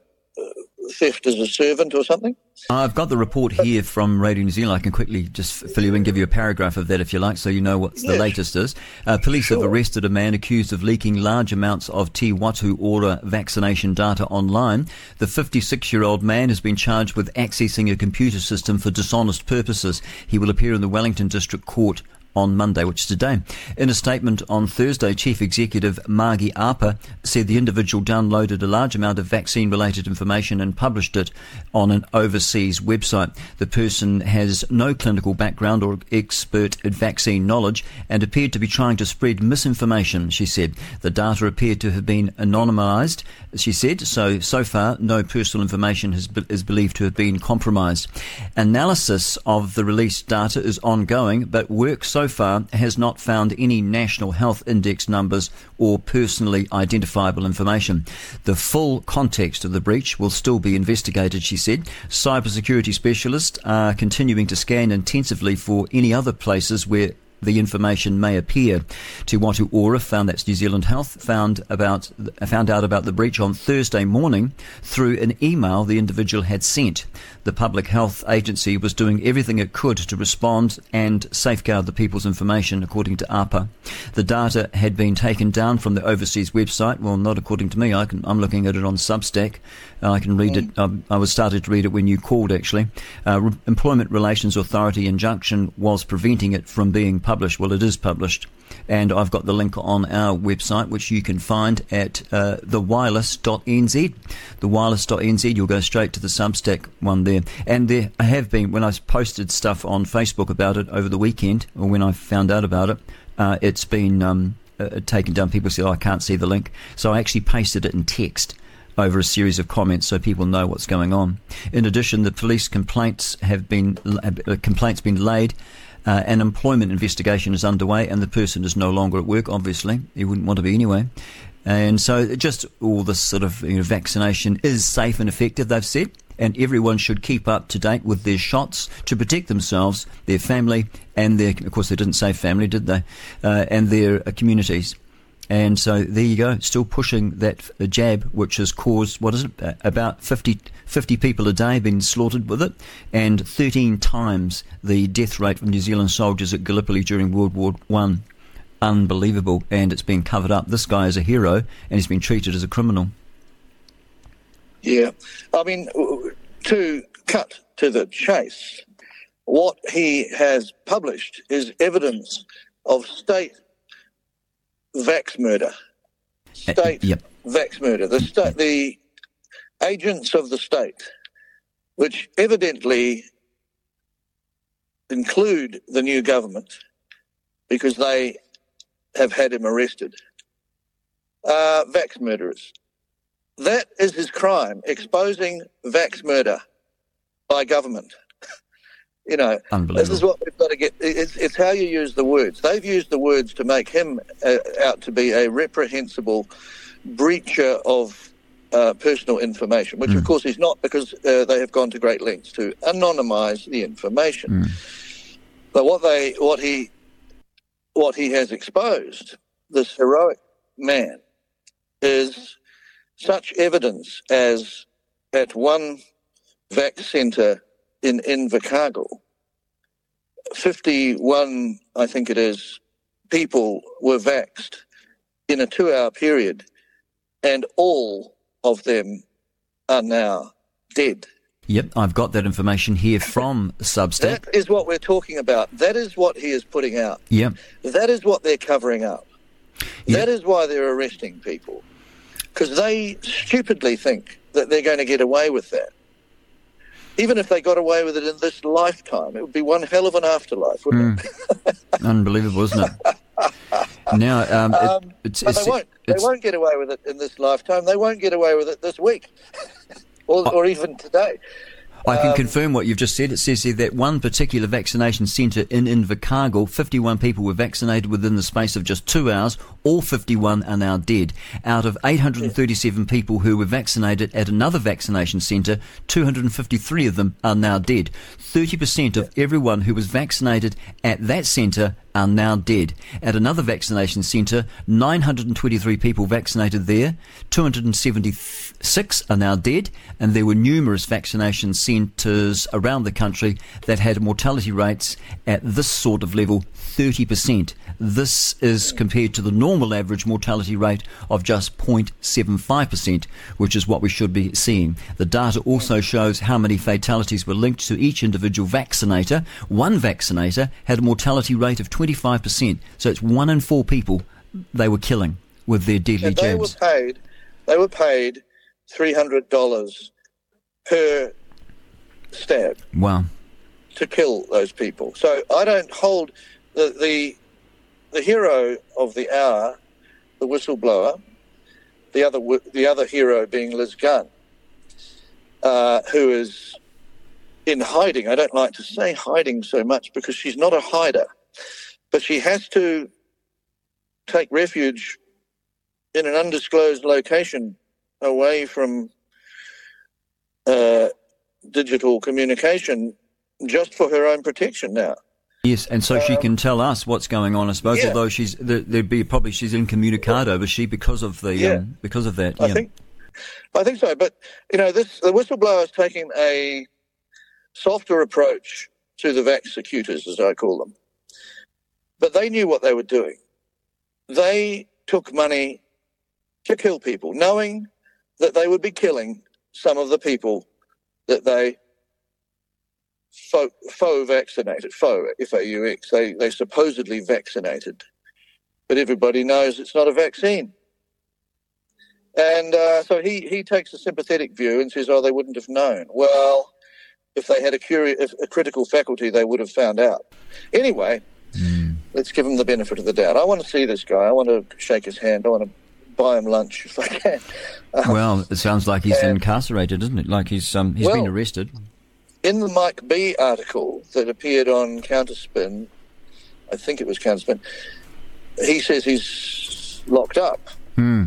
theft as a servant or something. I've got the report here from Radio New Zealand. I can quickly just fill you in, give you a paragraph of that if you like, so you know what the Yes. latest is. Uh, police have arrested a man accused of leaking large amounts of Te Whatu Ora vaccination data online. The 56 year old man has been charged with accessing a computer system for dishonest purposes. He will appear in the Wellington District Court on Monday, which is today. In a statement on Thursday, Chief Executive Margie Apa said the individual downloaded a large amount of vaccine related information and published it on an overseas website. The person has no clinical background or expert vaccine knowledge and appeared to be trying to spread misinformation, she said. The data appeared to have been anonymized, she said, so so far no personal information has, is believed to have been compromised. Analysis of the released data is ongoing, but work so far has not found any national health index numbers or personally identifiable information. The full context of the breach will still be investigated, she said. Cybersecurity specialists are continuing to scan intensively for any other places where the information may appear. Te Whatu Ora found that's New Zealand Health found about found out about the breach on Thursday morning through an email the individual had sent. The public health agency was doing everything it could to respond and safeguard the people's information, according to Apa. The data had been taken down from the overseas website. Well, not according to me. I can, I'm looking at it on Substack. I can read it. Um, I was started to read it when you called. Actually, uh, Re- Employment Relations Authority injunction was preventing it from being published. Well, it is published, and I've got the link on our website, which you can find at uh, thewireless.nz. Thewireless.nz. You'll go straight to the Substack one there, and there I have been when I posted stuff on Facebook about it over the weekend, or when I found out about it, uh, it's been. Um, uh, taken down. People say, "Oh, I can't see the link," so I actually pasted it in text over a series of comments so people know what's going on. In addition, the police complaints have been uh, complaints been laid. Uh, an employment investigation is underway, and the person is no longer at work. Obviously, he wouldn't want to be anyway. And so, just all this sort of you know, vaccination is safe and effective. They've said, and everyone should keep up to date with their shots to protect themselves, their family, and their. Of course, they didn't say family, did they? Uh, and their uh, communities. And so there you go, still pushing that jab, which has caused, what is it, about 50, 50 people a day been slaughtered with it, and 13 times the death rate of New Zealand soldiers at Gallipoli during World War One. Unbelievable, and it's been covered up. This guy is a hero, and he's been treated as a criminal. Yeah. I mean, to cut to the chase, what he has published is evidence of state vax murder. Eh, eh, state yep. vax murder. The, sta- the agents of the state, which evidently include the new government because they have had him arrested, are vax murderers. That is his crime, exposing vax murder by government. You know, this is what we've got to get. It's, it's how you use the words. They've used the words to make him uh, out to be a reprehensible breacher of uh, personal information, which of course he's not because uh, they have gone to great lengths to anonymise the information. But what they, what he, what he has exposed, this heroic man, is such evidence as at one vac centre in Invercargill, 51, I think it is, people were vaxed in a two hour period, and all of them are now dead. Yep, I've got that information here from Substack. That is what we're talking about. That is what he is putting out. Yep. That is what they're covering up. That is why they're arresting people. Because they stupidly think that they're going to get away with that. Even if they got away with it in this lifetime, it would be one hell of an afterlife, wouldn't it? Mm. (laughs) Unbelievable, isn't it? now, um, it- Um, it's, it's, they won't. They won't get away with it in this lifetime. They won't get away with it this week, (laughs) or, or even today. I can Um, confirm what you've just said. It says here that one particular vaccination centre in Invercargill, 51 people were vaccinated within the space of just two hours. All 51 are now dead. Out of 837 people who were vaccinated at another vaccination centre, 253 of them are now dead. 30% of everyone who was vaccinated at that centre are now dead. At another vaccination centre, 923 people vaccinated there, 276 are now dead, and there were numerous vaccination centres around the country that had mortality rates at this sort of level 30%. This is compared to the normal average mortality rate of just 0.75%, which is what we should be seeing. The data also shows how many fatalities were linked to each individual vaccinator. One vaccinator had a mortality rate of 25%, so it's one in four people they were killing with their deadly And they were paid. They were paid three hundred dollars per stab Wow. to kill those people. So I don't hold the the the hero of the hour, the whistleblower, the other the other hero being Liz Gunn, uh, who is in hiding. I don't like to say hiding so much because she's not a hider, but she has to take refuge in an undisclosed location away from uh, digital communication just for her own protection now. Yes, and so she can tell us what's going on. I suppose, yeah. although she's there, there'd be probably she's incommunicado, but she because of the Yeah. um, because of that. I yeah. think I think so. But you know, this the whistleblower is taking a softer approach to the vaxecutors, as I call them. But they knew what they were doing. They took money to kill people, knowing that they would be killing some of the people that they faux, faux vaccinated, faux, F-A-U-X, they, they supposedly vaccinated. But everybody knows it's not a vaccine. And uh, so he, he takes a sympathetic view and says, oh, they wouldn't have known. Well, if they had a, curi- if a critical faculty, they would have found out. Anyway, let's give him the benefit of the doubt. I want to see this guy. I want to shake his hand. I want to buy him lunch if I can. Uh, (laughs) Well, it sounds like he's and- incarcerated, doesn't it? Like he's um, he's been arrested. In the Mike B article that appeared on Counterspin, I think it was Counterspin, he says he's locked up. Hmm.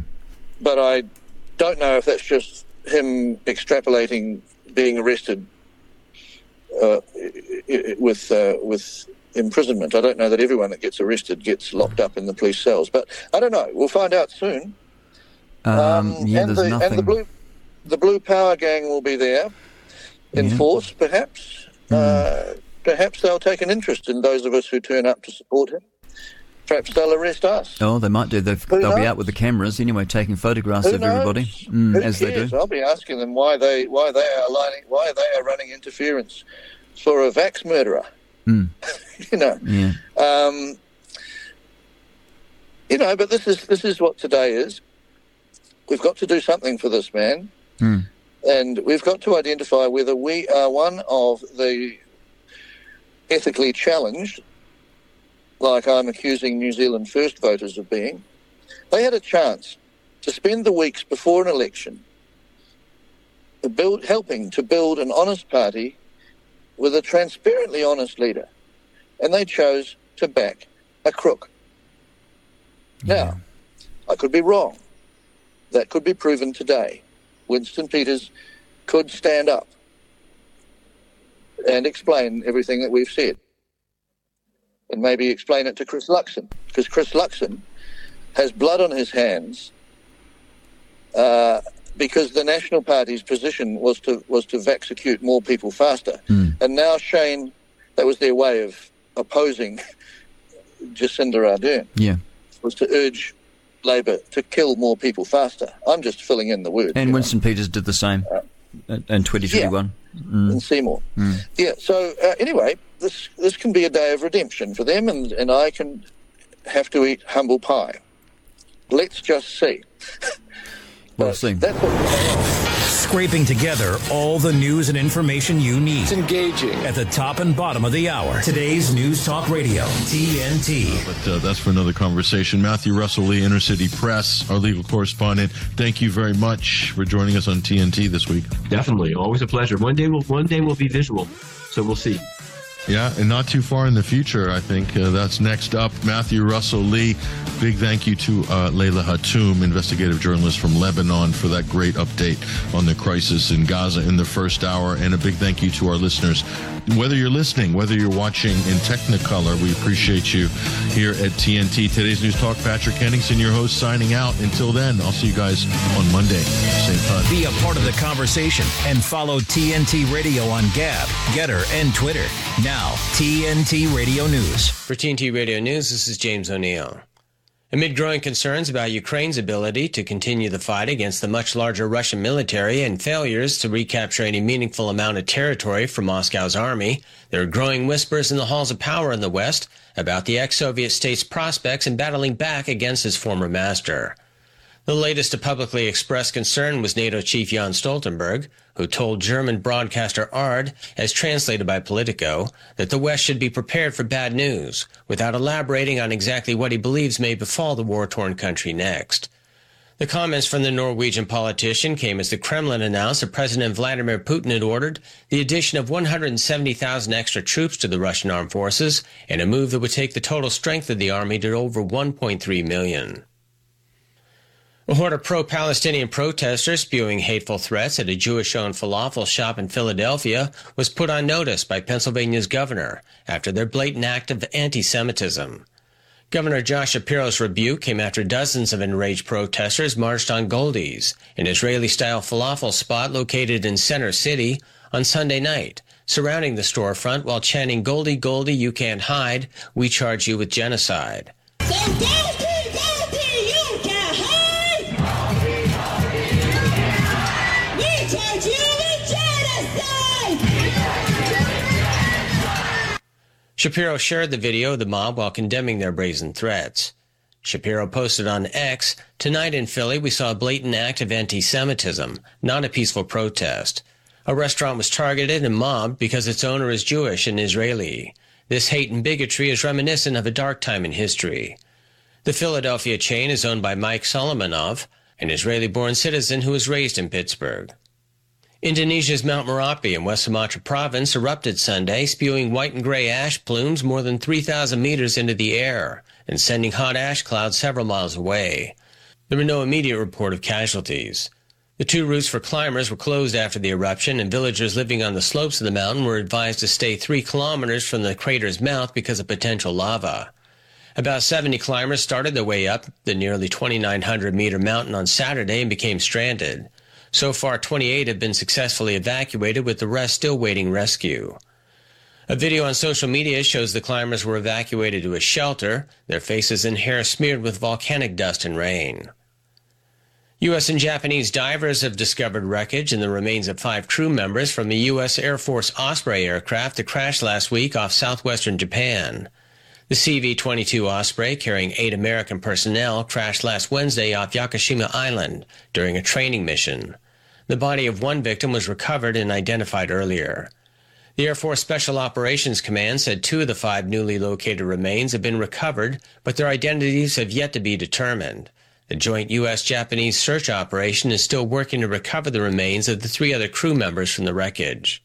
But I don't know if that's just him extrapolating being arrested uh, with uh, with imprisonment. I don't know that everyone that gets arrested gets locked up in the police cells, but I don't know. We'll find out soon. Um, yeah, and there's the nothing. and the blue the blue power gang will be there in Yeah. force, perhaps. Uh, perhaps they'll take an interest in those of us who turn up to support him. Perhaps they'll arrest us. Oh, they might do. They've, they'll be out with the cameras anyway, taking photographs Who of knows? everybody, mm, as they cares? do. I'll be asking them why they why they are lining, why they are running interference for a vax murderer. Mm. (laughs) you know. Yeah. Um, you know, but this is this is what today is. We've got to do something for this man, Mm. And we've got to identify whether we are one of the ethically challenged, like I'm accusing New Zealand First voters of being. They had a chance to spend the weeks before an election build, helping to build an honest party with a transparently honest leader, and they chose to back a crook. Now, I could be wrong. That could be proven today. Winston Peters could stand up and explain everything that we've said. And maybe explain it to Chris Luxon, because Chris Luxon has blood on his hands uh, because the National Party's position was to was to execute more people faster. And now Shane, that was their way of opposing (laughs) Jacinda Ardern, Yeah. was to urge Labor to kill more people faster. I'm just filling in the words. And Winston Peters did the same. And, and 2021. in Seymour. Mm. Yeah. So uh, anyway, this this can be a day of redemption for them, and, and I can have to eat humble pie. Let's just see. We'll (laughs) see. That's what Scraping together all the news and information you need. It's engaging. At the top and bottom of the hour. Today's News Talk Radio, TNT. But uh, that's for another conversation. Matthew Russell Lee, Inner City Press, our legal correspondent. Thank you very much for joining us on TNT this week. Definitely, always a pleasure. One day we'll one day we'll be visual, so we'll see. Yeah, and not too far in the future, I think. Uh, that's next up. Matthew Russell Lee. Big thank you to uh, Layla Hatoum, investigative journalist from Lebanon, for that great update on the crisis in Gaza in the first hour. And a big thank you to our listeners. Whether you're listening, whether you're watching in Technicolor, we appreciate you here at TNT. Today's News Talk, Patrick Henningsen, your host, signing out. Until then, I'll see you guys on Monday, same time. Be a part of the conversation and follow TNT Radio on Gab, Gettr, and Twitter. Now, TNT Radio News. For TNT Radio News, this is James O'Neill. Amid growing concerns about Ukraine's ability to continue the fight against the much larger Russian military and failures to recapture any meaningful amount of territory from Moscow's army, there are growing whispers in the halls of power in the West about the ex-Soviet state's prospects in battling back against its former master. The latest to publicly express concern was NATO chief Jens Stoltenberg, who told German broadcaster ARD, as translated by Politico, that the West should be prepared for bad news, without elaborating on exactly what he believes may befall the war-torn country next. The comments from the Norwegian politician came as the Kremlin announced that President Vladimir Putin had ordered the addition of 170,000 extra troops to the Russian armed forces, in a move that would take the total strength of the army to over 1.3 million. A horde of pro-Palestinian protesters spewing hateful threats at a Jewish-owned falafel shop in Philadelphia was put on notice by Pennsylvania's governor after their blatant act of anti-Semitism. Governor Josh Shapiro's rebuke came after dozens of enraged protesters marched on Goldie's, an Israeli-style falafel spot located in Center City, on Sunday night, surrounding the storefront while chanting Goldie, Goldie, you can't hide, we charge you with genocide. Shapiro shared the video of the mob while condemning their brazen threats. Shapiro posted on X, Tonight in Philly, we saw a blatant act of anti Semitism, not a peaceful protest. A restaurant was targeted and mobbed because its owner is Jewish and Israeli. This hate and bigotry is reminiscent of a dark time in history. The Philadelphia chain is owned by Mike Solomonov, an Israeli born citizen who was raised in Pittsburgh. Indonesia's Mount Marapi in West Sumatra province erupted Sunday, spewing white and gray ash plumes more than 3,000 meters into the air and sending hot ash clouds several miles away. There were no immediate report of casualties. The two routes for climbers were closed after the eruption, and villagers living on the slopes of the mountain were advised to stay three kilometers from the crater's mouth because of potential lava. About 70 climbers started their way up the nearly 2,900 meter mountain on Saturday and became stranded. So far, 28 have been successfully evacuated, with the rest still waiting rescue. A video on social media shows the climbers were evacuated to a shelter, their faces and hair smeared with volcanic dust and rain. U.S. and Japanese divers have discovered wreckage and the remains of five crew members from the U.S. Air Force Osprey aircraft that crashed last week off southwestern Japan. The CV-22 Osprey, carrying eight American personnel, crashed last Wednesday off Yakushima Island during a training mission. The body of one victim was recovered and identified earlier. The Air Force Special Operations Command said two of the five newly located remains have been recovered, but their identities have yet to be determined. The joint U.S.-Japanese search operation is still working to recover the remains of the three other crew members from the wreckage.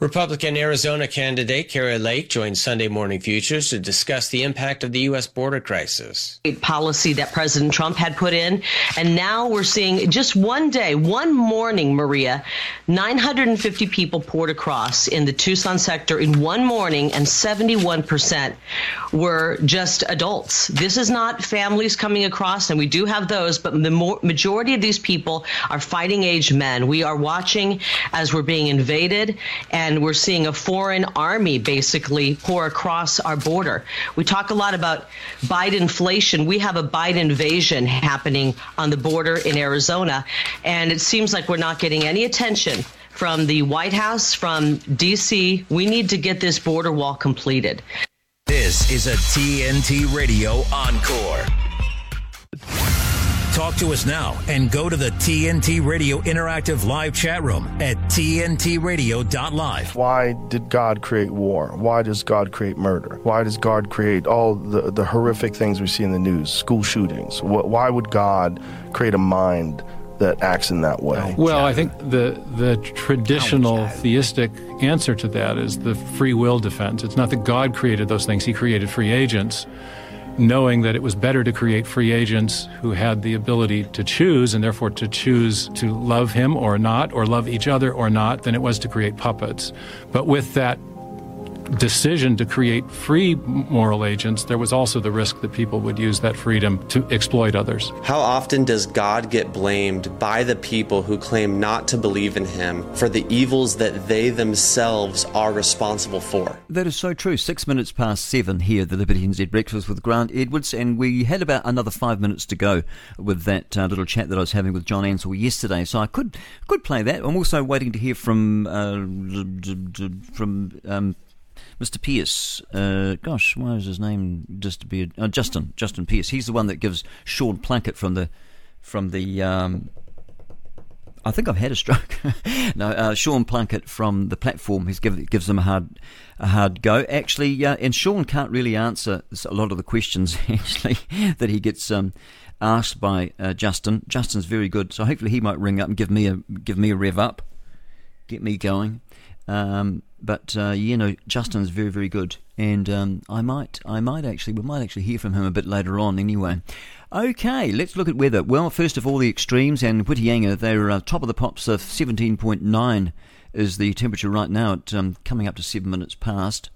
Republican Arizona candidate Kari Lake joined Sunday Morning Futures to discuss the impact of the U.S. border crisis. policy that President Trump had put in. And now we're seeing just one day, one morning, Maria, 950 people poured across in the Tucson sector in one morning, and 71% were just adults. This is not families coming across, and we do have those, but the majority of these people are fighting age men. We are watching as we're being invaded, and and we're seeing a foreign army basically pour across our border. We talk a lot about Biden inflation. We have a Biden invasion happening on the border in Arizona, and it seems like we're not getting any attention from the White House, from D.C. We need to get this border wall completed. This is a TNT Radio Encore. Talk to us now and go to the TNT Radio Interactive Live chat room at TNTRadio.live. Why did God create war? Why does God create murder? Why does God create all the, the horrific things we see in the news, school shootings? Why would God create a mind that acts in that way? Well, I think the the traditional theistic answer to that is the free will defense. It's not that God created those things; He created free agents, knowing that it was better to create free agents who had the ability to choose, and therefore to choose to love Him or not, or love each other or not, than it was to create puppets. But with that decision to create free moral agents, there was also the risk that people would use that freedom to exploit others. How often does God get blamed by the people who claim not to believe in Him for the evils that they themselves are responsible for? That is so true. Six minutes past seven here, the Liberty NZ Breakfast with Grant Edwards, and we had about another five minutes to go with that uh, little chat that I was having with John Ansell yesterday. So I could could play that. I'm also waiting to hear from uh, from um, Mr. Pierce. Uh, gosh, why is his name just to be uh, Justin? Justin Pierce. He's the one that gives Sean Plunket from the from the. Um, I think I've had a stroke. (laughs) no, uh, Sean Plunket from the platform. He's give, gives them a hard, a hard go. Actually, uh, and Sean can't really answer a lot of the questions (laughs) actually that he gets um, asked by uh, Justin. Justin's very good, so hopefully he might ring up and give me a give me a rev up, get me going. Um, but uh, you know, Justin's very very good, and um, I might I might actually we might actually hear from him a bit later on anyway. Okay, let's look at weather. Well, first of all, the extremes and Whitianga, they're uh, top of the pops of 17.9 is the temperature right now, at um, coming up to seven minutes past.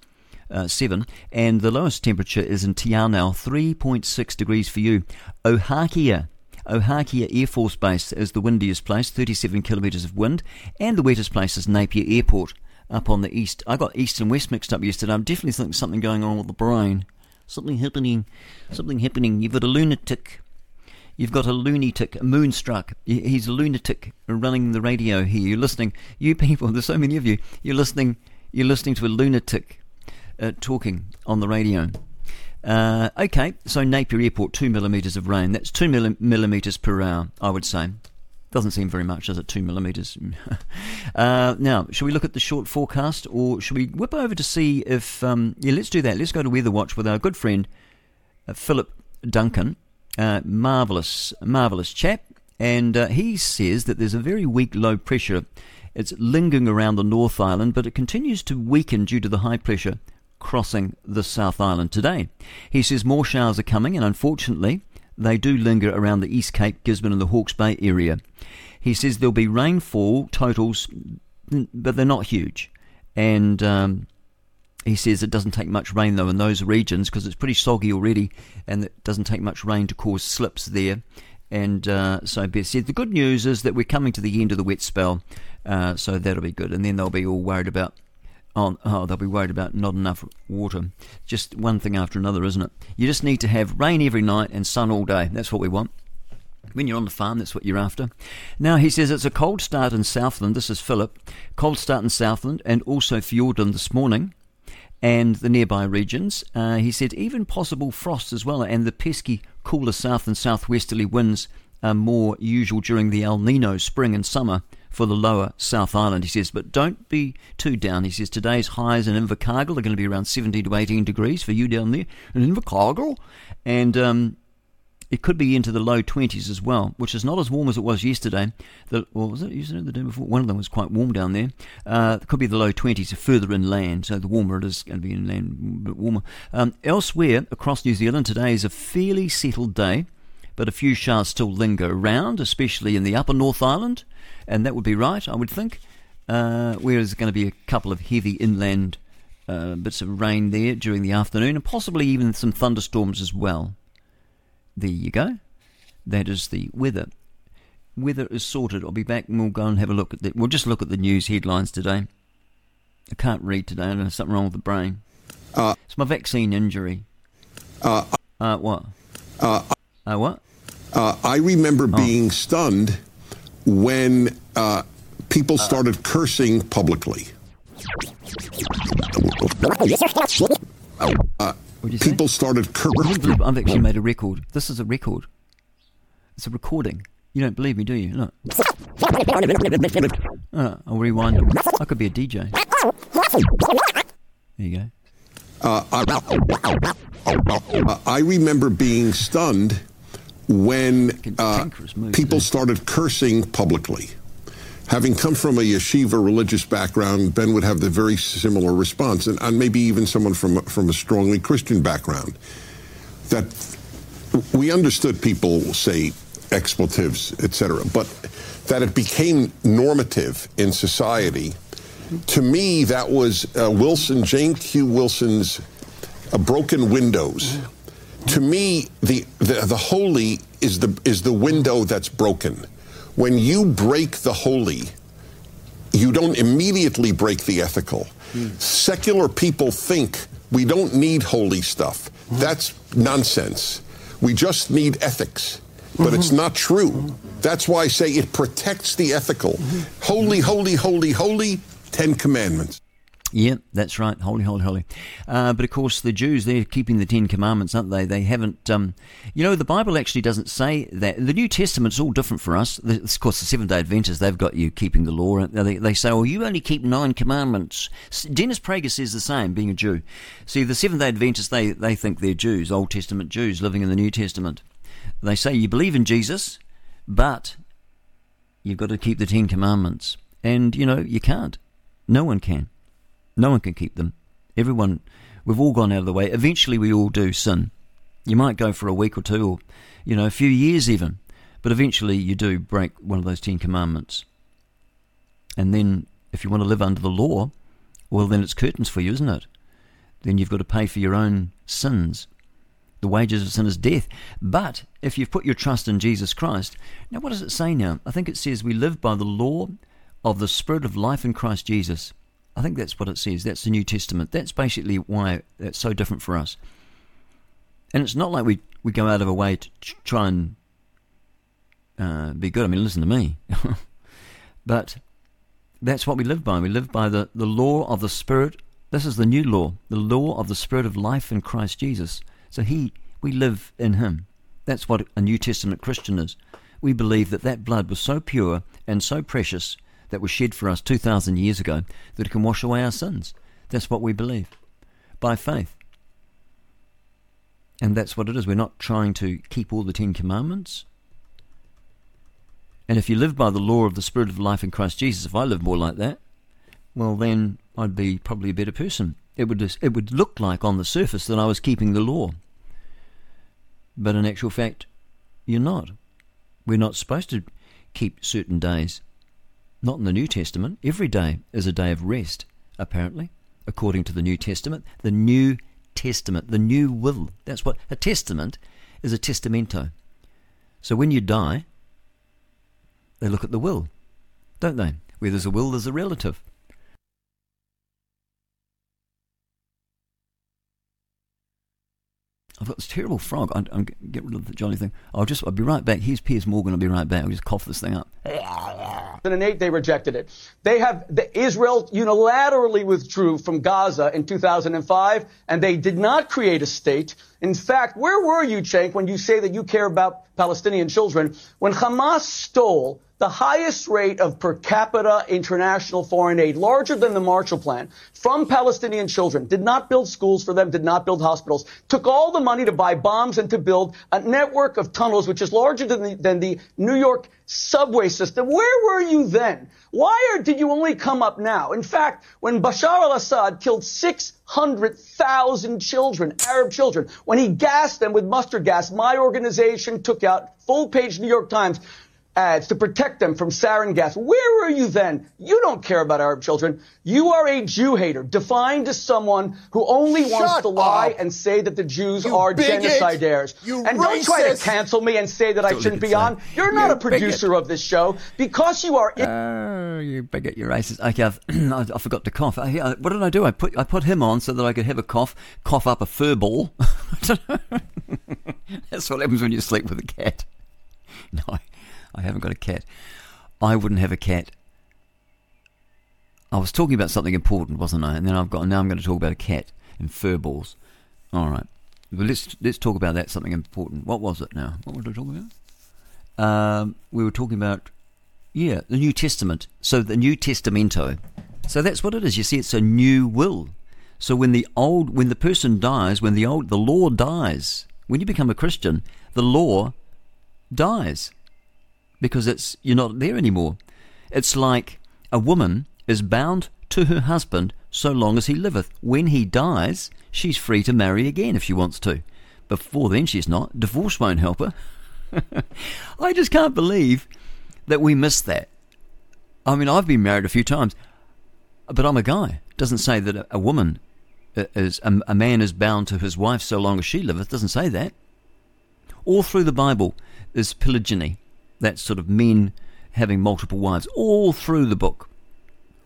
Uh, 7 and the lowest temperature is in Te Anau 3.6 degrees for you Ohakea Ohakea Air Force Base is the windiest place 37 kilometres of wind and the wettest place is Napier Airport up on the east I got east and west mixed up yesterday I'm definitely thinking something going on with the brain something happening something happening you've got a lunatic You've got a lunatic, moonstruck. He's a lunatic running the radio here. You're listening. You people, (laughs) there's so many of you. You're listening. You're listening to a lunatic uh, talking on the radio. Uh, okay, so Napier Airport, two millimetres of rain. That's two milli- millimetres per hour, I would say. Doesn't seem very much, does it? Two millimetres. (laughs) uh, now, shall we look at the short forecast, or shall we whip over to see if? Um, yeah, let's do that. Let's go to Weather Watch with our good friend uh, Philip Duncan. Uh, marvelous, marvelous chap, and uh, he says that there's a very weak low pressure. It's lingering around the North Island, but it continues to weaken due to the high pressure crossing the South Island today. He says more showers are coming, and unfortunately, they do linger around the East Cape, Gisborne, and the Hawke's Bay area. He says there'll be rainfall totals, but they're not huge. And um, he says it doesn't take much rain, though, in those regions because it's pretty soggy already, and it doesn't take much rain to cause slips there. And uh, so Beth said the good news is that we're coming to the end of the wet spell, uh, so that'll be good. And then they'll be all worried about oh, oh, they'll be worried about not enough water. Just one thing after another, isn't it? You just need to have rain every night and sun all day. That's what we want. When you're on the farm, that's what you're after. Now, he says it's a cold start in Southland. This is Philip. Cold start in Southland and also Fiordland this morning and the nearby regions. Uh, he said even possible frost as well, and the pesky cooler south and southwesterly winds are more usual during the El Nino spring and summer for the lower South Island, he says. But don't be too down. He says today's highs in Invercargill are going to be around 17 to 18 degrees for you down there in Invercargill. And um, it could be into the low 20s as well, which is not as warm as it was yesterday. The, or was it yesterday the day before? One of them was quite warm down there. Uh, it could be the low 20s further inland, so the warmer it is going to be inland, a bit warmer. Um, elsewhere across New Zealand, today is a fairly settled day, but a few showers still linger around, especially in the upper North Island, and that would be right, I would think. Uh, where there's going to be a couple of heavy inland uh, bits of rain there during the afternoon, and possibly even some thunderstorms as well. There you go. That is the weather. Weather is sorted. I'll be back and we'll go and have a look at that. We'll just look at the news headlines today. I can't read today. I don't know something wrong with the brain. Uh, it's my vaccine injury. Uh, Uh, what? uh, Uh, what? uh, I remember being stunned when uh, people started cursing publicly. Uh, people started can't believe cursing. I've actually made a record. This is a record. It's a recording. You don't believe me, do you? Look. Uh, I'll rewind. I could be a DJ. There you go. Uh, I, uh, I remember being stunned when uh, people started cursing publicly. Having come from a yeshiva religious background, Ben would have the very similar response, and, and maybe even someone from from a strongly Christian background. That we understood people say expletives, etc., but that it became normative in society. To me, that was uh, Wilson, James Q. Wilson's uh, "Broken Windows." To me, the, the the holy is the is the window that's broken. When you break the holy, you don't immediately break the ethical. Secular people think we don't need holy stuff. That's nonsense. We just need ethics. But it's mm-hmm. not true. That's why I say it protects the ethical. Mm-hmm. Holy, holy, holy, holy, Ten Commandments. Yeah, that's right. Holy, holy, holy. Uh, but of course, the Jews, they're keeping the Ten Commandments, aren't they? They haven't, um, you know, the Bible actually doesn't say that. The New Testament's all different for us. The, of course, the Seventh day Adventists, they've got you keeping the law. They, they say, oh, you only keep nine commandments. Dennis Prager says the same, being a Jew. See, the Seventh day Adventists, they, they think they're Jews, Old Testament Jews living in the New Testament. They say you believe in Jesus, but you've got to keep the Ten Commandments. And, you know, you can't. No one can. No one can keep them. Everyone, we've all gone out of the way. Eventually, we all do sin. You might go for a week or two, or you know, a few years even, but eventually you do break one of those Ten Commandments. And then, if you want to live under the law, well, then it's curtains for you, isn't it? Then you've got to pay for your own sins. The wages of sin is death. But if you've put your trust in Jesus Christ, now what does it say now? I think it says we live by the law of the Spirit of life in Christ Jesus. I think that's what it says. That's the New Testament. That's basically why it's so different for us. And it's not like we, we go out of our way to tr- try and uh, be good. I mean, listen to me. (laughs) but that's what we live by. We live by the, the law of the Spirit. This is the new law, the law of the Spirit of life in Christ Jesus. So he, we live in him. That's what a New Testament Christian is. We believe that that blood was so pure and so precious that was shed for us 2,000 years ago that can wash away our sins. That's what we believe by faith. And that's what it is. We're not trying to keep all the Ten Commandments. And if you live by the law of the Spirit of life in Christ Jesus, if I live more like that, well, then I'd be probably a better person. It would, just, it would look like on the surface that I was keeping the law. But in actual fact, you're not. We're not supposed to keep certain days. Not in the New Testament. Every day is a day of rest, apparently, according to the New Testament. The New Testament, the new will. That's what a testament is a testamento. So when you die, they look at the will, don't they? Where there's a will, there's a relative. I've got this terrible frog. I'm, I'm get rid of the jolly thing. I'll just. I'll be right back. Here's Piers Morgan. I'll be right back. I'll just cough this thing up. 2008, they rejected it. They have the, Israel unilaterally withdrew from Gaza in 2005, and they did not create a state. In fact, where were you, Cenk, when you say that you care about Palestinian children? When Hamas stole the highest rate of per capita international foreign aid, larger than the Marshall Plan, from Palestinian children, did not build schools for them, did not build hospitals, took all the money to buy bombs and to build a network of tunnels, which is larger than the, than the New York subway system. Where were you then? Why are, did you only come up now? In fact, when Bashar al-Assad killed 600,000 children, Arab children, when he gassed them with mustard gas, my organization took out full page New York Times ads to protect them from sarin gas. Where were you then? You don't care about Arab children. You are a Jew hater, defined as someone who only wants Shut to lie up. and say that the Jews You are bigot. genocidaires. You and don't try to cancel me and say that I That's all shouldn't be on. say. You're not You a producer of this show because you are. Oh, you bigot, you racist. Okay, I've, (clears throat) I, I forgot to cough. I, I, what did I do? I put I put him on so that I could have a cough, cough up a fur ball. (laughs) (laughs) That's what happens when you sleep with a cat. (laughs) No, I, haven't got a cat. I wouldn't have a cat. I was talking about something important, wasn't I? And then I've got now I'm going to talk about a cat and fur balls. All right. Well, let's let's talk about that something important. What was it now? What were we talking about? Um, we were talking about yeah, the New Testament. So the New Testamento. So that's what it is. You see, it's a new will. So when the old, when the person dies, when the old, the law dies. When you become a Christian, the law dies because it's you're not there anymore. It's like a woman is bound to her husband so long as he liveth. When he dies, she's free to marry again if she wants to. Before then, she's not. Divorce won't help her. (laughs) I just can't believe that we miss that. I mean, I've been married a few times, but I'm a guy. Doesn't say that a, woman uh, is a, man is bound to his wife so long as she liveth. Doesn't say that. All through the Bible is polygyny, that sort of men having multiple wives. All through the book.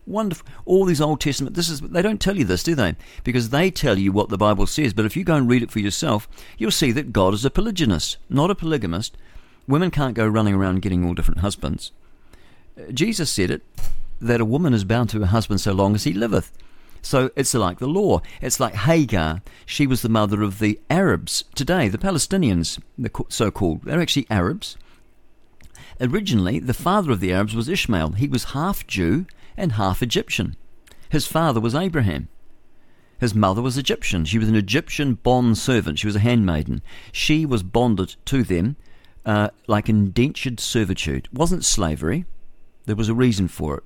Wonderful. All these Old Testament. This is. They don't tell you this, do they? Because they tell you what the Bible says. But if you go and read it for yourself, you'll see that God is a polygynist, not a polygamist. Women can't go running around getting all different husbands. Uh, Jesus said it that a woman is bound to her husband so long as he liveth. So it's like the law. It's like Hagar. She was the mother of the Arabs today, the Palestinians, the so-called. They're actually Arabs. Originally, the father of the Arabs was Ishmael. He was half Jew and half Egyptian. His father was Abraham. His mother was Egyptian. She was an Egyptian bond servant. She was a handmaiden. She was bonded to them uh, like indentured servitude. It wasn't slavery. There was a reason for it.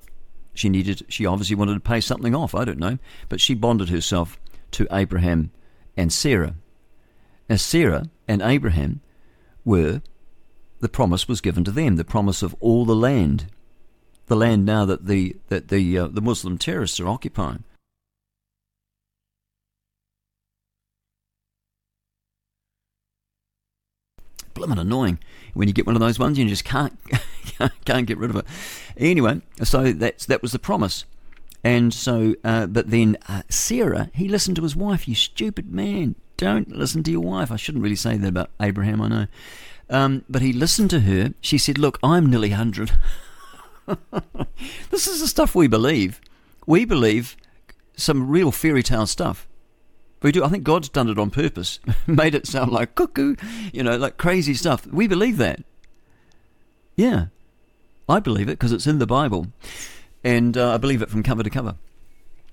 She needed. She obviously wanted to pay something off. I don't know, but she bonded herself to Abraham and Sarah. Now Sarah and Abraham were the promise was given to them. The promise of all the land, the land now that the that the uh, the Muslim terrorists are occupying. Blimmin' annoying when you get one of those ones, you just (laughs) can't can't get rid of it. Anyway, so that's that was the promise, and so uh, but then uh, Sarah, he listened to his wife. You stupid man, don't listen to your wife. I shouldn't really say that about Abraham, I know, um, but he listened to her. She said, "Look, I'm nearly hundred. (laughs) this is the stuff we believe. We believe some real fairy tale stuff." We do. I think God's done it on purpose, (laughs) made it sound like cuckoo, you know, like crazy stuff. We believe that. Yeah, I believe it because it's in the Bible, and uh, I believe it from cover to cover.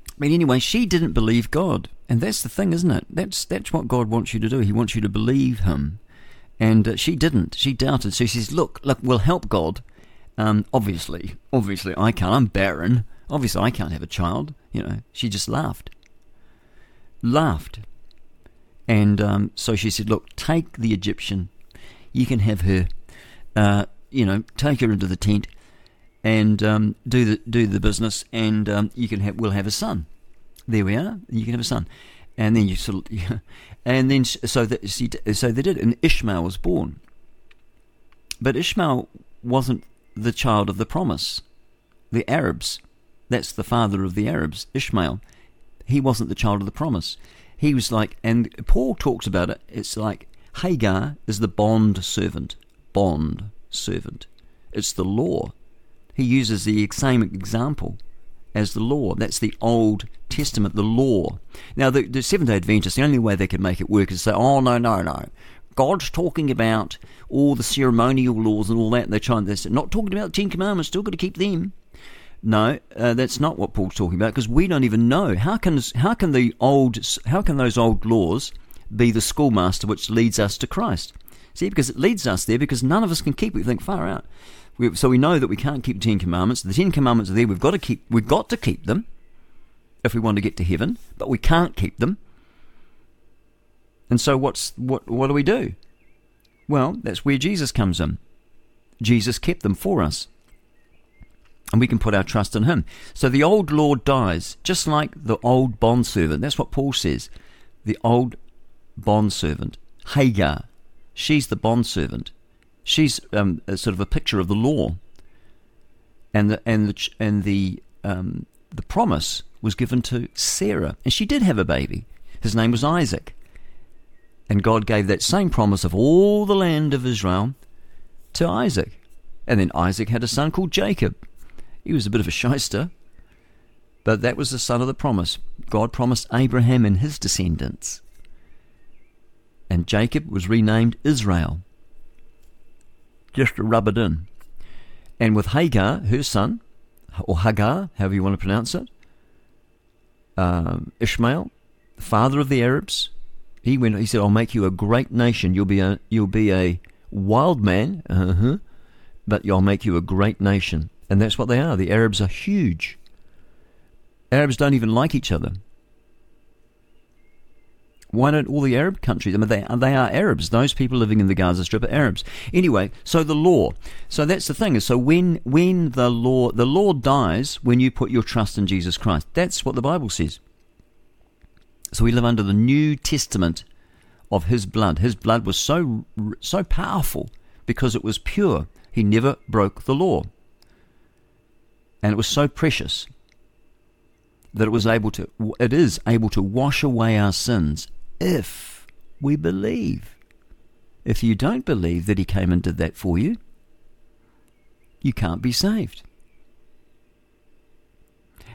I mean, anyway, she didn't believe God, and that's the thing, isn't it? That's that's what God wants you to do. He wants you to believe Him, and uh, she didn't. She doubted. So she says, "Look, look, we'll help God. Um, obviously, obviously, I can't. I'm barren. Obviously, I can't have a child. You know." She just laughed laughed. And um, so she said, Look, take the Egyptian. You can have her. Uh, you know, take her into the tent and um, do the do the business, and um, you can have we'll have a son. There we are. You can have a son, and then you sort of, and then so that so they did, and Ishmael was born. But Ishmael wasn't the child of the promise. The Arabs, that's the father of the Arabs, Ishmael he wasn't the child of the promise. He was like, and Paul talks about it. It's like Hagar is the bond servant, bond servant. It's the law. He uses the same example as the law. That's the Old Testament, the law. Now, the, the Seventh Day Adventists, the only way they can make it work is say, "Oh no, no, no." God's talking about all the ceremonial laws and all that. They're trying. They're not talking about the Ten Commandments. Still got to keep them. No, uh, that's not what Paul's talking about because we don't even know how can how can the old how can those old laws be the schoolmaster which leads us to Christ? See, because it leads us there because none of us can keep it. We think far out. We, so we know that we can't keep the Ten Commandments. The Ten Commandments are there. We've got to keep. We've got to keep them if we want to get to heaven, but we can't keep them. And so what's what? What do we do? Well, that's where Jesus comes in. Jesus kept them for us. And we can put our trust in him. So the old law dies, just like the old bondservant. That's what Paul says. The old bondservant, Hagar, she's the bondservant. She's um, sort of a picture of the law. And the, and the, and the, um, the promise was given to Sarah. And she did have a baby. His name was Isaac. And God gave that same promise of all the land of Israel to Isaac. And then Isaac had a son called Jacob. He was a bit of a shyster, but that was the son of the promise. God promised Abraham and his descendants. And Jacob was renamed Israel, just to rub it in. And with Hagar, her son, or Hagar, however you want to pronounce it, um, Ishmael, father of the Arabs, he went. He said, "I'll make you a great nation. You'll be a you'll be a wild man, uh-huh, but I'll make you a great nation." And that's what they are. The Arabs are huge. Arabs don't even like each other. Why don't all the Arab countries? I mean, they, they are Arabs. Those people living in the Gaza Strip are Arabs. Anyway, so the law. So that's the thing. Is so when when the law the law dies when you put your trust in Jesus Christ. That's what the Bible says. So we live under the New Testament of His blood. His blood was so so powerful because it was pure. He never broke the law, and it was so precious that it was able to. It is able to wash away our sins if we believe. If you don't believe that He came and did that for you, you can't be saved.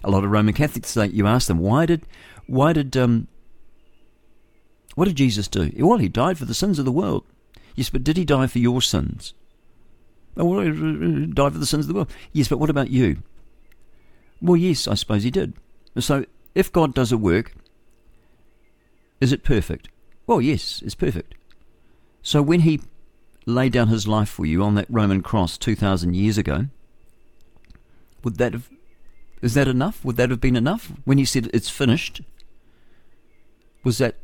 A lot of Roman Catholics say you ask them why did why did um what did Jesus do? Well, he died for the sins of the world. Yes, but did he die for your sins? Oh, well, he died for the sins of the world. Yes, but what about you? Well, yes, I suppose he did. So, if God does a work, is it perfect? Well, yes, it's perfect. So, when he laid down his life for you on that Roman cross 2,000 years ago, would that have, is that enough? Would that have been enough? When he said it's finished, was that,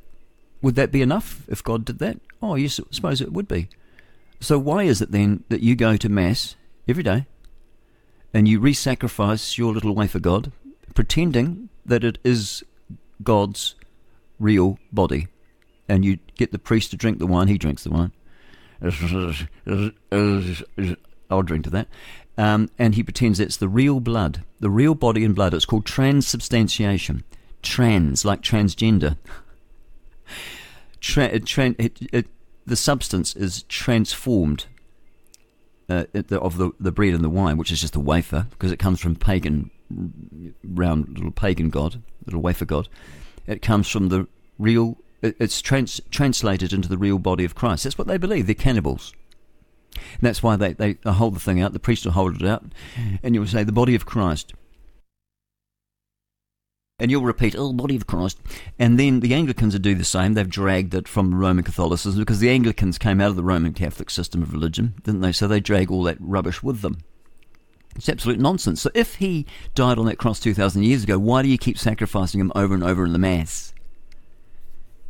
would that be enough if God did that? Oh, yes, I suppose it would be. So, why is it then that you go to Mass every day and you re sacrifice your little wafer God, pretending that it is God's real body? And you get the priest to drink the wine, he drinks the wine. I'll drink to that. Um, and he pretends it's the real blood, the real body and blood. It's called transubstantiation. Trans, like transgender. Tra- tra- it, it, the substance is transformed uh, the, of the, the bread and the wine, which is just a wafer, because it comes from pagan, round little pagan god, little wafer god. It comes from the real. It's trans, translated into the real body of Christ. That's what they believe. They're cannibals. And that's why they, they hold the thing out. The priest will hold it out, and you'll say the body of Christ. And you'll repeat, oh, body of Christ. And then the Anglicans will do the same. They've dragged it from Roman Catholicism because the Anglicans came out of the Roman Catholic system of religion, didn't they? So they drag all that rubbish with them. It's absolute nonsense. So if he died on that cross 2,000 years ago, why do you keep sacrificing him over and over in the Mass?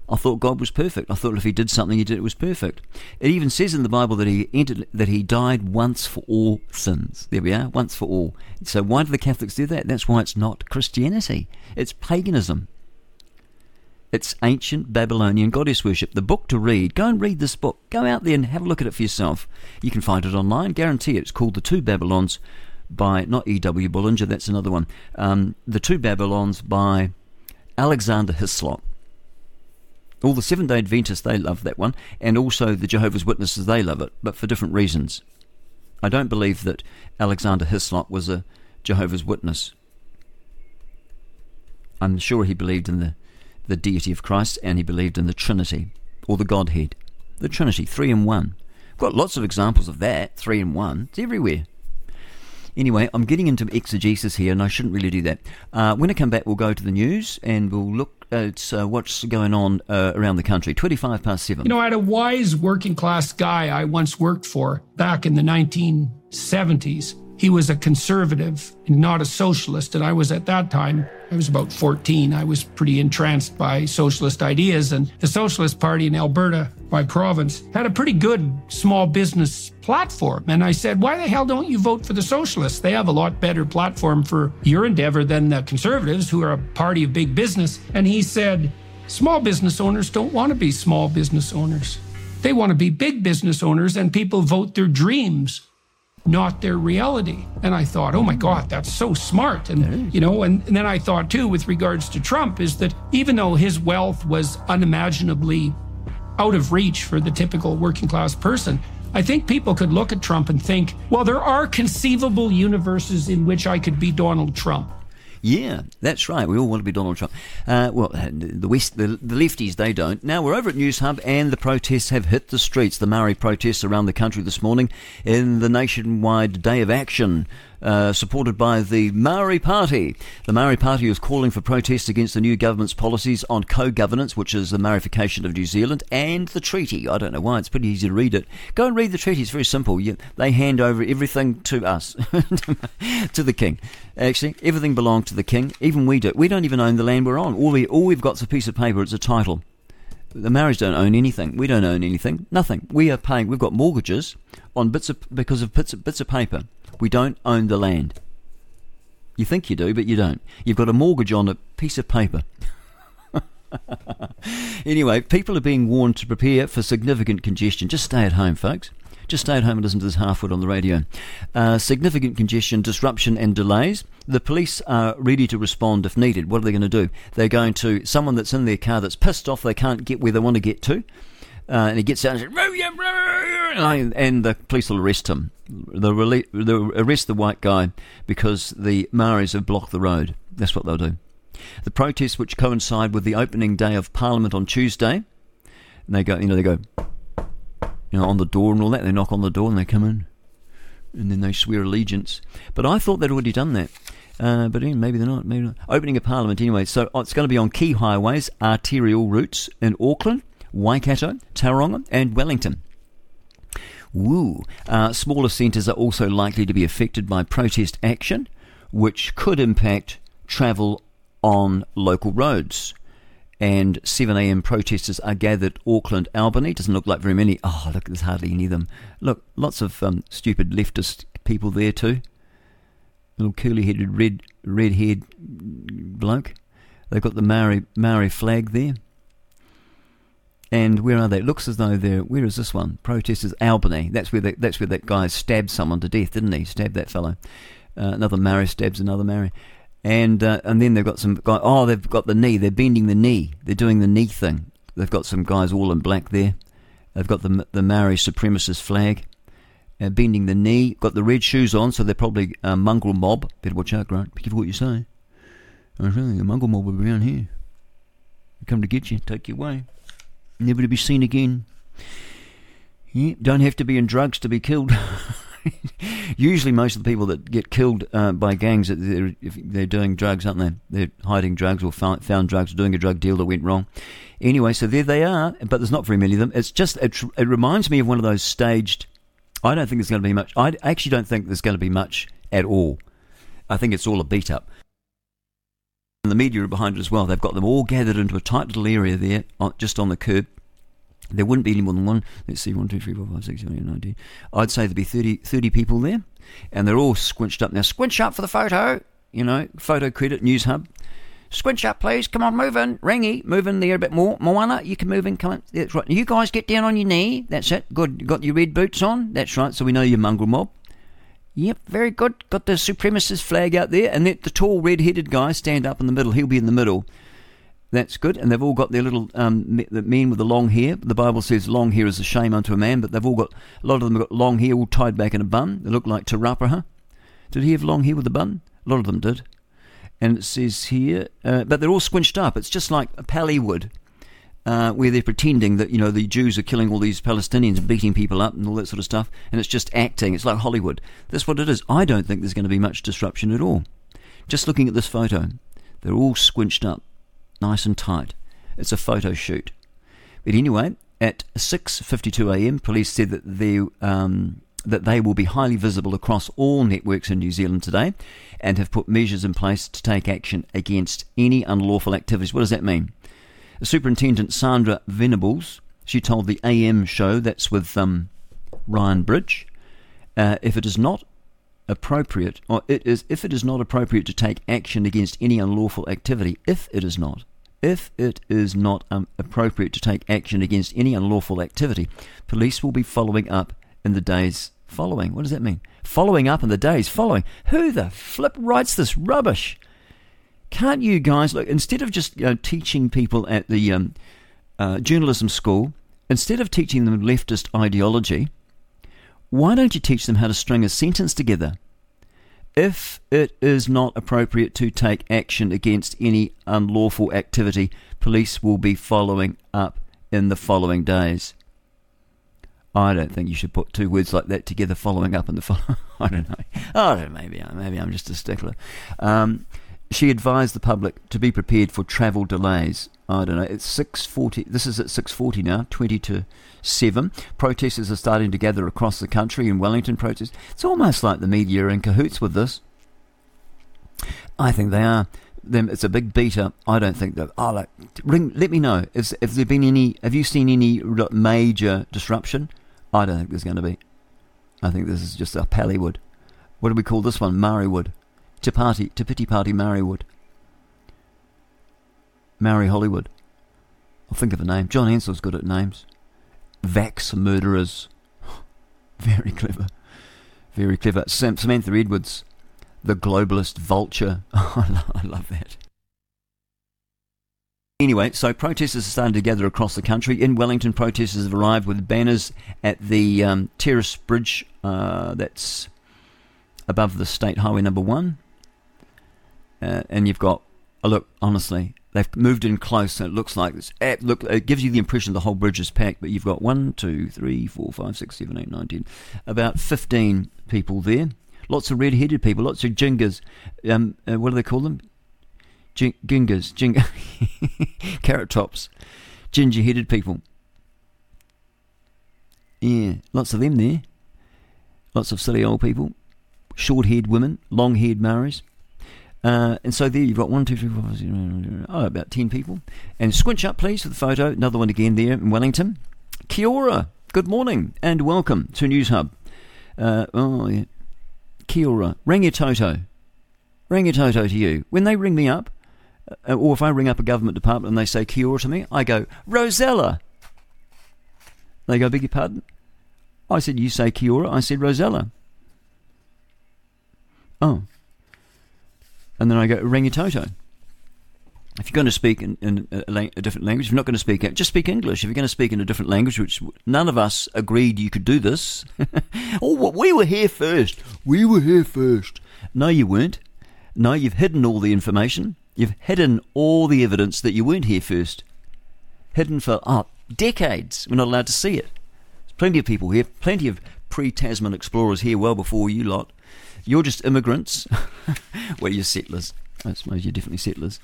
I thought God was perfect. I thought if he did something, he did it was perfect. It even says in the Bible that he entered, that he died once for all sins. There we are, once for all. So why do the Catholics do that? That's why it's not Christianity. It's paganism. It's ancient Babylonian goddess worship. The book to read. Go and read this book. Go out there and have a look at it for yourself. You can find it online. Guarantee it. It's called The Two Babylons by not E.W. Bullinger. That's another one. Um, the Two Babylons by Alexander Hislop. All the Seventh day Adventists, they love that one, and also the Jehovah's Witnesses, they love it, but for different reasons. I don't believe that Alexander Hislop was a Jehovah's Witness. I'm sure he believed in the, the deity of Christ and he believed in the Trinity, or the Godhead. The Trinity, three in one. Got lots of examples of that, three in one. It's everywhere. Anyway, I'm getting into exegesis here, and I shouldn't really do that. Uh, when I come back, we'll go to the news and we'll look at uh, what's going on uh, around the country. 25 past 7. You know, I had a wise working class guy I once worked for back in the 1970s. He was a conservative and not a socialist. And I was at that time, I was about 14. I was pretty entranced by socialist ideas. And the Socialist Party in Alberta, my province, had a pretty good small business platform. And I said, why the hell don't you vote for the socialists? They have a lot better platform for your endeavor than the conservatives, who are a party of big business. And he said, small business owners don't want to be small business owners. They want to be big business owners, and people vote their dreams not their reality. And I thought, oh my God, that's so smart. And, you know, and, and then I thought too, with regards to Trump, is that even though his wealth was unimaginably out of reach for the typical working class person, I think people could look at Trump and think, well, there are conceivable universes in which I could be Donald Trump. Yeah, that's right. We all want to be Donald Trump. Uh, well, the West, the, the lefties, they don't. Now we're over at Newshub, and the protests have hit the streets. The Maori protests around the country this morning in the nationwide day of action. Uh, supported by the Maori Party. The Maori Party is calling for protests against the new government's policies on co-governance, which is the Maorification of New Zealand, and the treaty. I don't know why; it's pretty easy to read it. Go and read the treaty; it's very simple. You, they hand over everything to us, (laughs) to the king. Actually, everything belongs to the king. Even we do. We don't even own the land we're on. All we all we've got is a piece of paper. It's a title. The Maoris don't own anything. We don't own anything. Nothing. We are paying. We've got mortgages on bits of because of bits of, bits of paper. We don't own the land. You think you do, but you don't. You've got a mortgage on a piece of paper. (laughs) anyway, people are being warned to prepare for significant congestion. Just stay at home, folks. Just stay at home and listen to this halfwood on the radio. Uh, significant congestion, disruption, and delays. The police are ready to respond if needed. What are they going to do? They're going to someone that's in their car that's pissed off they can't get where they want to get to. Uh, and he gets out and says, and the police will arrest him. They'll, rele- they'll arrest the white guy because the Maoris have blocked the road. That's what they'll do. The protests, which coincide with the opening day of Parliament on Tuesday, and they go, you know, they go, you know, on the door and all that. They knock on the door and they come in, and then they swear allegiance. But I thought they'd already done that. Uh, but maybe they're not. Maybe not. Opening of Parliament anyway. So it's going to be on key highways, arterial routes in Auckland, Waikato, Tauranga, and Wellington. Woo. Uh, smaller centres are also likely to be affected by protest action, which could impact travel on local roads. And 7am protesters are gathered Auckland, Albany. Doesn't look like very many. Oh, look, there's hardly any of them. Look, lots of um, stupid leftist people there too. Little curly-headed, red, red-haired bloke. They've got the Maori Maori flag there. And where are they? It looks as though they're. Where is this one? Protesters Albany. That's where they, that's where that guy stabbed someone to death, didn't he? Stabbed that fellow. Uh, another Maori stabs another Maori. And uh, and then they've got some guy. Oh, they've got the knee. They're bending the knee. They're doing the knee thing. They've got some guys all in black there. They've got the the Maori supremacist flag. Uh, bending the knee. Got the red shoes on, so they're probably a mongrel mob. Better watch out, Grant. Be careful what you say. Telling you, the mongrel mob will be around here. They come to get you, take you away never to be seen again. Yeah, don't have to be in drugs to be killed. (laughs) Usually, most of the people that get killed uh, by gangs, they're, if they're doing drugs, aren't they? They're hiding drugs or found, found drugs or doing a drug deal that went wrong. Anyway, so there they are, but there's not very many of them. It's just, it, it reminds me of one of those staged. I don't think there's going to be much. I actually don't think there's going to be much at all. I think it's all a beat up. And the media are behind it as well. They've got them all gathered into a tight little area there, just on the curb. There wouldn't be any more than one. Let's see, one, two, three, four, five, six, seven, eight, nine, ten. I'd say there'd be 30, 30 people there, and they're all squinched up. Now, squinch up for the photo. You know, photo credit, Newshub. Squinch up, please. Come on, move in. Rangi, move in there a bit more. Moana, you can move in. Come on. That's right. You guys get down on your knee. That's it. Good. Got your red boots on. That's right. So we know you're mongrel mob. Yep, very good. Got the supremacist flag out there, and let the tall red-headed guy stand up in the middle. He'll be in the middle. That's good. And they've all got their little um, the men with the long hair. The Bible says long hair is a shame unto a man, but they've all got a lot of them have got long hair all tied back in a bun. They look like Te Rauparaha. Did he have long hair with a bun? A lot of them did. And it says here, uh, but they're all squinched up. It's just like a pally Pallywood, uh, where they're pretending that you know the Jews are killing all these Palestinians, and beating people up, and all that sort of stuff. And it's just acting. It's like Hollywood. That's what it is. I don't think there's going to be much disruption at all. Just looking at this photo, they're all squinched up, nice and tight. It's a photo shoot. But anyway, at 6:52 a.m., police said that the um, that they will be highly visible across all networks in New Zealand today and have put measures in place to take action against any unlawful activities. What does that mean? Superintendent Sandra Venables, she told the AM show, that's with um, Ryan Bridge, uh, if it is not appropriate, or it is if it is not appropriate to take action against any unlawful activity, if it is not, if it is not um, appropriate to take action against any unlawful activity, police will be following up in the days following. What does that mean? Following up in the days following. Who the flip writes this rubbish? Can't you guys look instead of just you know, teaching people at the um, uh, journalism school, instead of teaching them leftist ideology, why don't you teach them how to string a sentence together? If it is not appropriate to take action against any unlawful activity, police will be following up in the following days. I don't think you should put two words like that together, following up in the follow. (laughs) I don't know. I don't know. Maybe maybe I'm just a stickler. Um, she advised the public to be prepared for travel delays. I don't know. It's six forty. This is at six forty now. Twenty to seven. Protesters are starting to gather across the country in Wellington. Protests. It's almost like the media are in cahoots with this. I think they are. Them. It's a big beater. I don't think that. Oh, like, ring. Let me know. Is, has there been any? Have you seen any major disruption? I don't think there's going to be. I think this is just a Pallywood. What do we call this one? Marywood. To party, to pity party Marywood. Mary Hollywood. I'll think of a name. John Ansell's good at names. Vax murderers. (laughs) Very clever. Very clever. Sam- Samantha Edwards. The globalist vulture. (laughs) I I love that. Anyway, so protesters are starting to gather across the country. In Wellington, protesters have arrived with banners at the um, Terrace Bridge uh, that's above the State Highway number one. Uh, and you've got, oh, look, honestly, they've moved in close, so it looks like this eh, look, it gives you the impression the whole bridge is packed, but you've got one, two, three, four, five, six, seven, eight, nine, ten, about 15 people there. Lots of red headed people, lots of jingers. Um, uh, what do they call them? Jing- gingers, (laughs) carrot tops, ginger headed people. Yeah, lots of them there. Lots of silly old people, short haired women, long haired Maoris. Uh, and so there you've got one, two, three, four, oh, about 10 people. And squinch up, please, for the photo. Another one again there in Wellington. Kia ora. Good morning and welcome to Newshub. Uh, oh, yeah. Kia ora. Rangitoto. Rangitoto to you. When they ring me up, uh, or if I ring up a government department and they say Kia ora to me, I go, Rosella. They go, beg your pardon? I said, you say Kia ora. I said, Rosella. Oh. And then I go, Rangitoto. If you're going to speak in, in a, a different language, if you're not going to speak it, just speak English. If you're going to speak in a different language, which none of us agreed you could do this. (laughs) oh, we were here first. We were here first. No, you weren't. No, you've hidden all the information. You've hidden all the evidence that you weren't here first. Hidden for oh, decades. We're not allowed to see it. There's plenty of people here, plenty of pre Tasman explorers here well before you lot. You're just immigrants. (laughs) well, you're settlers. I suppose you're definitely settlers.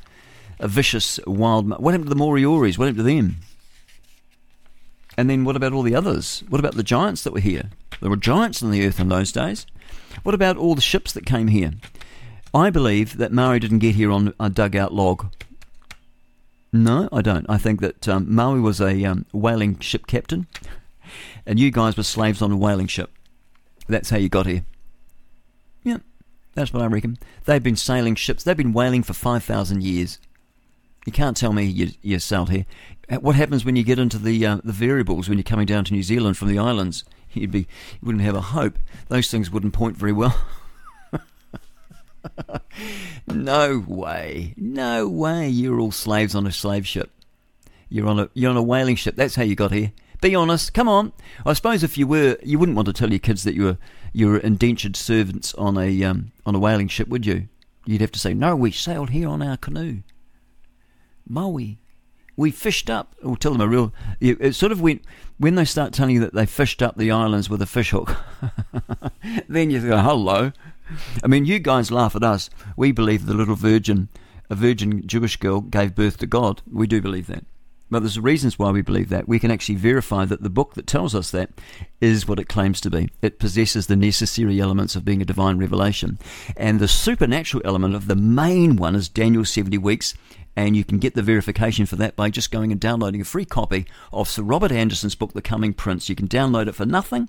A vicious wild. What happened to the Morioris? What happened to them? And then what about all the others? What about the giants that were here? There were giants on the earth in those days. What about all the ships that came here? I believe that Maui didn't get here on a dugout log. No, I don't. I think that um, Maui was a um, whaling ship captain, (laughs) and you guys were slaves on a whaling ship. That's how you got here. Yeah, that's what I reckon. They've been sailing ships. They've been whaling for five thousand years. You can't tell me you, you sailed here. What happens when you get into the uh, the variables when you're coming down to New Zealand from the islands? (laughs) You'd be you wouldn't have a hope. Those things wouldn't point very well. (laughs) no way, no way. You're all slaves on a slave ship. You're on a you're on a whaling ship. That's how you got here. Be honest. Come on. I suppose if you were, you wouldn't want to tell your kids that you were you were indentured servants on a um, on a whaling ship, would you? You'd have to say, no, we sailed here on our canoe. Maui. We fished up. Or tell them a real. It sort of went when they start telling you that they fished up the islands with a fish hook. (laughs) then you go, hello. I mean, you guys laugh at us. We believe the little virgin, a virgin Jewish girl, gave birth to God. We do believe that. But there's reasons why we believe that. We can actually verify that the book that tells us that is what it claims to be. It possesses the necessary elements of being a divine revelation. And the supernatural element of the main one is Daniel 70 weeks. And you can get the verification for that by just going and downloading a free copy of Sir Robert Anderson's book, The Coming Prince. You can download it for nothing.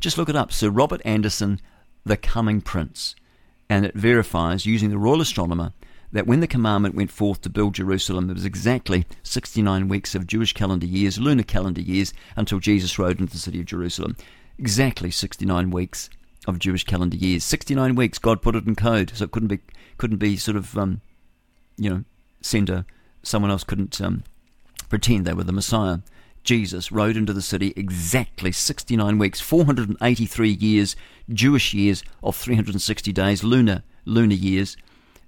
Just look it up Sir Robert Anderson, The Coming Prince. And it verifies, using the Royal Astronomer, that when the commandment went forth to build Jerusalem, it was exactly 69 weeks of Jewish calendar years, lunar calendar years, until Jesus rode into the city of Jerusalem. Exactly 69 weeks of Jewish calendar years. 69 weeks, God put it in code, so it couldn't be, couldn't be sort of, um, you know, send a, someone else couldn't um, pretend they were the Messiah. Jesus rode into the city exactly 69 weeks, 483 years, Jewish years of 360 days, lunar lunar years,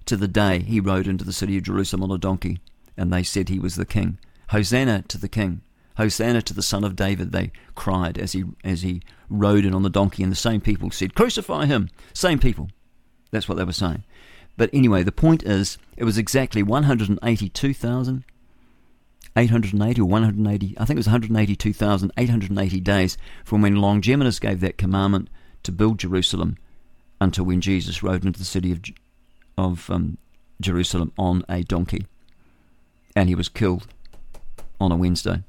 to the day he rode into the city of Jerusalem on a donkey, and they said he was the king. Hosanna to the king. Hosanna to the son of David, they cried as he as he rode in on the donkey, and the same people said, Crucify him. Same people. That's what they were saying. But anyway, the point is, it was exactly 182,000 880 or 180, I think it was 182,880 days from when Longimanus gave that commandment to build Jerusalem until when Jesus rode into the city of, of um, Jerusalem on a donkey. And he was killed on a Wednesday,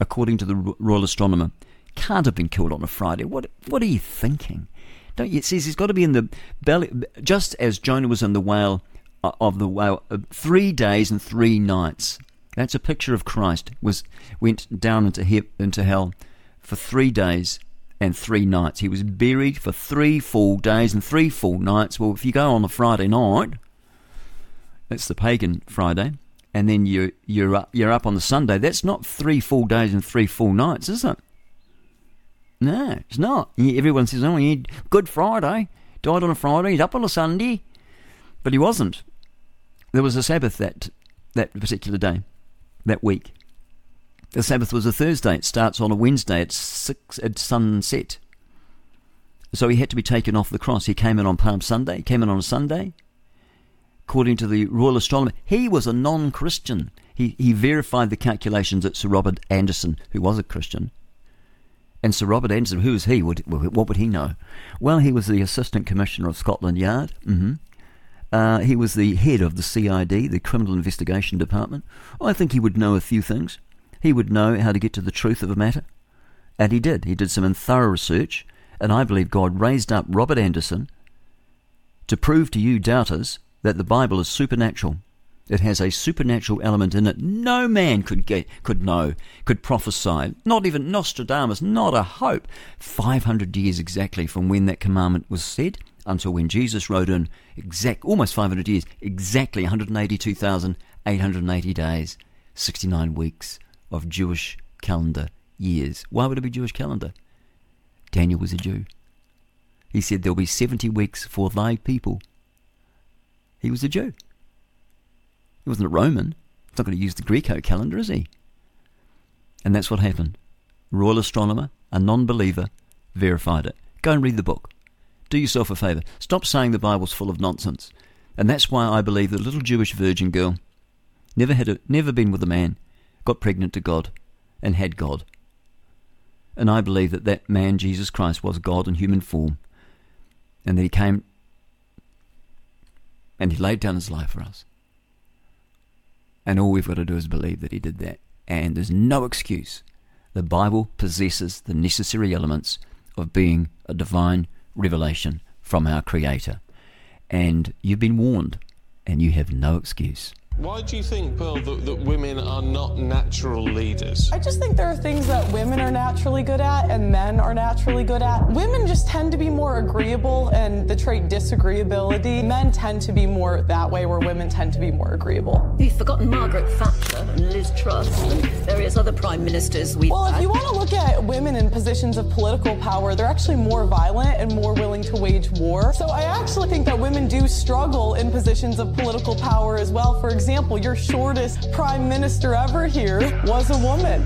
according to the Royal Astronomer. Can't have been killed on a Friday. What, what are you thinking? Don't you? It says he's got to be in the belly, just as Jonah was in the whale uh, of the whale, uh, three days and three nights. That's a picture of Christ. Was went down into into hell for three days and three nights. He was buried for three full days and three full nights. Well, if you go on a Friday night, that's the pagan Friday, and then you you're up, you're up on the Sunday. That's not three full days and three full nights, is it? No, it's not. Everyone says, "Oh, he Good Friday, died on a Friday, he's up on a Sunday," but he wasn't. There was a Sabbath that that particular day that week. The Sabbath was a Thursday. It starts on a Wednesday at six at sunset. So he had to be taken off the cross. He came in on Palm Sunday. He came in on a Sunday. According to the Royal Astronomer, he was a non-Christian. He he verified the calculations at Sir Robert Anderson, who was a Christian. And Sir Robert Anderson, who was he? What, what would he know? Well, he was the Assistant Commissioner of Scotland Yard. Mm-hmm. Uh, he was the head of the CID, the Criminal Investigation Department. I think he would know a few things. He would know how to get to the truth of a matter. And he did. He did some thorough research. And I believe God raised up Robert Anderson to prove to you doubters that the Bible is supernatural. It has a supernatural element in it. No man could get, could know, could prophesy. Not even Nostradamus. Not a hope. Five hundred years exactly from when that commandment was said until when Jesus rode in, exact almost 500 years, exactly 182,880 days, 69 weeks of Jewish calendar years. Why would it be Jewish calendar? Daniel was a Jew. He said there'll be 70 weeks for thy people. He was a Jew. He wasn't a Roman. He's not going to use the Greco calendar, is he? And that's what happened. Royal astronomer, a non believer, verified it. Go and read the book do yourself a favour. Stop saying the Bible's full of nonsense. And that's why I believe the little Jewish virgin girl never had a, never been with a man, got pregnant to God, and had God. And I believe that that man, Jesus Christ, was God in human form, and that he came and he laid down his life for us. And all we've got to do is believe that he did that. And there's no excuse. The Bible possesses the necessary elements of being a divine revelation from our Creator. And you've been warned, and you have no excuse. Why do you think, Pearl, that, that women are not natural leaders? I just think there are things that women are naturally good at and men are naturally good at. Women just tend to be more agreeable and the trait disagreeability. Men tend to be more that way, where women tend to be more agreeable. You've forgotten Margaret Thatcher and Liz Truss and various other prime ministers we Well, if you want to look at women in positions of political power, they're actually more violent and more willing to wage war. So I actually think that women do struggle in positions of political power as well. For example, your shortest prime minister ever here was a woman.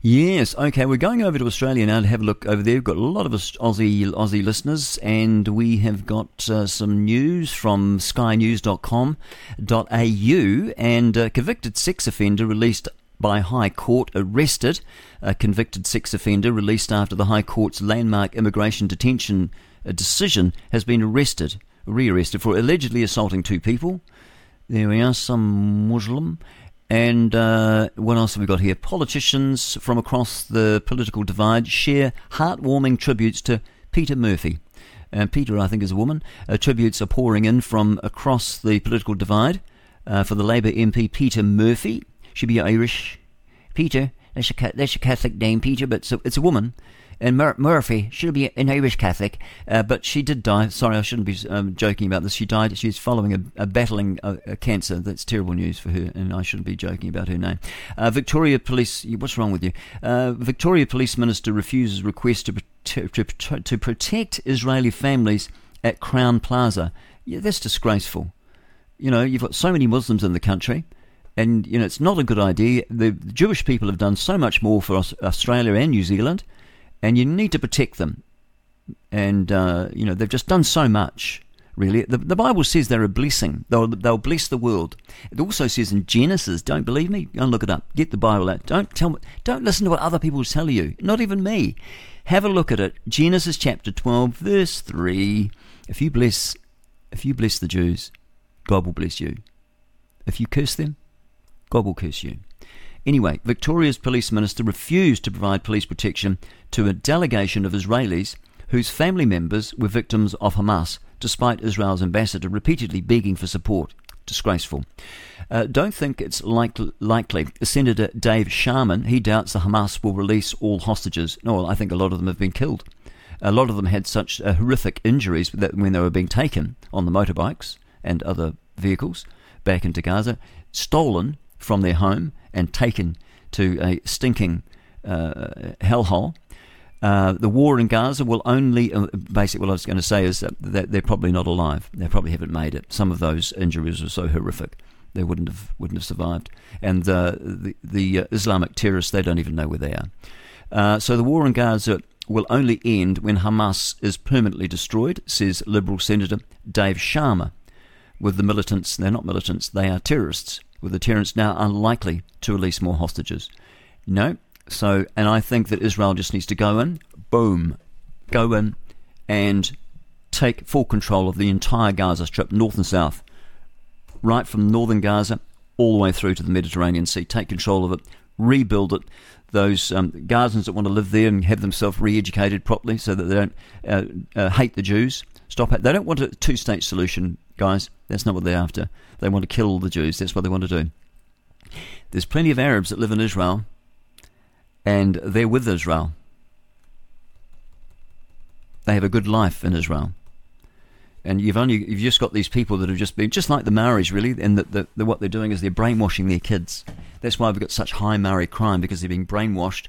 Yes, okay, we're going over to Australia now to have a look over there. We've got a lot of Aussie Aussie listeners, and we have got uh, some news from skynews.com.au. And a convicted sex offender released by High Court, arrested. A convicted sex offender released after the High Court's landmark immigration detention uh, decision has been arrested, rearrested for allegedly assaulting two people. There we are, some Muslim. And uh, what else have we got here? Politicians from across the political divide share heartwarming tributes to Peter Murphy. Uh, Peter, I think, is a woman. Uh, tributes are pouring in from across the political divide uh, for the Labour MP Peter Murphy. Should be Irish. Peter, that's a, that's a Catholic name, Peter, but it's it's a woman. And Mur- Murphy should be an Irish Catholic, uh, but she did die. Sorry, I shouldn't be um, joking about this. She died. She's following a, a battling a, a, cancer. That's terrible news for her, and I shouldn't be joking about her name. Uh, Victoria Police. What's wrong with you? Uh, Victoria Police Minister refuses request to, to, to, to protect Israeli families at Crowne Plaza. Yeah, that's disgraceful. You know, you've got so many Muslims in the country and you know it's not a good idea. The Jewish people have done so much more for Australia and New Zealand, and you need to protect them. And uh, you know they've just done so much. Really, the, the Bible says they're a blessing. They'll they'll bless the world. It also says in Genesis, don't believe me? Go and look it up. Get the Bible out. Don't tell. Don't listen to what other people tell you. Not even me. Have a look at it. Genesis chapter twelve, verse three. If you bless, if you bless the Jews, God will bless you. If you curse them, God will curse you. Anyway, Victoria's police minister refused to provide police protection to a delegation of Israelis whose family members were victims of Hamas, despite Israel's ambassador repeatedly begging for support. Disgraceful. Uh, don't think it's like, likely. Senator Dave Sharma, he doubts the Hamas will release all hostages. No, I think a lot of them have been killed. A lot of them had such uh, horrific injuries that when they were being taken on the motorbikes and other vehicles back into Gaza, stolen from their home and taken to a stinking uh, hellhole. Uh, the war in Gaza will only, uh, basically, what I was going to say is that they're probably not alive. They probably haven't made it. Some of those injuries are so horrific, they wouldn't have wouldn't have survived. And uh, the the uh, Islamic terrorists, they don't even know where they are. Uh, so the war in Gaza will only end when Hamas is permanently destroyed, says Liberal Senator Dave Sharma. With the militants, they're not militants; they are terrorists with the terrorists now unlikely to release more hostages. No. So, and I think that Israel just needs to go in, boom, go in and take full control of the entire Gaza Strip, north and south, right from northern Gaza all the way through to the Mediterranean Sea. Take control of it, rebuild it. Those um, Gazans that want to live there and have themselves re-educated properly, so that they don't uh, uh, hate the Jews. Stop it. They don't want a two-state solution, guys. That's not what they're after. They want to kill the Jews. That's what they want to do. There's plenty of Arabs that live in Israel, and they're with Israel. They have a good life in Israel. And you've only you've just got these people that have just been just like the Maoris really, and the, the, what they're doing is they're brainwashing their kids. That's why we've got such high Maori crime because they're being brainwashed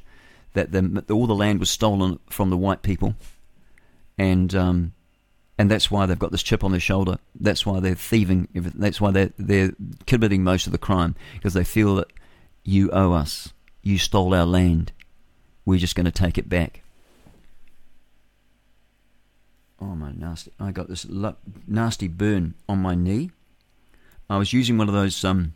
that the, all the land was stolen from the white people, and um, and that's why they've got this chip on their shoulder. That's why they're thieving. That's why they're they're committing most of the crime because they feel that you owe us. You stole our land. We're just going to take it back. Oh my nasty! I got this nasty burn on my knee. I was using one of those um,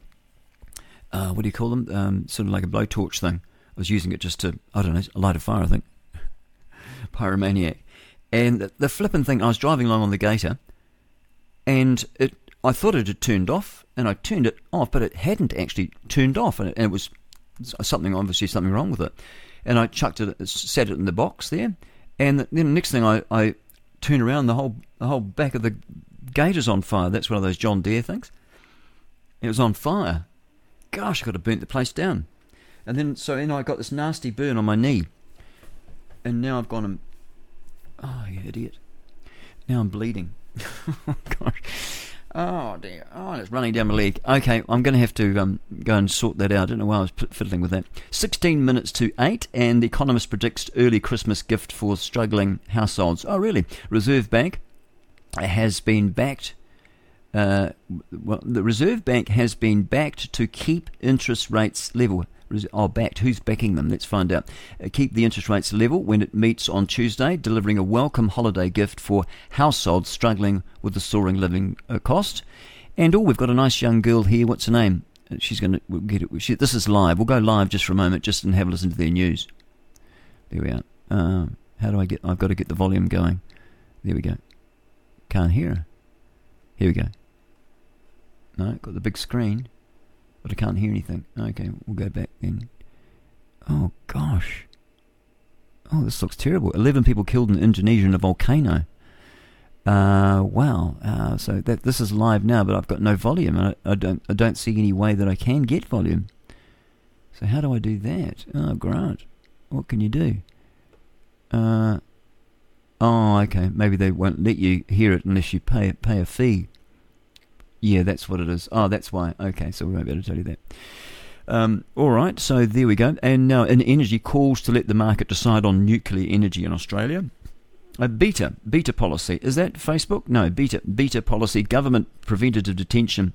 uh, what do you call them? Um, sort of like a blowtorch thing. I was using it just to I don't know light a fire. I think (laughs) pyromaniac and the, flipping thing, I was driving along on the gator, and it, I thought it had turned off, and I turned it off, but it hadn't actually turned off, and it, and it was something, obviously something wrong with it. And I chucked it, set it in the box there, and then the next thing I, I turn around, the whole the whole back of the gator's on fire. That's one of those John Deere things. It was on fire. Gosh, I could have burnt the place down. And then so then I got this nasty burn on my knee, and now I've gone and Oh, you idiot. Now I'm bleeding. (laughs) oh, gosh. Oh, dear. Oh, it's running down my leg. Okay, I'm going to have to um, go and sort that out. I don't know why I was fiddling with that. 16 minutes to 8, and The Economist predicts early Christmas gift for struggling households. Oh, really? Reserve Bank has been backed. Uh, well, the Reserve Bank has been backed to keep interest rates level are backed. Who's backing them? Let's find out. Uh, keep the interest rates level when it meets on Tuesday, delivering a welcome holiday gift for households struggling with the soaring living uh, cost. And oh, we've got a nice young girl here. What's her name? She's going to we'll get it. She, this is live. We'll go live just for a moment, just and have a listen to their news. There we are. Um, how do I get? I've got to get the volume going. There we go. Can't hear her. Here we go. No, got the big screen, but I can't hear anything. Okay, we'll go back then. Oh gosh. Oh, this looks terrible. Eleven people killed in Indonesia in a volcano. Uh, wow. Uh, so that this is live now, but I've got no volume. I, I don't. I don't see any way that I can get volume. So how do I do that? Oh, Grant, what can you do? Uh, oh, okay. Maybe they won't let you hear it unless you pay pay a fee. Yeah, that's what it is. Oh, that's why. Okay, so we won't be able to tell you that. Um, all right, so there we go. And now, an energy calls to let the market decide on nuclear energy in Australia. A beta, beta policy. Is that Facebook? No, beta, beta policy. Government preventative detention.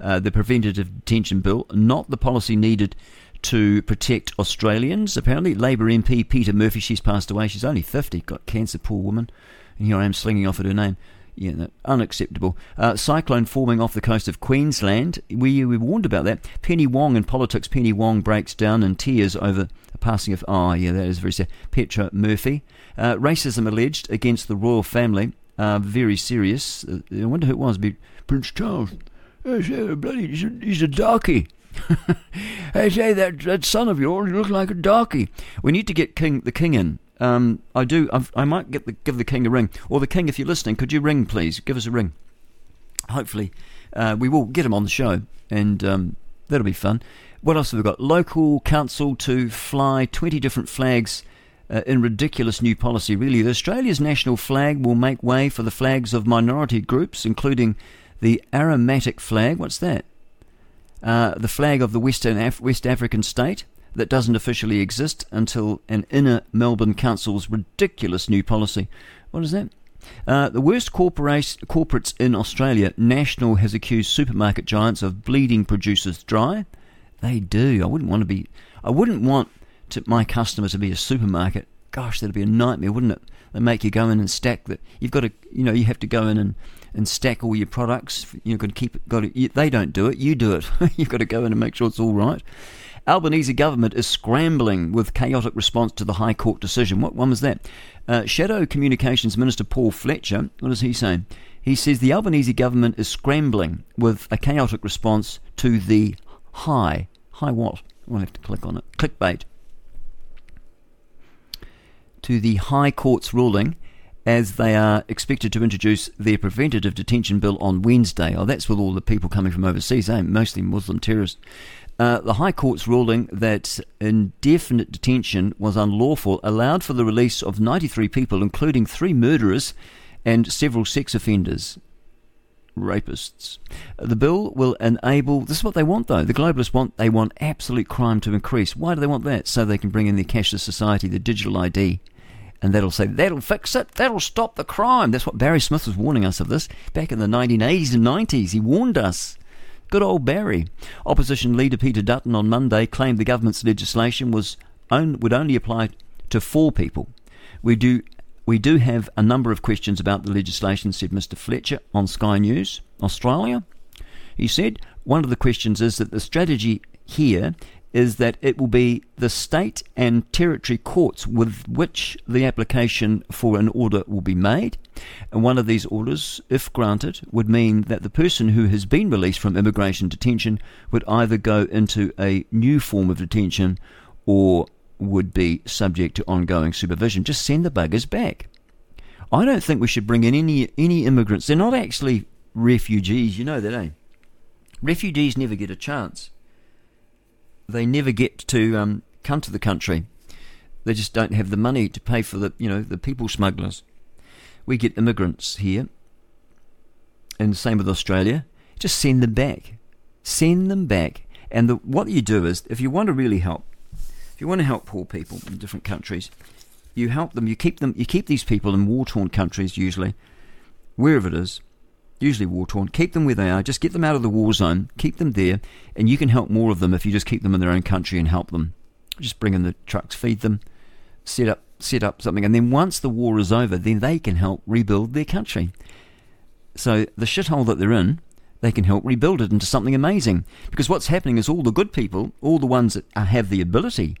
Uh, the preventative detention bill, not the policy needed to protect Australians. Apparently, Labor MP Peter Murphy, she's passed away. She's only 50, got cancer, poor woman. And here I am slinging off at her name. Yeah, unacceptable. Uh, cyclone forming off the coast of Queensland. We, we warned about that. Penny Wong in politics. Penny Wong breaks down in tears over the passing of. Oh, yeah, that is very sad. Petra Murphy. Uh, racism alleged against the royal family. Uh, very serious. Uh, I wonder who it was. Be Prince Charles. bloody, he's a, he's a darkie. (laughs) I say that that son of yours looks like a darkie. We need to get King the King in. Um, I do. I've, i might get the, give the king a ring, or the king, if you're listening, could you ring, please? Give us a ring. Hopefully, uh, we will get him on the show, and um, that'll be fun. What else have we got? Local council to fly 20 different flags uh, in ridiculous new policy. Really, the Australia's national flag will make way for the flags of minority groups, including the aromatic flag. What's that? Uh, the flag of the Western Af- West African state, that doesn't officially exist until an inner Melbourne Council's ridiculous new policy. What is that? Uh, the worst corporates in Australia, National has accused supermarket giants of bleeding producers dry. They do. I wouldn't want to be. I wouldn't want to, my customer to be a supermarket. Gosh, that'd be a nightmare, wouldn't it? They make you go in and stack that. You've got to, you know, you have to go in and, and stack all your products. You've got to keep. Got to, you, they don't do it. You do it. (laughs) You've got to go in and make sure it's all right. Albanese government is scrambling with chaotic response to the High Court decision. What one was that? Uh, Shadow Communications Minister Paul Fletcher, what is he saying? He says the Albanese government is scrambling with a chaotic response to the high, high what? I'll have to click on it. Clickbait. To the High Court's ruling as they are expected to introduce their preventative detention bill on Wednesday. Oh, that's with all the people coming from overseas, eh? mostly Muslim terrorists. Uh, the High Court's ruling that indefinite detention was unlawful allowed for the release of 93 people, including three murderers and several sex offenders, rapists. The bill will enable. This is what they want, though. The globalists want. They want absolute crime to increase. Why do they want that? So they can bring in their cashless society, the digital ID, and that'll say that'll fix it. That'll stop the crime. That's what Barry Smith was warning us of this back in the 1980s and 90s. He warned us. Good old Barry. Opposition leader Peter Dutton on Monday claimed the government's legislation was on, would only apply to four people. We do we do have a number of questions about the legislation, said Mr. Fletcher on Sky News Australia. He said one of the questions is that the strategy here is that it will be the state and territory courts with which the application for an order will be made. And one of these orders, if granted, would mean that the person who has been released from immigration detention would either go into a new form of detention or would be subject to ongoing supervision. Just send the buggers back. I don't think we should bring in any any immigrants. They're not actually refugees, you know that, eh? Refugees never get a chance they never get to um, come to the country. They just don't have the money to pay for the you know the people smugglers. We get immigrants here, and the same with Australia. Just send them back, send them back. And the, what you do is, if you want to really help, if you want to help poor people in different countries, you help them. You keep them. You keep these people in war torn countries usually, wherever it is, usually war torn. Keep them where they are. Just get them out of the war zone. Keep them there, and you can help more of them if you just keep them in their own country and help them. Just bring in the trucks, feed them, set up set up something, and then once the war is over, then they can help rebuild their country. So the shithole that they're in, they can help rebuild it into something amazing. Because what's happening is all the good people, all the ones that have the ability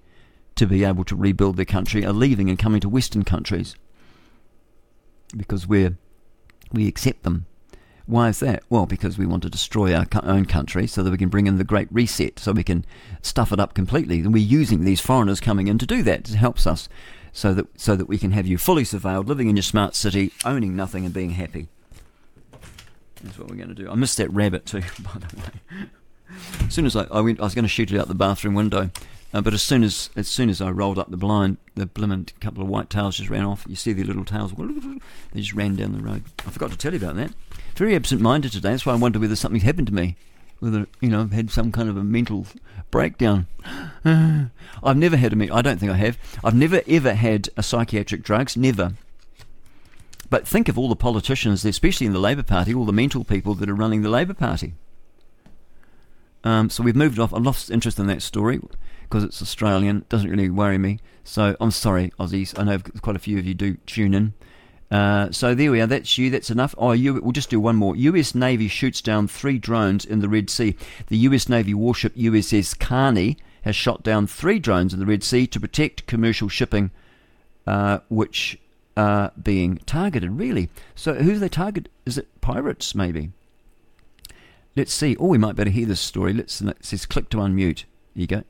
to be able to rebuild their country, are leaving and coming to Western countries because we're we accept them. Why is that? Well, because we want to destroy our own country so that we can bring in the Great Reset, so we can stuff it up completely. And we're using these foreigners coming in to do that. It helps us so that so that we can have you fully surveilled, living in your smart city, owning nothing and being happy. That's what we're going to do. I missed that rabbit too, (laughs) by the way. As soon as I, I went, I was going to shoot it out the bathroom window, uh, but as soon as as soon as I rolled up the blind, the blimmin' couple of white tails just ran off. You see their little tails, (laughs) they just ran down the road. I forgot to tell you about that. Very absent-minded today. That's why I wonder whether something's happened to me, whether you know I've had some kind of a mental breakdown. (sighs) I've never had a me. I don't think I have. I've never ever had a psychiatric drugs. Never. But think of all the politicians, especially in the Labour Party, all the mental people that are running the Labour Party. Um, so we've moved off. I've lost interest in that story because it's Australian. Doesn't really worry me. So I'm sorry, Aussies. I know quite a few of you do tune in. Uh, so there we are. That's you. That's enough. Oh, you, we'll just do one more. U.S. Navy shoots down three drones in the Red Sea. The U.S. Navy warship USS Carney has shot down three drones in the Red Sea to protect commercial shipping, uh, which are being targeted, really. So who do they target? Is it pirates, maybe? Let's see. Oh, we might better hear this story. Let's, it says click to unmute. Here you go.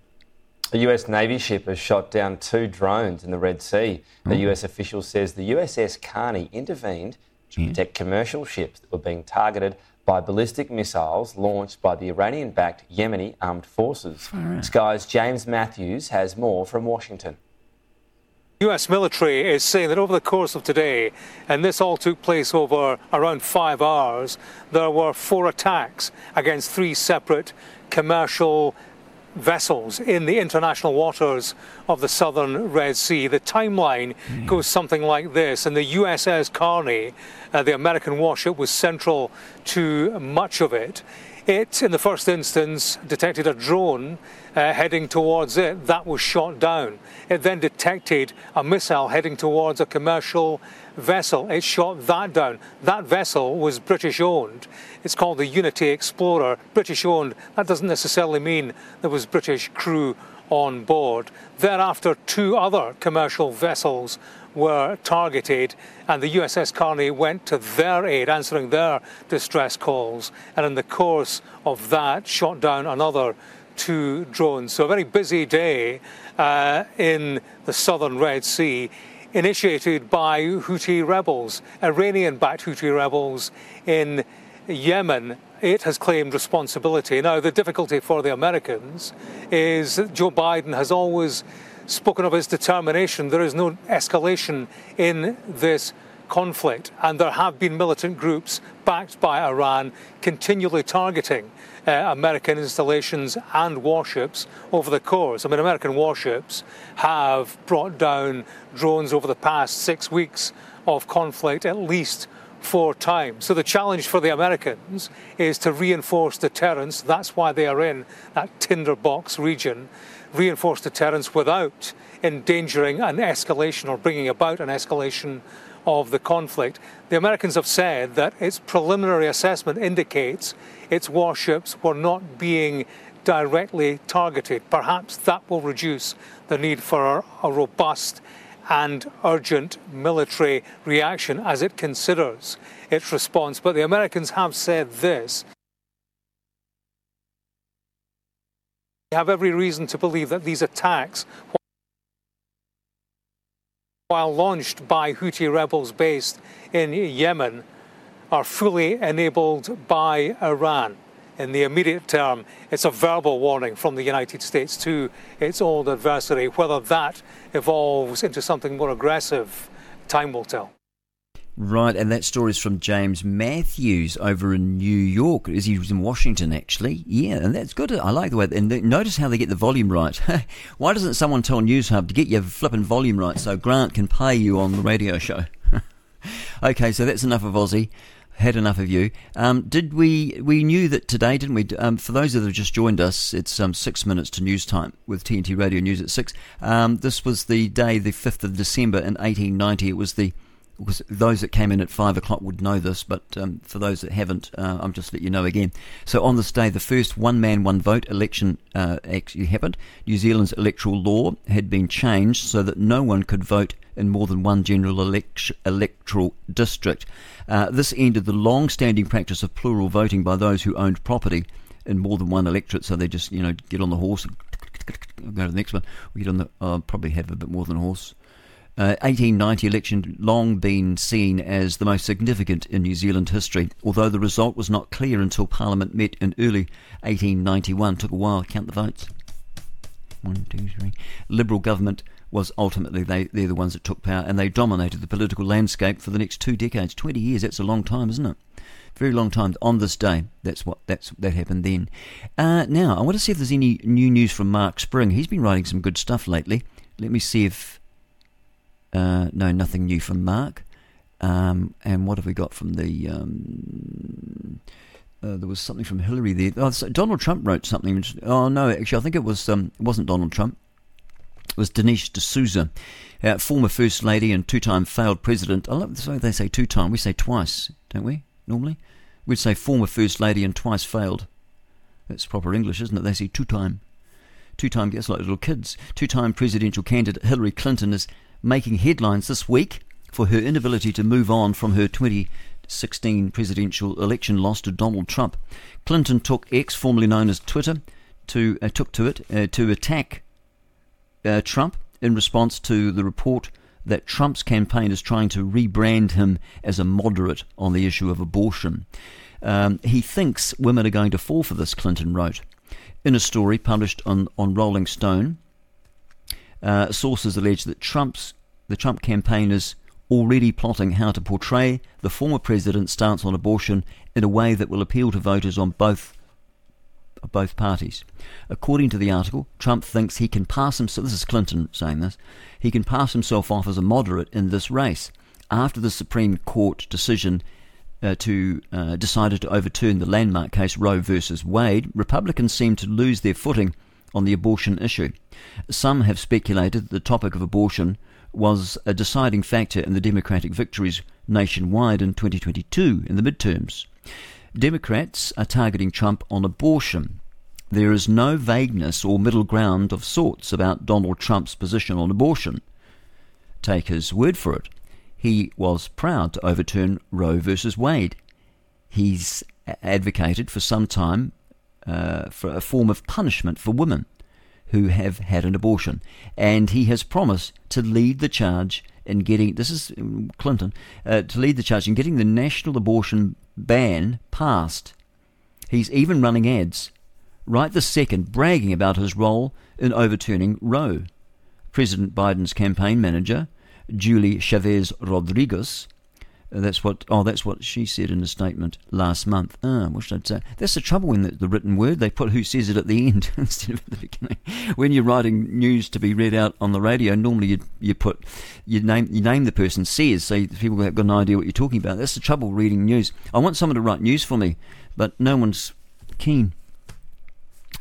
A US Navy ship has shot down two drones in the Red Sea. The hmm. Oh. US official says the USS Carney intervened to hmm. protect commercial ships that were being targeted by ballistic missiles launched by the Iranian backed Yemeni armed forces. Sky's James Matthews has more from Washington. US military is saying that over the course of today, and this all took place over around five hours, there were four attacks against three separate commercial vessels in the international waters of the southern Red Sea. The timeline goes something like this. And the USS Carney, uh, the American warship, was central to much of it. It, in the first instance, detected a drone uh, heading towards it. That was shot down. It then detected a missile heading towards a commercial vessel. It shot that down. That vessel was British owned. It's called the Unity Explorer. British owned. That doesn't necessarily mean there was British crew on board. Thereafter, two other commercial vessels were targeted, and the USS Carney went to their aid, answering their distress calls, and in the course of that, shot down another two drones. So, a very busy day uh, in the southern Red Sea, initiated by Houthi rebels, Iranian backed Houthi rebels in Yemen. It has claimed responsibility. Now, the difficulty for the Americans is that Joe Biden has always spoken of his determination. There is no escalation in this conflict, and there have been militant groups backed by Iran continually targeting uh, American installations and warships over the course. I mean, American warships have brought down drones over the past six weeks of conflict at least four times. So the challenge for the Americans is to reinforce deterrence. That's why they are in that tinderbox region. Reinforce deterrence without endangering an escalation or bringing about an escalation of the conflict. The Americans have said that its preliminary assessment indicates its warships were not being directly targeted. Perhaps that will reduce the need for a robust and urgent military reaction as it considers its response. But the Americans have said this. We have every reason to believe that these attacks, while launched by Houthi rebels based in Yemen, are fully enabled by Iran. In the immediate term, it's a verbal warning from the United States to its old adversary. Whether that evolves into something more aggressive, time will tell. Right, and that story is from James Matthews over in New York. Is he was in Washington actually? Yeah, and that's good. I like the way. And they- notice how they get the volume right. (laughs) Why doesn't someone tell Newshub to get your flipping volume right so Grant can pay you on the radio show? (laughs) okay, so that's enough of Aussie. Had enough of you. Um, did we? We knew that today, didn't we? Um, for those that have just joined us, it's um, six minutes to news time with TNT Radio News at six. Um, this was the day, the fifth of December in eighteen ninety. It was the because those that came in at five o'clock would know this, but um, for those that haven't, uh, I'm just let you know again. So on this day, the first one man, one vote election uh, actually happened. New Zealand's electoral law had been changed so that no one could vote in more than one general elect- electoral district. Uh, this ended the long standing practice of plural voting by those who owned property in more than one electorate. So they just, you know, get on the horse and (tsk) go to the next one. We get on the, uh, probably have a bit more than a horse. Uh, 1890 election long been seen as the most significant in New Zealand history, although the result was not clear until Parliament met in early 1891. Took a while to count the votes. One, two, three. Liberal government was ultimately they they're the ones that took power and they dominated the political landscape for the next two decades. Twenty years, that's a long time, isn't it? Very long time. On this day, that's what that's that happened then. Uh, now, I want to see if there's any new news from Mark Spring. He's been writing some good stuff lately. Let me see if uh, no, nothing new from Mark. Um, and what have we got from the? Um, uh, there was something from Hillary there. Oh, so Donald Trump wrote something. Oh no, actually, I think it was. Um, it wasn't Donald Trump. Was Dinesh D'Souza, uh, former First Lady and two-time failed president. I love the way they say two-time. We say twice, don't we? Normally, we'd say former First Lady and twice failed. That's proper English, isn't it? They say two-time. Two-time, gets like little kids. Two-time presidential candidate Hillary Clinton is making headlines this week for her inability to move on from her 2016 presidential election loss to Donald Trump. Clinton took X, formerly known as Twitter, to uh, took to it uh, to attack uh, Trump in response to the report that Trump's campaign is trying to rebrand him as a moderate on the issue of abortion. Um, he thinks women are going to fall for this, Clinton wrote. In a story published on, on Rolling Stone, uh, sources allege that Trump's the Trump campaign is already plotting how to portray the former president's stance on abortion in a way that will appeal to voters on both both parties. According to the article, Trump thinks he can pass himself. This is Clinton saying this. He can pass himself off as a moderate in this race after the Supreme Court decision. Uh, to uh, decided to overturn the landmark case Roe versus Wade, Republicans seem to lose their footing on the abortion issue. Some have speculated that the topic of abortion was a deciding factor in the Democratic victories nationwide in 2022 in the midterms. Democrats are targeting Trump on abortion. There is no vagueness or middle ground of sorts about Donald Trump's position on abortion. Take his word for it. He was proud to overturn Roe versus Wade. He's advocated for some time uh, for a form of punishment for women who have had an abortion. And he has promised to lead the charge in getting, this is um, Clinton, uh, to lead the charge in getting the national abortion ban passed. He's even running ads right this second bragging about his role in overturning Roe. President Biden's campaign manager, Julie Chavez Rodriguez, that's what. Oh, that's what she said in a statement last month. Ah, what should I say? That's the trouble in the, the, written word. They put who says it at the end (laughs) instead of at the beginning. When you're writing news to be read out on the radio, normally you you put you name you name the person says, so people have got an idea what you're talking about. That's the trouble reading news. I want someone to write news for me, but no one's keen.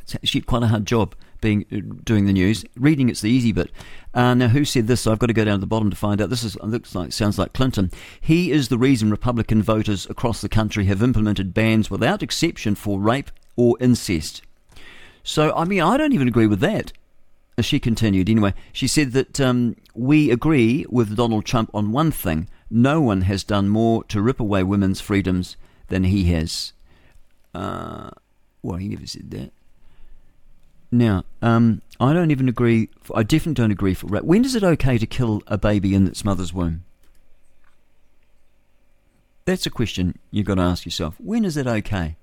It's actually quite a hard job being uh, doing the news. Reading it's the easy bit. Uh, now, who said this? I've got to go down to the bottom to find out. This is looks like sounds like Clinton. He is the reason Republican voters across the country have implemented bans without exception for rape or incest. So I mean, I don't even agree with that. She continued, anyway, she said that um, we agree with Donald Trump on one thing: no one has done more to rip away women's freedoms than he has. Uh, well, he never said that. Now, um, I don't even agree. I definitely don't agree for rape. When is it okay to kill a baby in its mother's womb? That's a question you've got to ask yourself. When is it okay?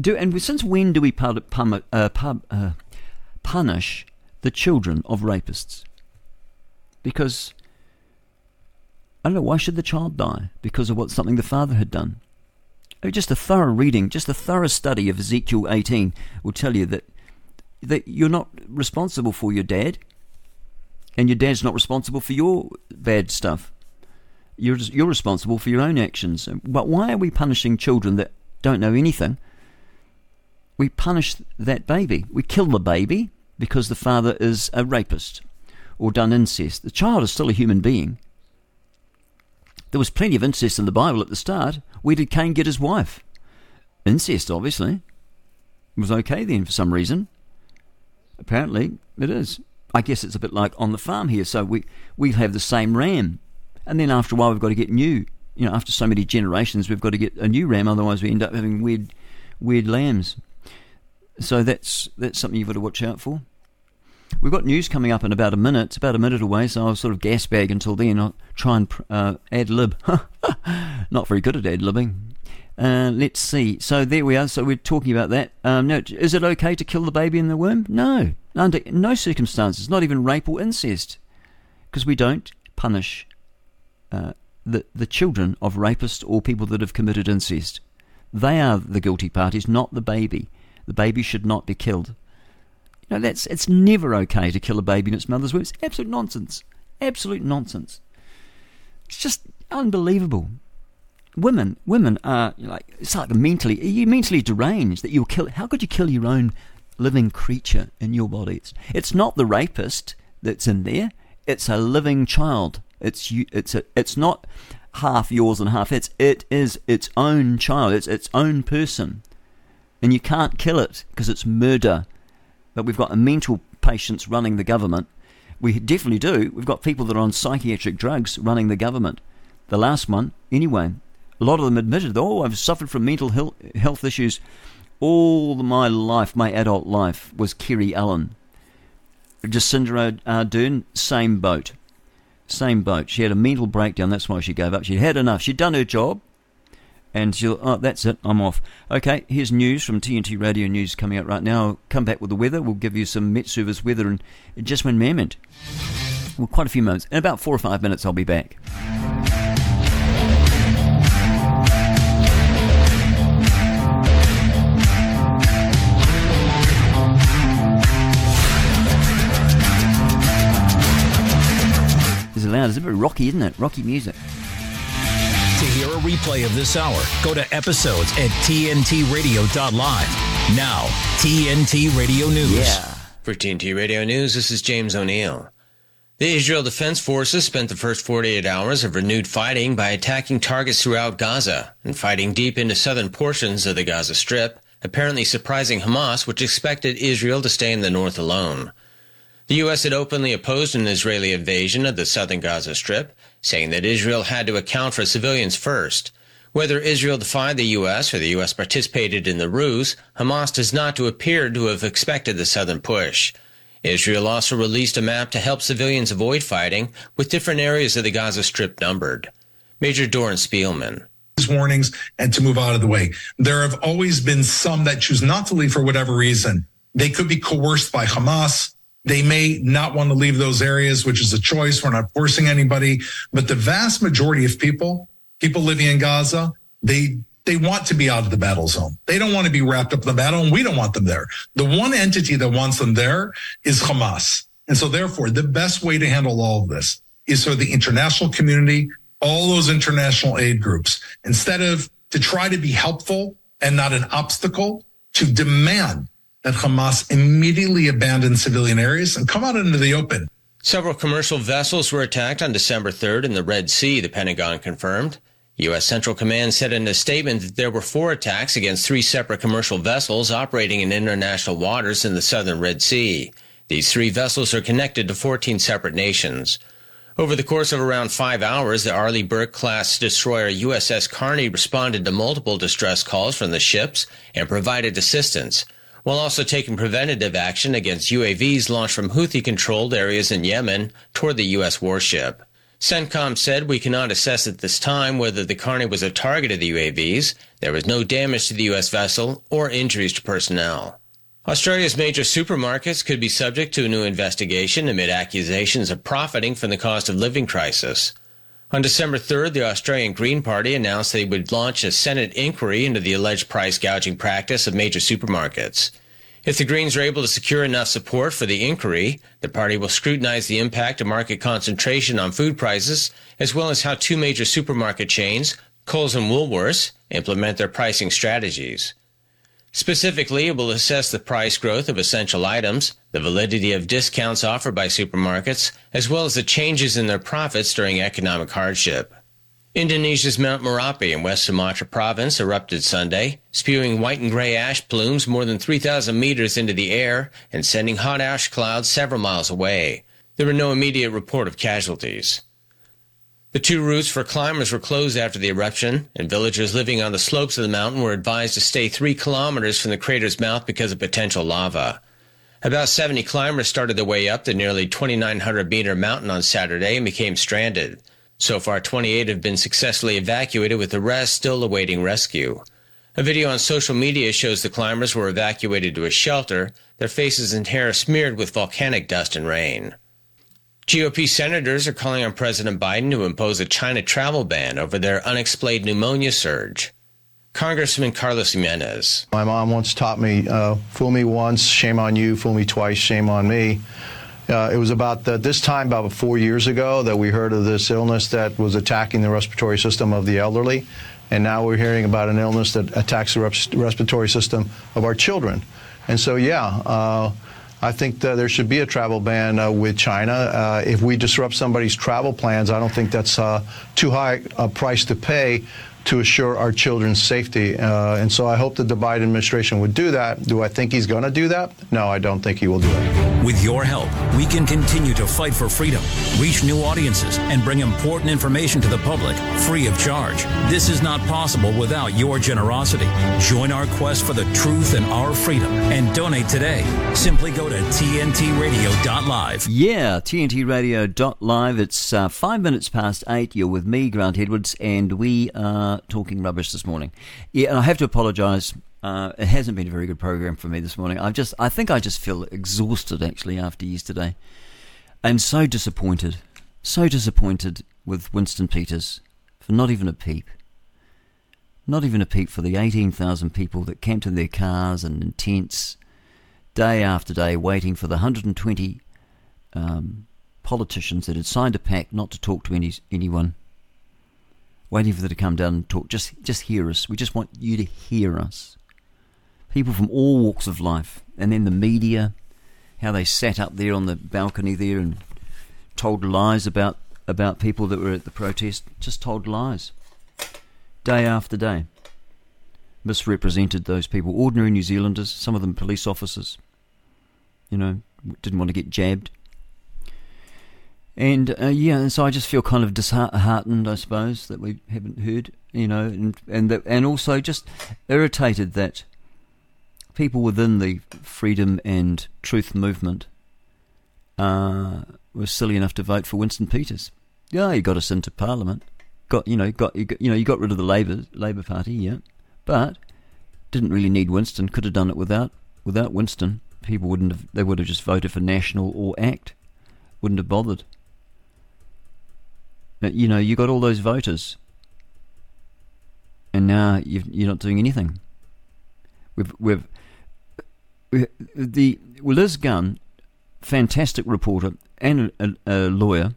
Do and since when do we uh, pub, uh, punish the children of rapists? Because I don't know why should the child die because of what something the father had done. Oh, just a thorough reading, just a thorough study of Ezekiel 18 will tell you that that you're not responsible for your dad, and your dad's not responsible for your bad stuff. You're you're responsible for your own actions. But why are we punishing children that don't know anything? We punish that baby. We kill the baby because the father is a rapist or done incest. The child is still a human being. There was plenty of incest in the Bible at the start. Where did Cain get his wife? Incest, obviously. It was okay then for some reason. Apparently, it is. I guess it's a bit like on the farm here. So we, we have the same ram. And then after a while, we've got to get new. You know, after so many generations, we've got to get a new ram. Otherwise, we end up having weird, weird lambs. So that's that's something you've got to watch out for. We've got news coming up in about a minute. It's about a minute away, so I'll sort of gas bag until then. I'll try and uh, ad lib. (laughs) Not very good at ad libbing. Uh, let's see. So there we are. So we're talking about that. Um, now, is it okay to kill the baby in the womb? No, under no circumstances. Not even rape or incest, because we don't punish uh, the the children of rapists or people that have committed incest. They are the guilty parties, not the baby. The baby should not be killed. You know, that's it's never okay to kill a baby in its mother's womb. It's absolute nonsense. Absolute nonsense. It's just unbelievable. Women, women are like it's like mentally. You mentally deranged that you'll kill? How could you kill your own living creature in your body? It's, it's not the rapist that's in there. It's a living child. It's you. It's a, It's not half yours and half its. It is its own child. It's its own person and you can't kill it because it's murder. But we've got a mental patients running the government. We definitely do. We've got people that are on psychiatric drugs running the government. The last one, anyway, a lot of them admitted, oh, I've suffered from mental health issues all my life, my adult life, was Kiri Allan. Jacinda Ardern, same boat. Same boat. She had a mental breakdown, that's why she gave up. She'd had enough. She'd done her job and she'll, oh, that's it, I'm off. Okay, here's news from TNT Radio News coming out right now. I'll come back with the weather. We'll give you some Met Service weather and just one moment. Well, quite a few moments. In about four or five minutes, I'll be back. Is? It's a bit rocky, isn't it? Rocky music. To hear a replay of this hour, go to episodes at tntradio.live. Now, TNT Radio News. Yeah. For TNT Radio News, this is James O'Neill. The Israel Defense Forces spent the first 48 hours of renewed fighting by attacking targets throughout Gaza and fighting deep into southern portions of the Gaza Strip, apparently surprising Hamas, which expected Israel to stay in the north alone. The U.S. had openly opposed an Israeli invasion of the southern Gaza Strip, saying that Israel had to account for civilians first. Whether Israel defied the U.S. or the U.S. participated in the ruse, Hamas does not appear to have expected the southern push. Israel also released a map to help civilians avoid fighting, with different areas of the Gaza Strip numbered. Major Doron Spielman warnings and to move out of the way. There have always been some that choose not to leave for whatever reason. They could be coerced by Hamas. They may not want to leave those areas, which is a choice. We're not forcing anybody, but the vast majority of people, people living in Gaza, they they want to be out of the battle zone. They don't want to be wrapped up in the battle, and we don't want them there. The one entity that wants them there is Hamas. And so therefore, the best way to handle all of this is for the international community, all those international aid groups, instead of to try to be helpful and not an obstacle, to demand that Hamas immediately abandon civilian areas and come out into the open. Several commercial vessels were attacked on December 3rd in the Red Sea, the Pentagon confirmed. U.S. Central Command said in a statement that there were four attacks against three separate commercial vessels operating in international waters in the southern Red Sea. These three vessels are connected to 14 separate nations. Over the course of around five hours, the Arleigh Burke class destroyer USS Carney responded to multiple distress calls from the ships and provided assistance while also taking preventative action against UAVs launched from Houthi controlled areas in Yemen toward the U.S. warship. CENTCOM said we cannot assess at this time whether the Carney was a target of the UAVs. There was no damage to the U.S. vessel or injuries to personnel. Australia's major supermarkets could be subject to a new investigation amid accusations of profiting from the cost of living crisis. On December 3rd, the Australian Green Party announced they would launch a Senate inquiry into the alleged price gouging practice of major supermarkets. If the Greens are able to secure enough support for the inquiry, the party will scrutinize the impact of market concentration on food prices, as well as how two major supermarket chains, Coles and Woolworths, implement their pricing strategies. Specifically, it will assess the price growth of essential items, the validity of discounts offered by supermarkets, as well as the changes in their profits during economic hardship. Indonesia's Mount Marapi in West Sumatra province erupted Sunday, spewing white and gray ash plumes more than 3,000 meters into the air and sending hot ash clouds several miles away. There were no immediate report of casualties. The two routes for climbers were closed after the eruption, and villagers living on the slopes of the mountain were advised to stay three kilometers from the crater's mouth because of potential lava. About 70 climbers started their way up the nearly 2,900 meter mountain on Saturday and became stranded. So far, 28 have been successfully evacuated, with the rest still awaiting rescue. A video on social media shows the climbers were evacuated to a shelter, their faces and hair smeared with volcanic dust and rain. GOP senators are calling on President Biden to impose a China travel ban over their unexplained pneumonia surge. Congressman Carlos Gimenez. My mom once taught me uh, fool me once, shame on you, fool me twice, shame on me. Uh, it was about the, this time, about four years ago, that we heard of this illness that was attacking the respiratory system of the elderly. And now we're hearing about an illness that attacks the res- respiratory system of our children. And so, yeah, uh, I think there should be a travel ban uh, with China. Uh, if we disrupt somebody's travel plans, I don't think that's uh, too high a price to pay to assure our children's safety. Uh, and so I hope that the Biden administration would do that. Do I think he's going to do that? No, I don't think he will do it. With your help, we can continue to fight for freedom, reach new audiences, and bring important information to the public free of charge. This is not possible without your generosity. Join our quest for the truth and our freedom and donate today. Simply go to tntradio.live. Yeah, tntradio.live. It's uh, five minutes past eight. You're with me, Grant Edwards, and we are talking rubbish this morning. Yeah, and I have to apologise. Uh, it hasn't been a very good program for me this morning. I just, I think I just feel exhausted actually after yesterday. I'm so disappointed, so disappointed with Winston Peters for not even a peep. Not even a peep for the 18,000 people that camped in their cars and in tents day after day waiting for the 120 um, politicians that had signed a pact not to talk to any, anyone waiting for them to come down and talk. Just, just hear us. We just want you to hear us. People from all walks of life, and then the media, how they sat up there on the balcony there and told lies about about people that were at the protest. Just told lies, day after day. Misrepresented those people, ordinary New Zealanders, some of them police officers. You know, didn't want to get jabbed. And uh, yeah, and so I just feel kind of disheartened, I suppose, that we haven't heard, you know, and and that, and also just irritated that people within the freedom and truth movement uh, were silly enough to vote for Winston Peters. Yeah, he got us into Parliament. Got you know, got you, got you know, you got rid of the Labor Labor Party, yeah, but didn't really need Winston. Could have done it without without Winston. People wouldn't have. They would have just voted for National or ACT. Wouldn't have bothered you know, you got all those voters, and now you are not doing anything. We've, we've, we, the Liz Gunn, fantastic reporter and a, a lawyer.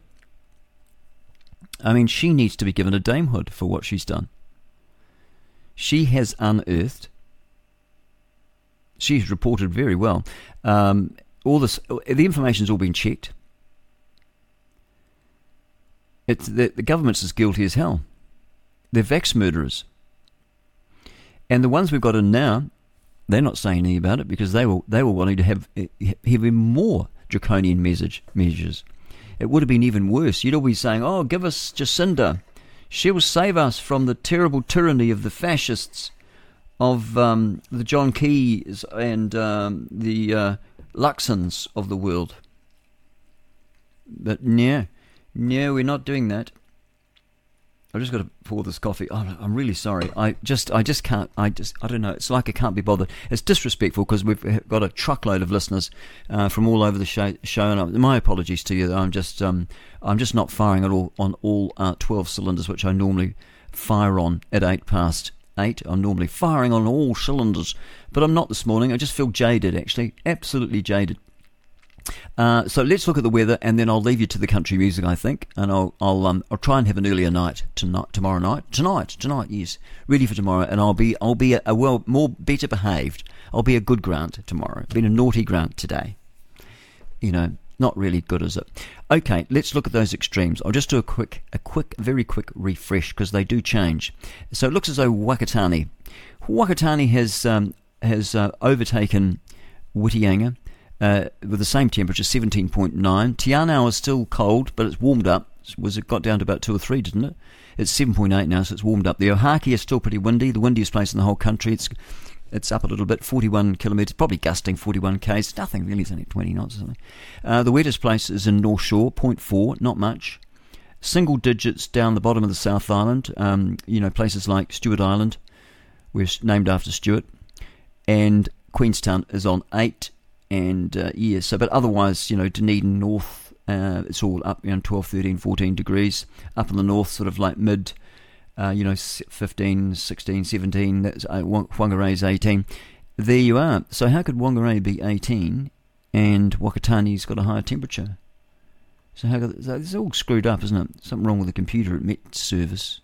I mean, she needs to be given a damehood for what she's done. She has unearthed. She's reported very well. Um, all this, the information's all been checked. It's the, the government's as guilty as hell. They're vex murderers. And the ones we've got in now, they're not saying anything about it because they were they were wanting to have even more draconian message, measures. It would have been even worse. You'd all be saying, "Oh, give us Jacinda. She will save us from the terrible tyranny of the fascists, of um, the John Keys and um, the uh, Luxons of the world." But no, no, we're not doing that. I've just got to pour this coffee. Oh, I'm really sorry. I just, I just can't. I just, I don't know. It's like I can't be bothered. It's disrespectful because we've got a truckload of listeners uh, from all over the show. show and my apologies to you. I'm just, um, I'm just not firing at all on all uh, 12 cylinders, which I normally fire on at eight past eight. I'm normally firing on all cylinders, but I'm not this morning. I just feel jaded. Actually, absolutely jaded. Uh, so let's look at the weather, and then I'll leave you to the country music. I think, and I'll I'll um I'll try and have an earlier night tonight, tomorrow night, tonight, tonight. Yes, ready for tomorrow, and I'll be I'll be a, a well more better behaved. I'll be a good Grant tomorrow. Been a naughty Grant today. You know, Not really good, is it? Okay, let's look at those extremes. I'll just do a quick, a quick, very quick refresh because they do change. So it looks as though Whakatane, Whakatane has um, has uh, overtaken Whitianga uh, with the same temperature, 17.9. Te Anau is still cold, but it's warmed up. Was it got down to about two or three, didn't it? It's 7.8 now, so it's warmed up. The Ohakea is still pretty windy, the windiest place in the whole country. It's it's up a little bit, 41 kilometres, probably gusting 41 k's. Nothing really, it's only 20 knots or something. Uh, the wettest place is in North Shore, 0.4, not much. Single digits down the bottom of the South Island. Um, you know, places like Stewart Island, we're named after Stewart, and Queenstown is on 8. And uh, yeah, so, but otherwise, you know, Dunedin North, uh, it's all up around 12, 13, 14 degrees. Up in the north, sort of like mid uh, you know, 15, 16, 17, that's, uh, Whangarei is 18. There you are. So how could Whangarei be 18 and Whakatane's got a higher temperature? So how could, so it's all screwed up, isn't it? Something wrong with the computer at Met Service.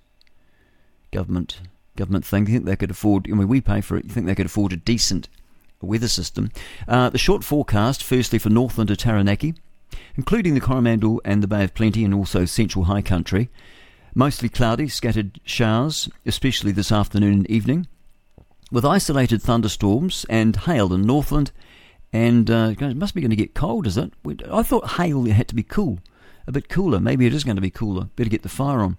Government government thing. You think they could afford, I mean, we pay for it. You think they could afford a decent weather system. Uh, the short forecast, firstly for Northland to Taranaki, including the Coromandel and the Bay of Plenty and also central high country. Mostly cloudy, scattered showers, especially this afternoon and evening, with isolated thunderstorms and hail in Northland. And uh, it must be going to get cold, is it? I thought hail had to be cool, a bit cooler. Maybe it is going to be cooler. Better get the fire on.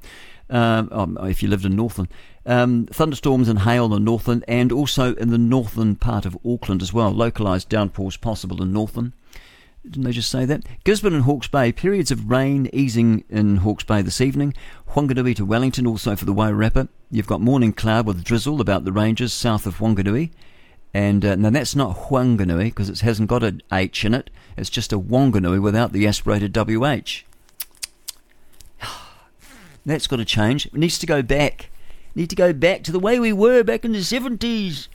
Um, um, if you lived in Northland. Um, thunderstorms and hail in Northland and also in the northern part of Auckland as well. Localised downpours possible in Northland. Didn't they just say that? Gisborne and Hawke's Bay, periods of rain easing in Hawke's Bay this evening. Whanganui to Wellington, also for the Wairarapa. You've got morning cloud with drizzle about the ranges south of Whanganui. And uh, now that's not Whanganui because it hasn't got an H in it. It's just a Wanganui without the aspirated WH. That's got to change. It needs to go back. Need to go back to the way we were back in the 70s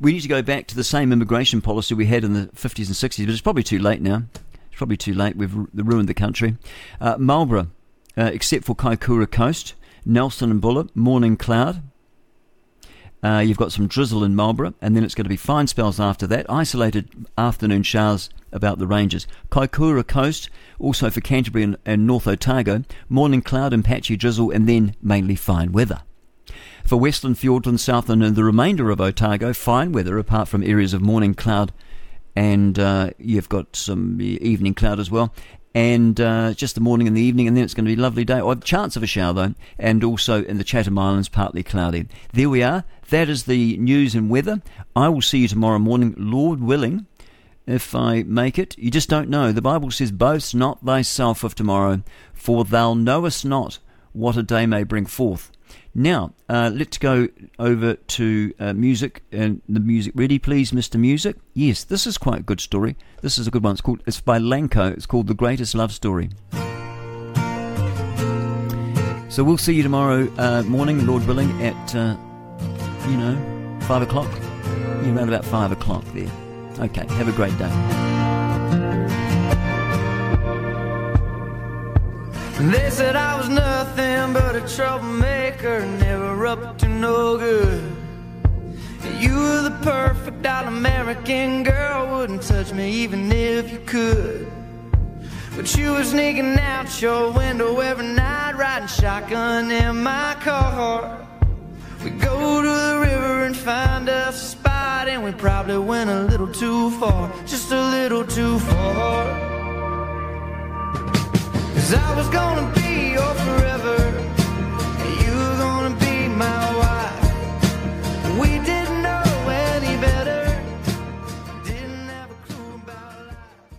we need to go back to the same immigration policy we had in the 50s and 60s, but it's probably too late now. It's probably too late. We've ruined the country. Uh, Marlborough, uh, except for Kaikoura Coast, Nelson and Buller, morning cloud. Uh, you've got some drizzle in Marlborough, and then it's going to be fine spells after that. Isolated afternoon showers about the ranges. Kaikoura Coast, also for Canterbury and, and North Otago, morning cloud and patchy drizzle, and then mainly fine weather. For Western Fiordland, Southland, and the remainder of Otago, fine weather apart from areas of morning cloud, and uh, you've got some evening cloud as well. And uh, just the morning and the evening, and then it's going to be a lovely day. Or chance of a shower though, and also in the Chatham Islands, partly cloudy. There we are. That is the news and weather. I will see you tomorrow morning, Lord willing if I make it. You just don't know. The Bible says, Boast not thyself of tomorrow, for thou knowest not what a day may bring forth. Now, uh, let's go over to uh, music and the music. Ready, please, Mr. Music? Yes, this is quite a good story. This is a good one. It's called. It's by Lanco. It's called The Greatest Love Story. So we'll see you tomorrow uh, morning, Lord willing, at uh, you know five o'clock. You're around about five o'clock there. Okay. Have a great day. They said I was nothing but a troublemaker, never up to no good. You were the perfect all American girl, wouldn't touch me even if you could. But you were sneaking out your window every night, riding shotgun in my car. We go to the river and find a spot, and we probably went a little too far, just a little too far. Cause I was gonna be your forever